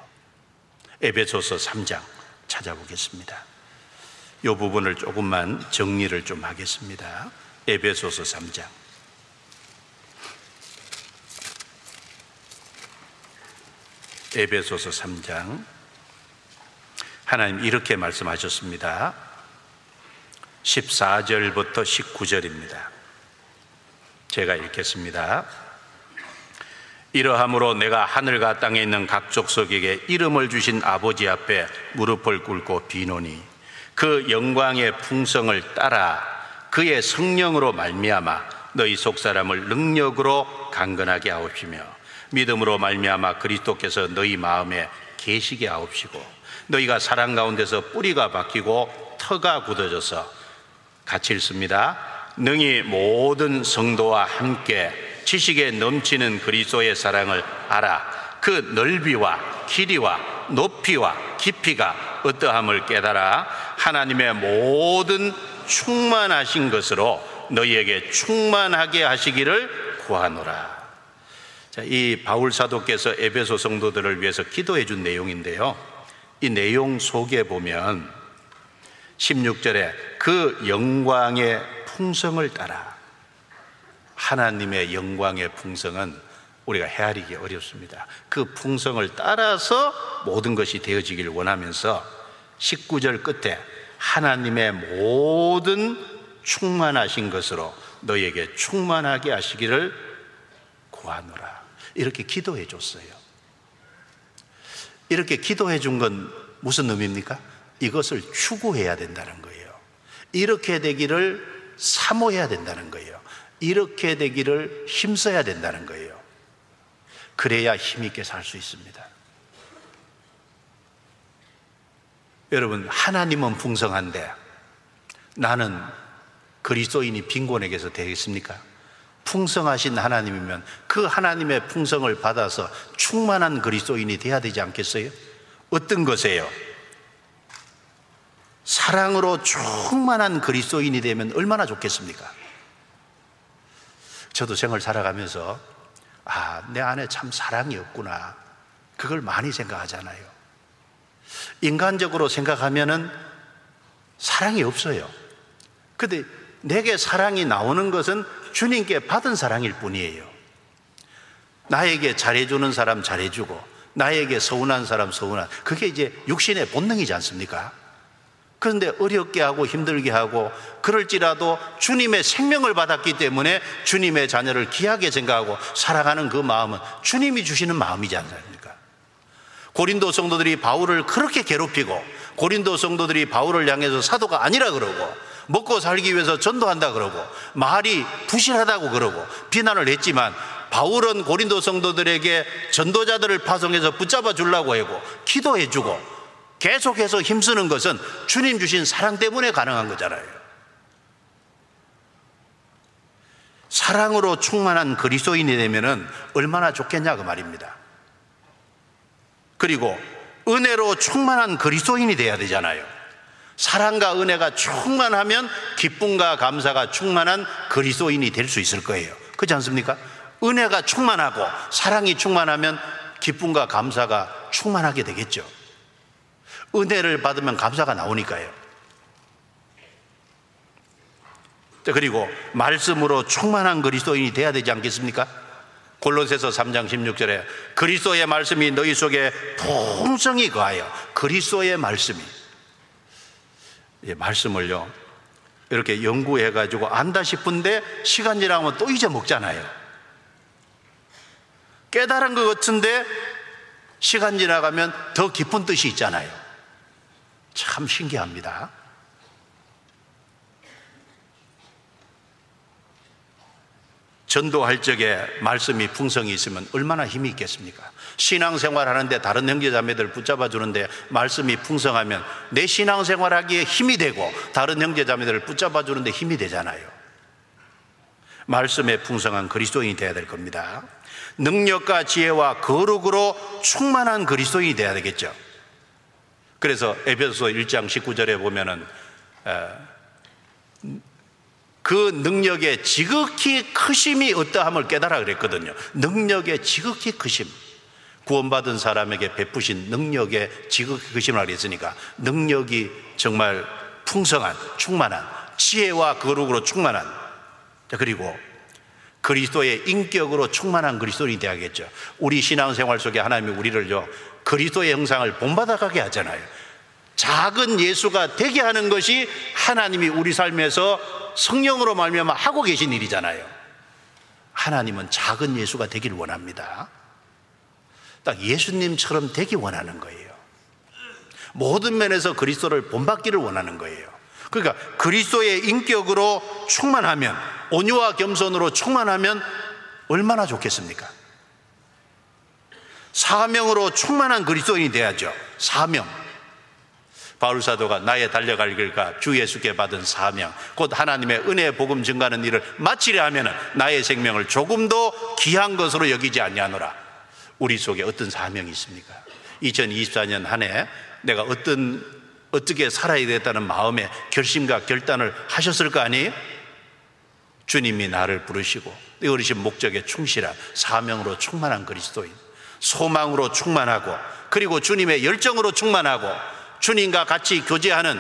에베소서 3장 찾아보겠습니다. 이 부분을 조금만 정리를 좀 하겠습니다. 에베소서 3장. 에베소서 3장. 하나님 이렇게 말씀하셨습니다. 14절부터 19절입니다. 제가 읽겠습니다. 이러함으로 내가 하늘과 땅에 있는 각 족속에게 이름을 주신 아버지 앞에 무릎을 꿇고 비노니 그 영광의 풍성을 따라 그의 성령으로 말미암아 너희 속 사람을 능력으로 강건하게 하옵시며 믿음으로 말미암아 그리스도께서 너희 마음에 계시게 하옵시고 너희가 사랑 가운데서 뿌리가 박히고 터가 굳어져서 같이 읽습니다. 능히 모든 성도와 함께 지식에 넘치는 그리스도의 사랑을 알아 그 넓이와 길이와 높이와 깊이가 어떠함을 깨달아 하나님의 모든 충만하신 것으로 너희에게 충만하게 하시기를 구하노라. 자, 이 바울 사도께서 에베소 성도들을 위해서 기도해 준 내용인데요. 이 내용 속에 보면 16절에 그 영광의 풍성을 따라 하나님의 영광의 풍성은 우리가 헤아리기 어렵습니다. 그 풍성을 따라서 모든 것이 되어지길 원하면서 19절 끝에 하나님의 모든 충만하신 것으로 너에게 충만하게 하시기를 구하노라. 이렇게 기도해 줬어요. 이렇게 기도해 준 건 무슨 의미입니까? 이것을 추구해야 된다는 거예요. 이렇게 되기를 사모해야 된다는 거예요. 이렇게 되기를 힘써야 된다는 거예요. 그래야 힘있게 살 수 있습니다. 여러분, 하나님은 풍성한데 나는 그리스도인이 빈곤에게서 되겠습니까? 풍성하신 하나님이면 그 하나님의 풍성을 받아서 충만한 그리스도인이 돼야 되지 않겠어요? 어떤 것이에요? 사랑으로 충만한 그리스도인이 되면 얼마나 좋겠습니까? 저도 생을 살아가면서 아, 내 안에 참 사랑이 없구나. 그걸 많이 생각하잖아요. 인간적으로 생각하면은 사랑이 없어요. 근데 내게 사랑이 나오는 것은 주님께 받은 사랑일 뿐이에요. 나에게 잘해주는 사람 잘해주고, 나에게 서운한 사람 서운한, 그게 이제 육신의 본능이지 않습니까? 그런데 어렵게 하고 힘들게 하고, 그럴지라도 주님의 생명을 받았기 때문에 주님의 자녀를 귀하게 생각하고 사랑하는 그 마음은 주님이 주시는 마음이지 않습니까? 고린도 성도들이 바울을 그렇게 괴롭히고, 고린도 성도들이 바울을 향해서 사도가 아니라 그러고, 먹고 살기 위해서 전도한다 그러고 말이 부실하다고 그러고 비난을 했지만 바울은 고린도 성도들에게 전도자들을 파송해서 붙잡아 주려고 하고 기도해 주고 계속해서 힘쓰는 것은 주님 주신 사랑 때문에 가능한 거잖아요. 사랑으로 충만한 그리스도인이 되면은 얼마나 좋겠냐 그 말입니다. 그리고 은혜로 충만한 그리스도인이 돼야 되잖아요. 사랑과 은혜가 충만하면 기쁨과 감사가 충만한 그리스도인이 될 수 있을 거예요. 그렇지 않습니까? 은혜가 충만하고 사랑이 충만하면 기쁨과 감사가 충만하게 되겠죠. 은혜를 받으면 감사가 나오니까요. 그리고 말씀으로 충만한 그리스도인이 돼야 되지 않겠습니까? 골로새서 3장 16절에 그리스도의 말씀이 너희 속에 풍성히 거하여 그리스도의 말씀이 말씀을요 이렇게 연구해 가지고 안다 싶은데 시간 지나면 또 잊어먹잖아요. 깨달은 것 같은데 시간 지나가면 더 깊은 뜻이 있잖아요. 참 신기합니다. 전도할 적에 말씀이 풍성이 있으면 얼마나 힘이 있겠습니까? 신앙생활 하는데 다른 형제자매들 붙잡아 주는데 말씀이 풍성하면 내 신앙생활 하기에 힘이 되고 다른 형제자매들을 붙잡아 주는데 힘이 되잖아요. 말씀에 풍성한 그리스도인이 되어야 될 겁니다. 능력과 지혜와 거룩으로 충만한 그리스도인이 되어야 되겠죠. 그래서 에베소서 1장 19절에 보면은 그 능력의 지극히 크심이 어떠함을 깨달아 그랬거든요. 능력의 지극히 크심. 구원받은 사람에게 베푸신 능력의 지극히 크심을 그랬으니까 능력이 정말 풍성한, 충만한, 지혜와 거룩으로 충만한, 그리고 그리스도의 인격으로 충만한 그리스도인이 되야겠죠. 우리 신앙생활 속에 하나님이 우리를요, 그리스도의 형상을 본받아가게 하잖아요. 작은 예수가 되게 하는 것이 하나님이 우리 삶에서 성령으로 말미암아 하고 계신 일이잖아요. 하나님은 작은 예수가 되기를 원합니다. 딱 예수님처럼 되기 원하는 거예요. 모든 면에서 그리스도를 본받기를 원하는 거예요. 그러니까 그리스도의 인격으로 충만하면 온유와 겸손으로 충만하면 얼마나 좋겠습니까? 사명으로 충만한 그리스도인이 돼야죠. 사명. 바울 사도가 나의 달려갈 길과 주 예수께 받은 사명, 곧 하나님의 은혜 복음 증가하는 일을 마치려 하면 나의 생명을 조금도 귀한 것으로 여기지 아니하노라. 우리 속에 어떤 사명이 있습니까? 2024년 한 해 내가 어떤 어떻게 살아야 되겠다는 마음의 결심과 결단을 하셨을 거 아니에요? 주님이 나를 부르시고 어르신 목적에 충실한 사명으로 충만한 그리스도인, 소망으로 충만하고 그리고 주님의 열정으로 충만하고 주님과 같이 교제하는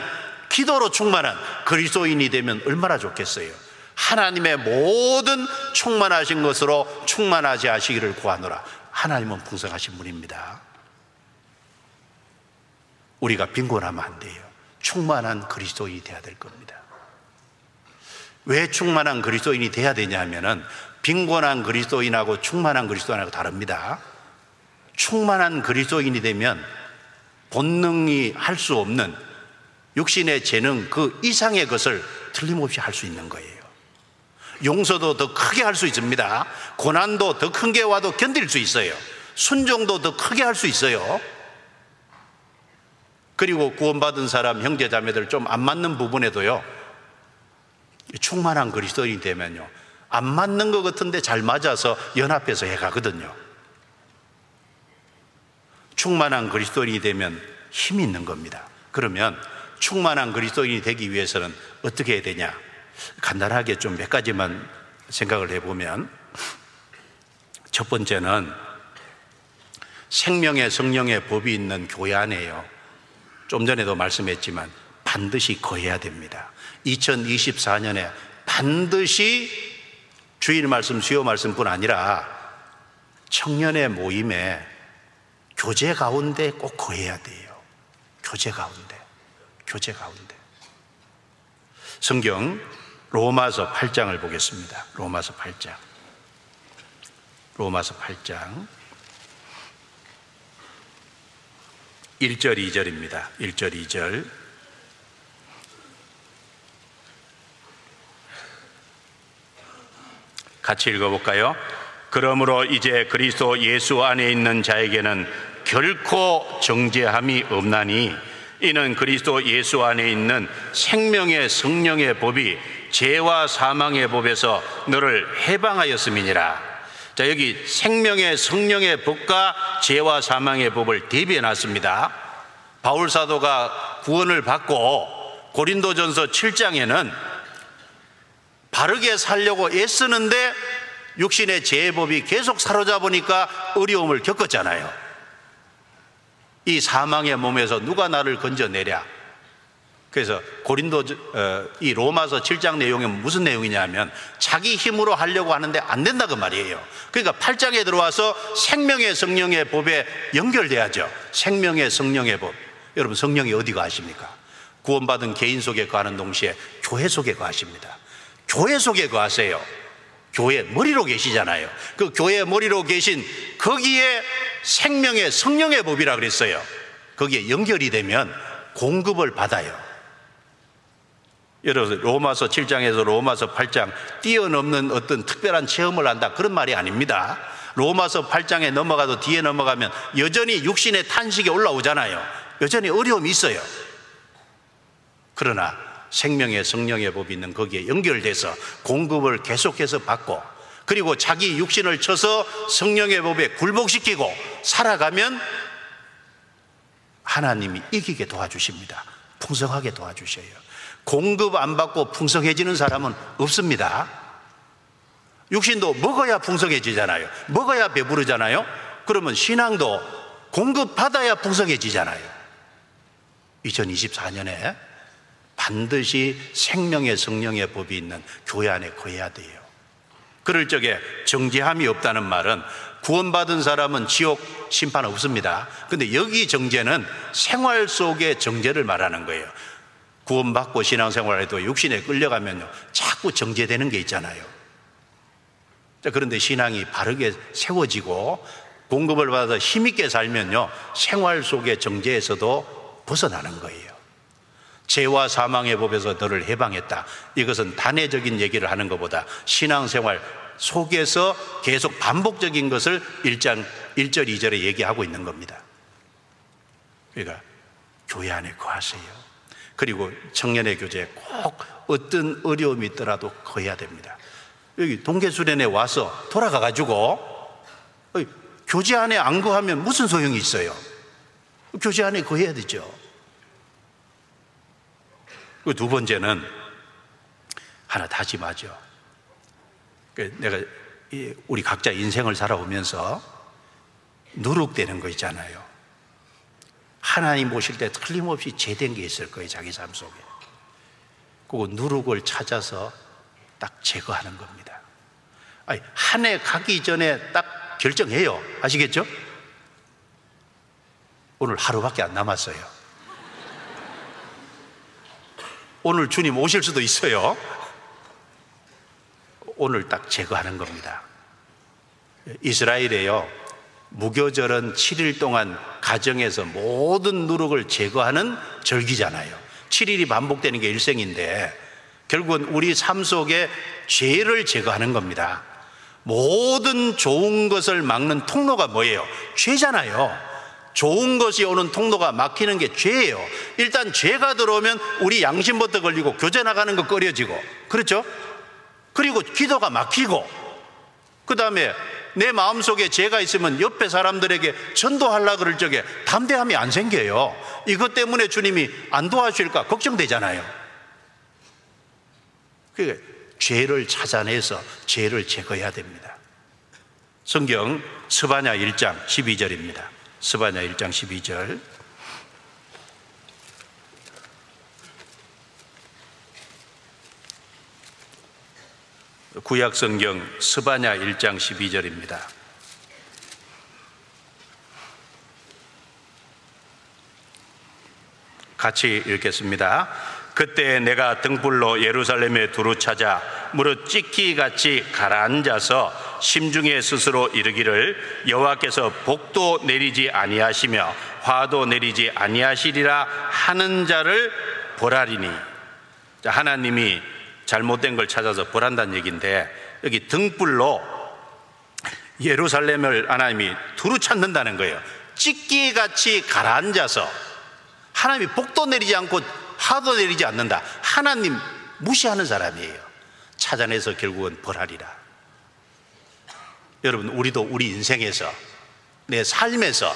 기도로 충만한 그리스도인이 되면 얼마나 좋겠어요. 하나님의 모든 충만하신 것으로 충만하지 하시기를 구하노라. 하나님은 풍성하신 분입니다. 우리가 빈곤하면 안 돼요. 충만한 그리스도인이 돼야 될 겁니다. 왜 충만한 그리스도인이 돼야 되냐 하면은 빈곤한 그리스도인하고 충만한 그리스도인하고 다릅니다. 충만한 그리스도인이 되면 본능이 할 수 없는 육신의 재능 그 이상의 것을 틀림없이 할 수 있는 거예요. 용서도 더 크게 할 수 있습니다. 고난도 더 큰 게 와도 견딜 수 있어요. 순종도 더 크게 할 수 있어요. 그리고 구원받은 사람 형제 자매들 좀 안 맞는 부분에도요. 충만한 그리스도인이 되면요. 안 맞는 것 같은데 잘 맞아서 연합해서 해 가거든요. 충만한 그리스도인이 되면 힘이 있는 겁니다. 그러면 충만한 그리스도인이 되기 위해서는 어떻게 해야 되냐? 간단하게 좀 몇 가지만 생각을 해보면 첫 번째는 생명의 성령의 법이 있는 교회 안에요. 좀 전에도 말씀했지만 반드시 거해야 됩니다. 2024년에 반드시 주일 말씀, 수요 말씀뿐 아니라 청년의 모임에 교제 가운데 꼭 거해야 돼요. 교제 가운데. 교제 가운데. 성경 로마서 8장을 보겠습니다. 로마서 8장. 로마서 8장. 1절, 2절입니다. 1절, 2절. 같이 읽어볼까요? 그러므로 이제 그리스도 예수 안에 있는 자에게는 결코 정죄함이 없나니 이는 그리스도 예수 안에 있는 생명의 성령의 법이 죄와 사망의 법에서 너를 해방하였음이니라. 자, 여기 생명의 성령의 법과 죄와 사망의 법을 대비해 놨습니다. 바울 사도가 구원을 받고 고린도전서 7장에는 바르게 살려고 애쓰는데 육신의 죄법이 계속 사로잡으니까 어려움을 겪었잖아요. 이 사망의 몸에서 누가 나를 건져내랴? 그래서 고린도 어, 이 로마서 7장 내용이 무슨 내용이냐면 자기 힘으로 하려고 하는데 안 된다 그 말이에요. 그러니까 8장에 들어와서 생명의 성령의 법에 연결돼야죠. 생명의 성령의 법. 여러분 성령이 어디 가십니까? 구원받은 개인 속에 가는 동시에 교회 속에 가십니다. 교회 속에 가세요. 교회 머리로 계시잖아요. 그 교회 머리로 계신 거기에 생명의 성령의 법이라 그랬어요. 거기에 연결이 되면 공급을 받아요. 여러분 로마서 7장에서 로마서 8장 뛰어넘는 어떤 특별한 체험을 한다 그런 말이 아닙니다. 로마서 8장에 넘어가도 뒤에 넘어가면 여전히 육신의 탄식이 올라오잖아요. 여전히 어려움이 있어요. 그러나 생명의 성령의 법이 있는 거기에 연결돼서 공급을 계속해서 받고 그리고 자기 육신을 쳐서 성령의 법에 굴복시키고 살아가면 하나님이 이기게 도와주십니다. 풍성하게 도와주셔요. 공급 안 받고 풍성해지는 사람은 없습니다. 육신도 먹어야 풍성해지잖아요. 먹어야 배부르잖아요. 그러면 신앙도 공급 받아야 풍성해지잖아요. 2024년에 반드시 생명의 성령의 법이 있는 교회 안에 거해야 돼요. 그럴 적에 정죄함이 없다는 말은 구원받은 사람은 지옥 심판 없습니다. 근데 여기 정죄는 생활 속의 정죄를 말하는 거예요. 구원받고 신앙생활해도 육신에 끌려가면요. 자꾸 정죄되는 게 있잖아요. 그런데 신앙이 바르게 세워지고 공급을 받아 힘있게 살면요. 생활 속의 정죄에서도 벗어나는 거예요. 죄와 사망의 법에서 너를 해방했다. 이것은 단회적인 얘기를 하는 것보다 신앙생활 속에서 계속 반복적인 것을 1장 1절 2절에 얘기하고 있는 겁니다. 그러니까 교회 안에 거하세요. 그리고 청년의 교제에 꼭 어떤 어려움이 있더라도 거해야 됩니다. 여기 동계수련에 와서 돌아가 가지고 교제 안에 안 거하면 무슨 소용이 있어요? 교제 안에 거해야 되죠. 두 번째는 하나 다짐하죠. 그 내가 우리 각자 인생을 살아오면서 누룩되는 거 있잖아요. 하나님 보실 때 틀림없이 제된 게 있을 거예요, 자기 삶 속에. 그 누룩을 찾아서 딱 제거하는 겁니다. 아니, 한 해 가기 전에 딱 결정해요. 아시겠죠? 오늘 하루밖에 안 남았어요. 오늘 주님 오실 수도 있어요. 오늘 딱 제거하는 겁니다. 이스라엘에요. 무교절은 7일 동안 가정에서 모든 누룩을 제거하는 절기잖아요. 7일이 반복되는 게 일생인데 결국은 우리 삶 속에 죄를 제거하는 겁니다. 모든 좋은 것을 막는 통로가 뭐예요? 죄잖아요. 좋은 것이 오는 통로가 막히는 게 죄예요. 일단 죄가 들어오면 우리 양심부터 걸리고 교제 나가는 거 꺼려지고 그렇죠? 그리고 기도가 막히고 그 다음에 내 마음속에 죄가 있으면 옆에 사람들에게 전도하려 그럴 적에 담대함이 안 생겨요. 이것 때문에 주님이 안 도와주실까 걱정되잖아요. 그 죄를 찾아내서 죄를 제거해야 됩니다. 성경 스바냐 1장 12절입니다. 스바냐 1장 12절. 구약 성경 스바냐 1장 12절입니다. 같이 읽겠습니다. 그때 내가 등불로 예루살렘에 두루 찾아 무릇 찢기 같이 가라앉아서 심중에 스스로 이르기를 여호와께서 복도 내리지 아니하시며 화도 내리지 아니하시리라 하는 자를 보라리니 하나님이 잘못된 걸 찾아서 보란다는 얘기인데 여기 등불로 예루살렘을 하나님이 두루 찾는다는 거예요. 찢기 같이 가라앉아서 하나님이 복도 내리지 않고 화도 내리지 않는다. 하나님 무시하는 사람이에요. 찾아내서 결국은 벌하리라. 여러분, 우리도 우리 인생에서, 내 삶에서,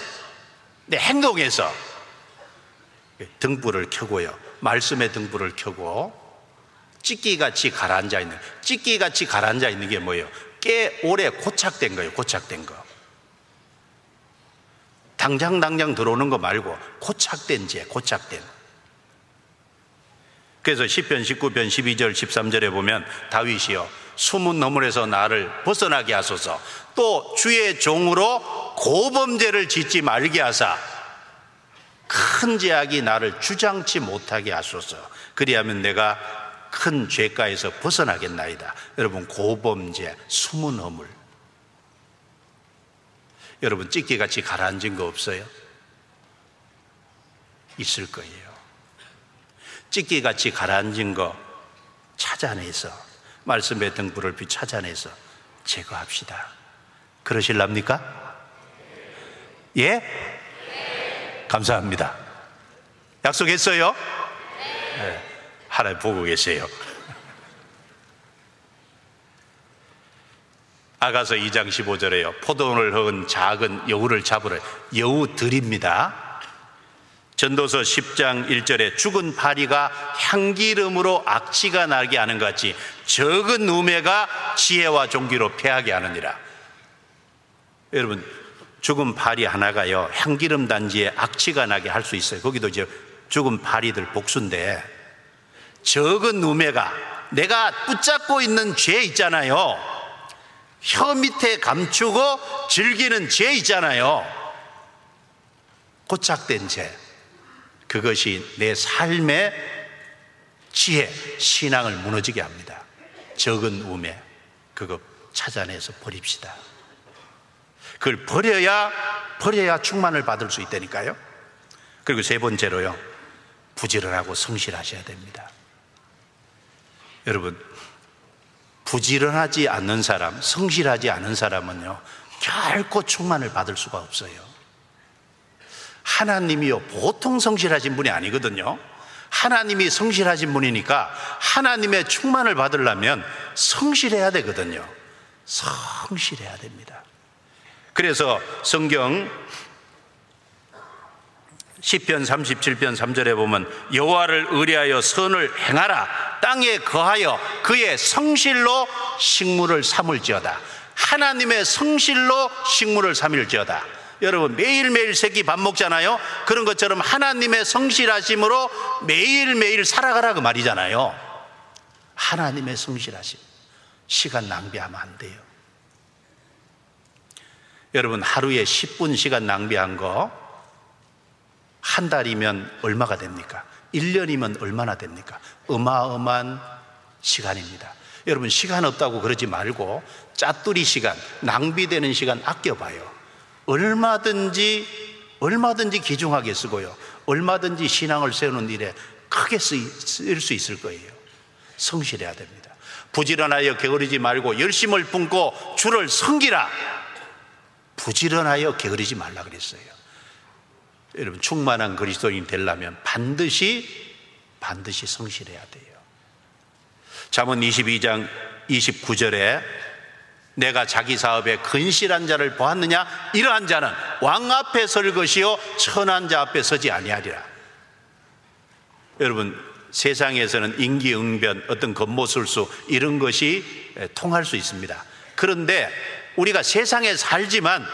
내 행동에서 등불을 켜고요. 말씀의 등불을 켜고 찢기같이 가라앉아 있는, 찢기같이 가라앉아 있는 게 뭐예요? 꽤 오래 고착된 거예요. 고착된 거. 당장 당장 들어오는 거 말고 고착된 죄, 고착된. 그래서 10편 19편 12절 13절에 보면 다윗이요 숨은 너물에서 나를 벗어나게 하소서 또 주의 종으로 고범죄를 짓지 말게 하사 큰 죄악이 나를 주장치 못하게 하소서 그리하면 내가 큰 죄가에서 벗어나겠나이다 여러분 고범죄 숨은 허물 여러분 찢기같이 가라앉은 거 없어요? 있을 거예요 찢기같이 가라앉은 거 찾아내서 말씀의 등불을 빛 찾아내서 제거합시다. 그러실랍니까? 예? 감사합니다. 약속했어요? 네. 하나님 보고 계세요. 아가서 2장 15절에요. 포도원을 허은 작은 여우를 잡으러 여우들입니다. 전도서 10장 1절에 죽은 파리가 향기름으로 악취가 나게 하는 것 같이 적은 우매가 지혜와 종기로 패하게 하느니라. 여러분, 죽은 파리 하나가요, 향기름 단지에 악취가 나게 할 수 있어요. 거기도 이제 죽은 파리들 복수인데, 적은 우매가 내가 붙잡고 있는 죄 있잖아요. 혀 밑에 감추고 즐기는 죄 있잖아요. 고착된 죄. 그것이 내 삶의 지혜, 신앙을 무너지게 합니다. 적은 우매, 그거 찾아내서 버립시다. 그걸 버려야, 버려야 충만을 받을 수 있다니까요. 그리고 세 번째로요, 부지런하고 성실하셔야 됩니다. 여러분, 부지런하지 않는 사람, 성실하지 않은 사람은요, 결코 충만을 받을 수가 없어요. 하나님이요 보통 성실하신 분이 아니거든요. 하나님이 성실하신 분이니까 하나님의 충만을 받으려면 성실해야 되거든요. 성실해야 됩니다. 그래서 성경 10편 37편 3절에 보면 여호와를 의뢰하여 선을 행하라 땅에 거하여 그의 성실로 식물을 삼을지어다 하나님의 성실로 식물을 삼을지어다 여러분 매일매일 새끼 밥 먹잖아요. 그런 것처럼 하나님의 성실하심으로 매일매일 살아가라 그 말이잖아요. 하나님의 성실하심. 시간 낭비하면 안 돼요. 여러분 하루에 10분 시간 낭비한 거 한 달이면 얼마가 됩니까? 1년이면 얼마나 됩니까? 어마어마한 시간입니다. 여러분 시간 없다고 그러지 말고 짜투리 시간, 낭비되는 시간 아껴봐요. 얼마든지 얼마든지 기중하게 쓰고요. 얼마든지 신앙을 세우는 일에 크게 쓰일 수 있을 거예요. 성실해야 됩니다. 부지런하여 게으르지 말고 열심을 품고 주를 섬기라. 부지런하여 게으르지 말라 그랬어요. 여러분 충만한 그리스도인 되려면 반드시 반드시 성실해야 돼요. 잠언 22장 29절에 내가 자기 사업에 근실한 자를 보았느냐 이러한 자는 왕 앞에 설 것이요 천한 자 앞에 서지 아니하리라. 여러분 세상에서는 인기응변 어떤 겉모술수 이런 것이 통할 수 있습니다. 그런데 우리가 세상에 살지만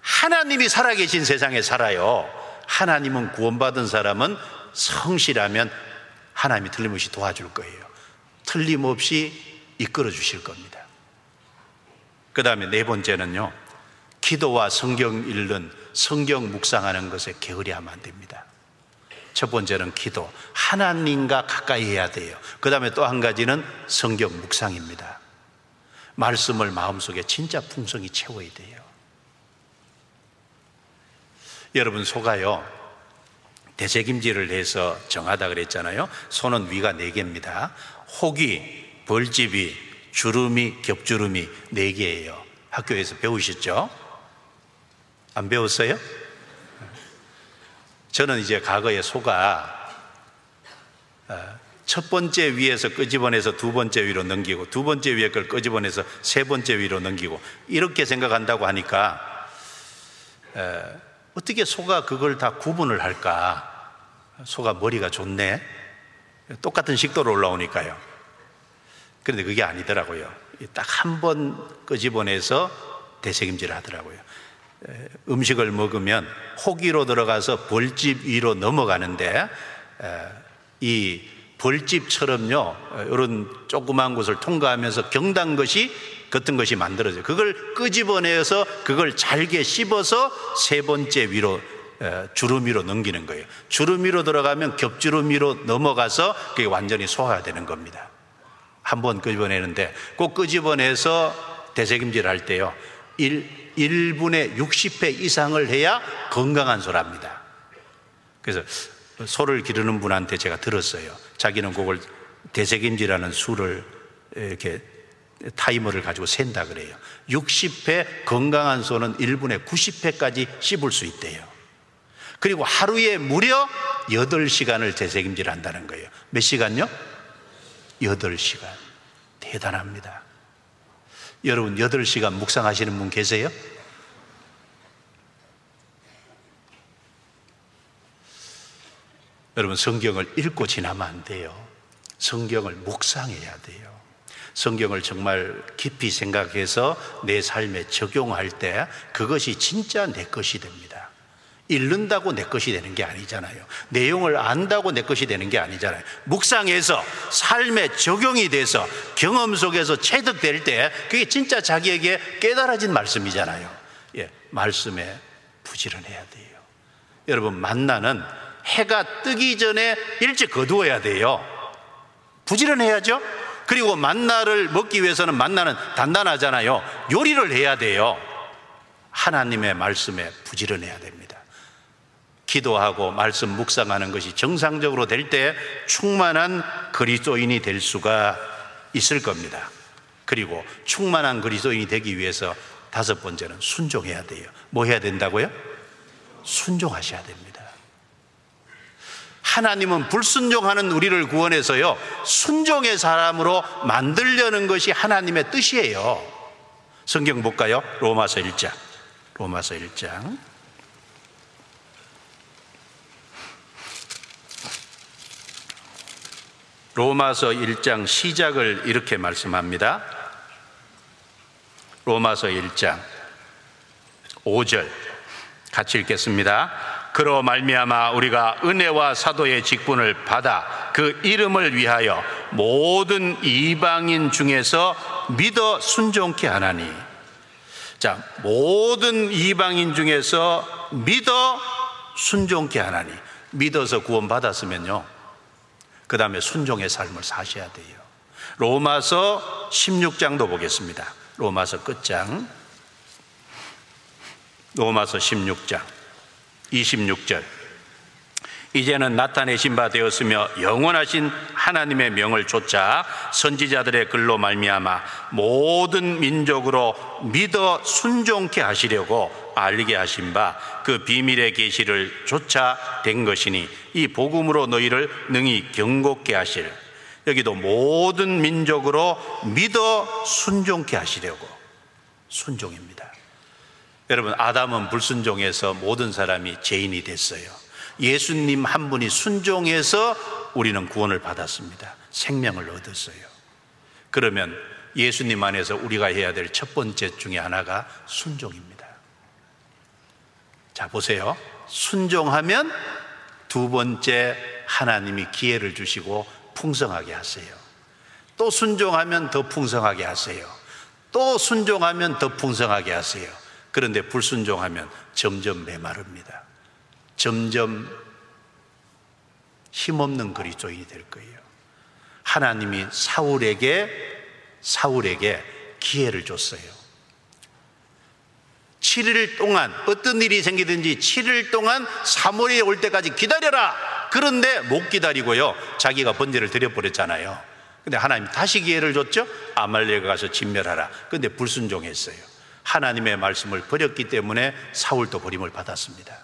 하나님이 살아계신 세상에 살아요. 하나님은 구원받은 사람은 성실하면 하나님이 틀림없이 도와줄 거예요. 틀림없이 이끌어 주실 겁니다. 그 다음에 네 번째는요, 기도와 성경 읽는 성경 묵상하는 것에 게으리하면 안 됩니다. 첫 번째는 기도. 하나님과 가까이 해야 돼요. 그 다음에 또 한 가지는 성경 묵상입니다. 말씀을 마음속에 진짜 풍성히 채워야 돼요. 여러분, 소가요, 대책임지를 해서 정하다 그랬잖아요. 소는 위가 네 개입니다. 혹이, 벌집이, 주름이, 겹주름이 네 개예요. 학교에서 배우셨죠? 안 배웠어요? 저는 이제 과거에 소가 어, 첫 번째 위에서 끄집어내서 두 번째 위로 넘기고 두 번째 위에 걸 끄집어내서 세 번째 위로 넘기고 이렇게 생각한다고 하니까 어, 어떻게 소가 그걸 다 구분을 할까? 소가 머리가 좋네. 똑같은 식도로 올라오니까요. 그런데 그게 아니더라고요. 딱 한 번 끄집어내서 대책임질 하더라고요. 음식을 먹으면 호기로 들어가서 벌집 위로 넘어가는데 이 벌집처럼요 이런 조그만 곳을 통과하면서 경단 것이 같은 것이 만들어져요. 그걸 끄집어내서 그걸 잘게 씹어서 세 번째 위로 주름 위로 넘기는 거예요. 주름 위로 들어가면 겹주름 위로 넘어가서 그게 완전히 소화되는 겁니다. 한 번 끄집어내는데 꼭 끄집어내서 대책임질 할 때요. 1, 1분의 60회 이상을 해야 건강한 소랍니다. 그래서 소를 기르는 분한테 제가 들었어요. 자기는 그걸 대책임지라는 수를 이렇게 타이머를 가지고 센다 그래요. 60회 건강한 소는 1분에 90회까지 씹을 수 있대요. 그리고 하루에 무려 8시간을 재책임질 한다는 거예요. 몇 시간요? 8시간. 대단합니다. 여러분, 8시간 묵상하시는 분 계세요? 여러분, 성경을 읽고 지나면 안 돼요. 성경을 묵상해야 돼요. 성경을 정말 깊이 생각해서 내 삶에 적용할 때 그것이 진짜 내 것이 됩니다. 읽는다고 내 것이 되는 게 아니잖아요. 내용을 안다고 내 것이 되는 게 아니잖아요. 묵상해서 삶에 적용이 돼서 경험 속에서 체득될 때 그게 진짜 자기에게 깨달아진 말씀이잖아요. 예, 말씀에 부지런해야 돼요. 여러분, 만나는 해가 뜨기 전에 일찍 거두어야 돼요. 부지런해야죠? 그리고 만나를 먹기 위해서는 만나는 단단하잖아요. 요리를 해야 돼요. 하나님의 말씀에 부지런해야 됩니다. 기도하고 말씀 묵상하는 것이 정상적으로 될 때 충만한 그리스도인이 될 수가 있을 겁니다. 그리고 충만한 그리스도인이 되기 위해서 다섯 번째는 순종해야 돼요. 뭐 해야 된다고요? 순종하셔야 됩니다. 하나님은 불순종하는 우리를 구원해서요, 순종의 사람으로 만들려는 것이 하나님의 뜻이에요. 성경 볼까요? 로마서 1장. 로마서 1장. 로마서 1장 시작을 이렇게 말씀합니다. 로마서 1장 5절 같이 읽겠습니다. 그로 말미암아 우리가 은혜와 사도의 직분을 받아 그 이름을 위하여 모든 이방인 중에서 믿어 순종케 하나니. 자 모든 이방인 중에서 믿어 순종케 하나니. 믿어서 구원 받았으면요. 그 다음에 순종의 삶을 사셔야 돼요. 로마서 16장도 보겠습니다. 로마서 끝장. 로마서 16장 26절. 이제는 나타내신 바 되었으며 영원하신 하나님의 명을 쫓아 선지자들의 글로 말미암아 모든 민족으로 믿어 순종케 하시려고 알게 하신 바 그 비밀의 계시를 쫓아 된 것이니 이 복음으로 너희를 능히 경고케 하실. 여기도 모든 민족으로 믿어 순종케 하시려고. 순종입니다. 여러분 아담은 불순종해서 모든 사람이 죄인이 됐어요. 예수님 한 분이 순종해서 우리는 구원을 받았습니다. 생명을 얻었어요. 그러면 예수님 안에서 우리가 해야 될 첫 번째 중에 하나가 순종입니다. 자, 보세요. 순종하면 두 번째 하나님이 기회를 주시고 풍성하게 하세요. 또 순종하면 더 풍성하게 하세요. 또 순종하면 더 풍성하게 하세요. 그런데 불순종하면 점점 메마릅니다. 점점 힘없는 그리스도인이 될 거예요. 하나님이 사울에게 사울에게 기회를 줬어요. 7일 동안 어떤 일이 생기든지 7일 동안 사무엘이 올 때까지 기다려라. 그런데 못 기다리고요. 자기가 번제를 드려 버렸잖아요. 근데 하나님 다시 기회를 줬죠. 아말렉 가서 진멸하라. 근데 불순종했어요. 하나님의 말씀을 버렸기 때문에 사울도 버림을 받았습니다.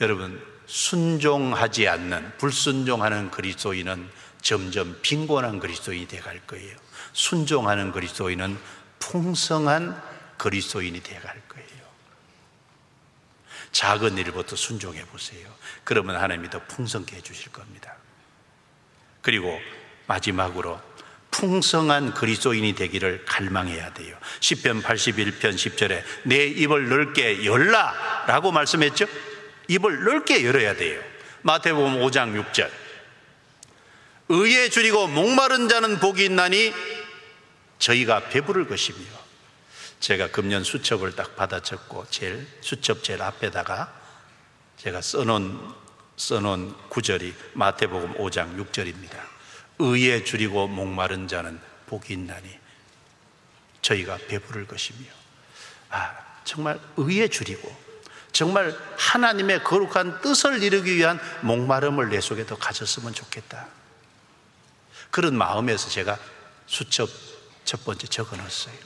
여러분 순종하지 않는 불순종하는 그리스도인은 점점 빈곤한 그리스도인이 되어 갈 거예요. 순종하는 그리스도인은 풍성한 그리스도인이 되어 갈 거예요. 작은 일부터 순종해 보세요. 그러면 하나님이 더 풍성케 해 주실 겁니다. 그리고 마지막으로 풍성한 그리스도인이 되기를 갈망해야 돼요. 10편 81편 10절에 내 입을 넓게 열라 라고 말씀했죠. 입을 넓게 열어야 돼요. 마태복음 5장 6절. 의에 줄이고 목마른 자는 복이 있나니 저희가 배부를 것이며 제가 금년 수첩을 딱 받아 적고 제일 수첩 제일 앞에다가 제가 써놓은 써놓은 구절이 마태복음 5장 6절입니다. 의에 줄이고 목마른 자는 복이 있나니 저희가 배부를 것이며 아 정말 의에 줄이고 정말 하나님의 거룩한 뜻을 이루기 위한 목마름을 내 속에 더 가졌으면 좋겠다. 그런 마음에서 제가 수첩 첫 번째 적어 놨어요.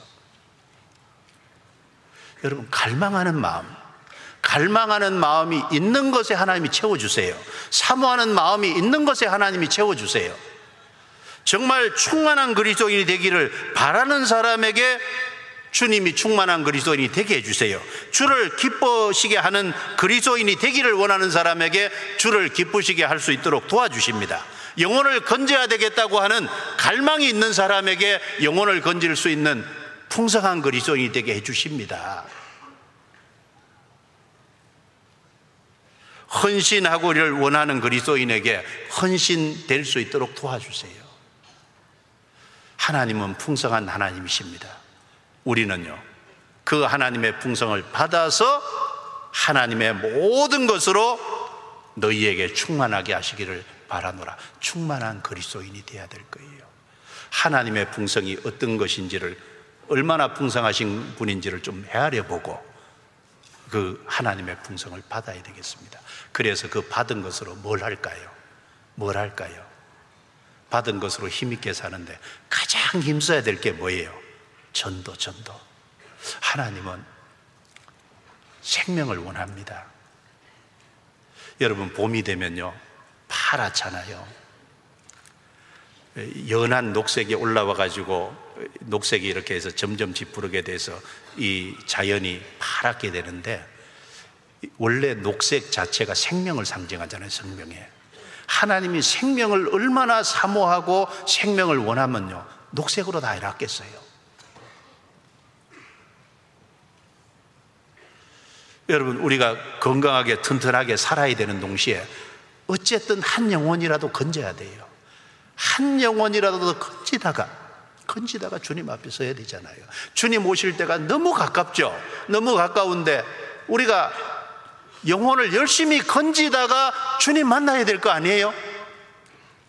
여러분, 갈망하는 마음, 갈망하는 마음이 있는 것에 하나님이 채워주세요. 사모하는 마음이 있는 것에 하나님이 채워주세요. 정말 충만한 그리스도인이 되기를 바라는 사람에게 주님이 충만한 그리스도인이 되게 해주세요. 주를 기뻐시게 하는 그리스도인이 되기를 원하는 사람에게 주를 기쁘시게 할 수 있도록 도와주십니다. 영혼을 건져야 되겠다고 하는 갈망이 있는 사람에게 영혼을 건질 수 있는 풍성한 그리스도인이 되게 해주십니다. 헌신하고를 원하는 그리스도인에게 헌신될 수 있도록 도와주세요. 하나님은 풍성한 하나님이십니다. 우리는요, 그 하나님의 풍성을 받아서 하나님의 모든 것으로 너희에게 충만하게 하시기를 바라노라. 충만한 그리스도인이 되어야 될 거예요. 하나님의 풍성이 어떤 것인지를 얼마나 풍성하신 분인지를 좀 헤아려 보고 그 하나님의 풍성을 받아야 되겠습니다. 그래서 그 받은 것으로 뭘 할까요? 뭘 할까요? 받은 것으로 힘있게 사는데 가장 힘써야 될 게 뭐예요? 전도, 전도. 하나님은 생명을 원합니다. 여러분, 봄이 되면요, 파랗잖아요. 연한 녹색이 올라와 가지고 녹색이 이렇게 해서 점점 짙부르게 돼서 이 자연이 파랗게 되는데 원래 녹색 자체가 생명을 상징하잖아요, 생명에. 하나님이 생명을 얼마나 사모하고 생명을 원하면요, 녹색으로 다 해놨겠어요. 여러분, 우리가 건강하게 튼튼하게 살아야 되는 동시에 어쨌든 한 영혼이라도 건져야 돼요. 한 영혼이라도 건지다가, 건지다가 주님 앞에 서야 되잖아요. 주님 오실 때가 너무 가깝죠? 너무 가까운데 우리가 영혼을 열심히 건지다가 주님 만나야 될 거 아니에요?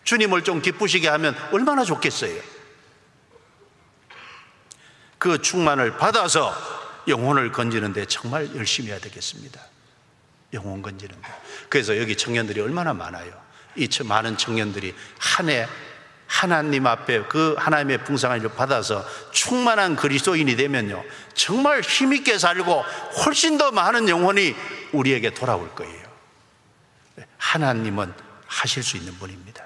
주님을 좀 기쁘시게 하면 얼마나 좋겠어요? 그 충만을 받아서 영혼을 건지는데 정말 열심히 해야 되겠습니다. 영혼 건지는데. 그래서 여기 청년들이 얼마나 많아요. 이 많은 청년들이 한 해 하나님 앞에 그 하나님의 풍성한 일을 받아서 충만한 그리스도인이 되면요. 정말 힘있게 살고 훨씬 더 많은 영혼이 우리에게 돌아올 거예요. 하나님은 하실 수 있는 분입니다.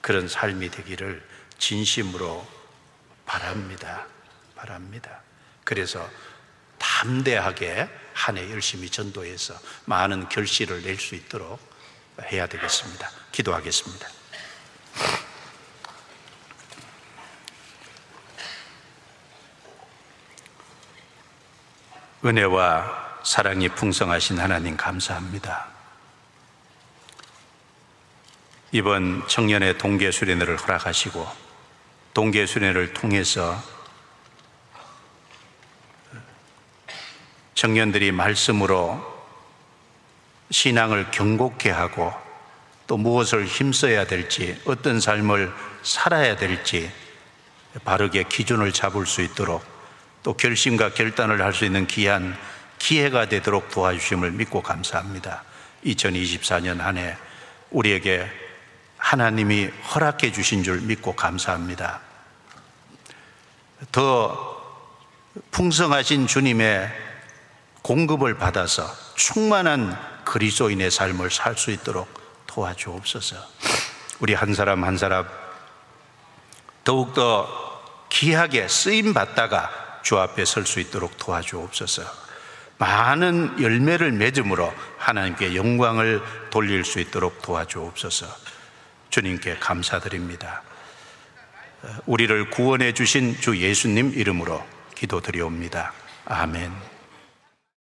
그런 삶이 되기를 진심으로 바랍니다. 바랍니다. 그래서 담대하게 한 해 열심히 전도해서 많은 결실을 낼 수 있도록 해야 되겠습니다. 기도하겠습니다. 은혜와 사랑이 풍성하신 하나님 감사합니다. 이번 청년의 동계 수련회를 허락하시고 동계 수련회를 통해서 청년들이 말씀으로 신앙을 경곡케 하고 또 무엇을 힘써야 될지 어떤 삶을 살아야 될지 바르게 기준을 잡을 수 있도록 또 결심과 결단을 할 수 있는 귀한 기회가 되도록 도와주심을 믿고 감사합니다. 2024년 한 해 우리에게 하나님이 허락해 주신 줄 믿고 감사합니다. 더 풍성하신 주님의 공급을 받아서 충만한 그리스도인의 삶을 살 수 있도록 도와주옵소서. 우리 한 사람 한 사람 더욱더 귀하게 쓰임 받다가 주 앞에 설 수 있도록 도와주옵소서. 많은 열매를 맺음으로 하나님께 영광을 돌릴 수 있도록 도와주옵소서. 주님께 감사드립니다. 우리를 구원해 주신 주 예수님 이름으로 기도드리옵니다. 아멘.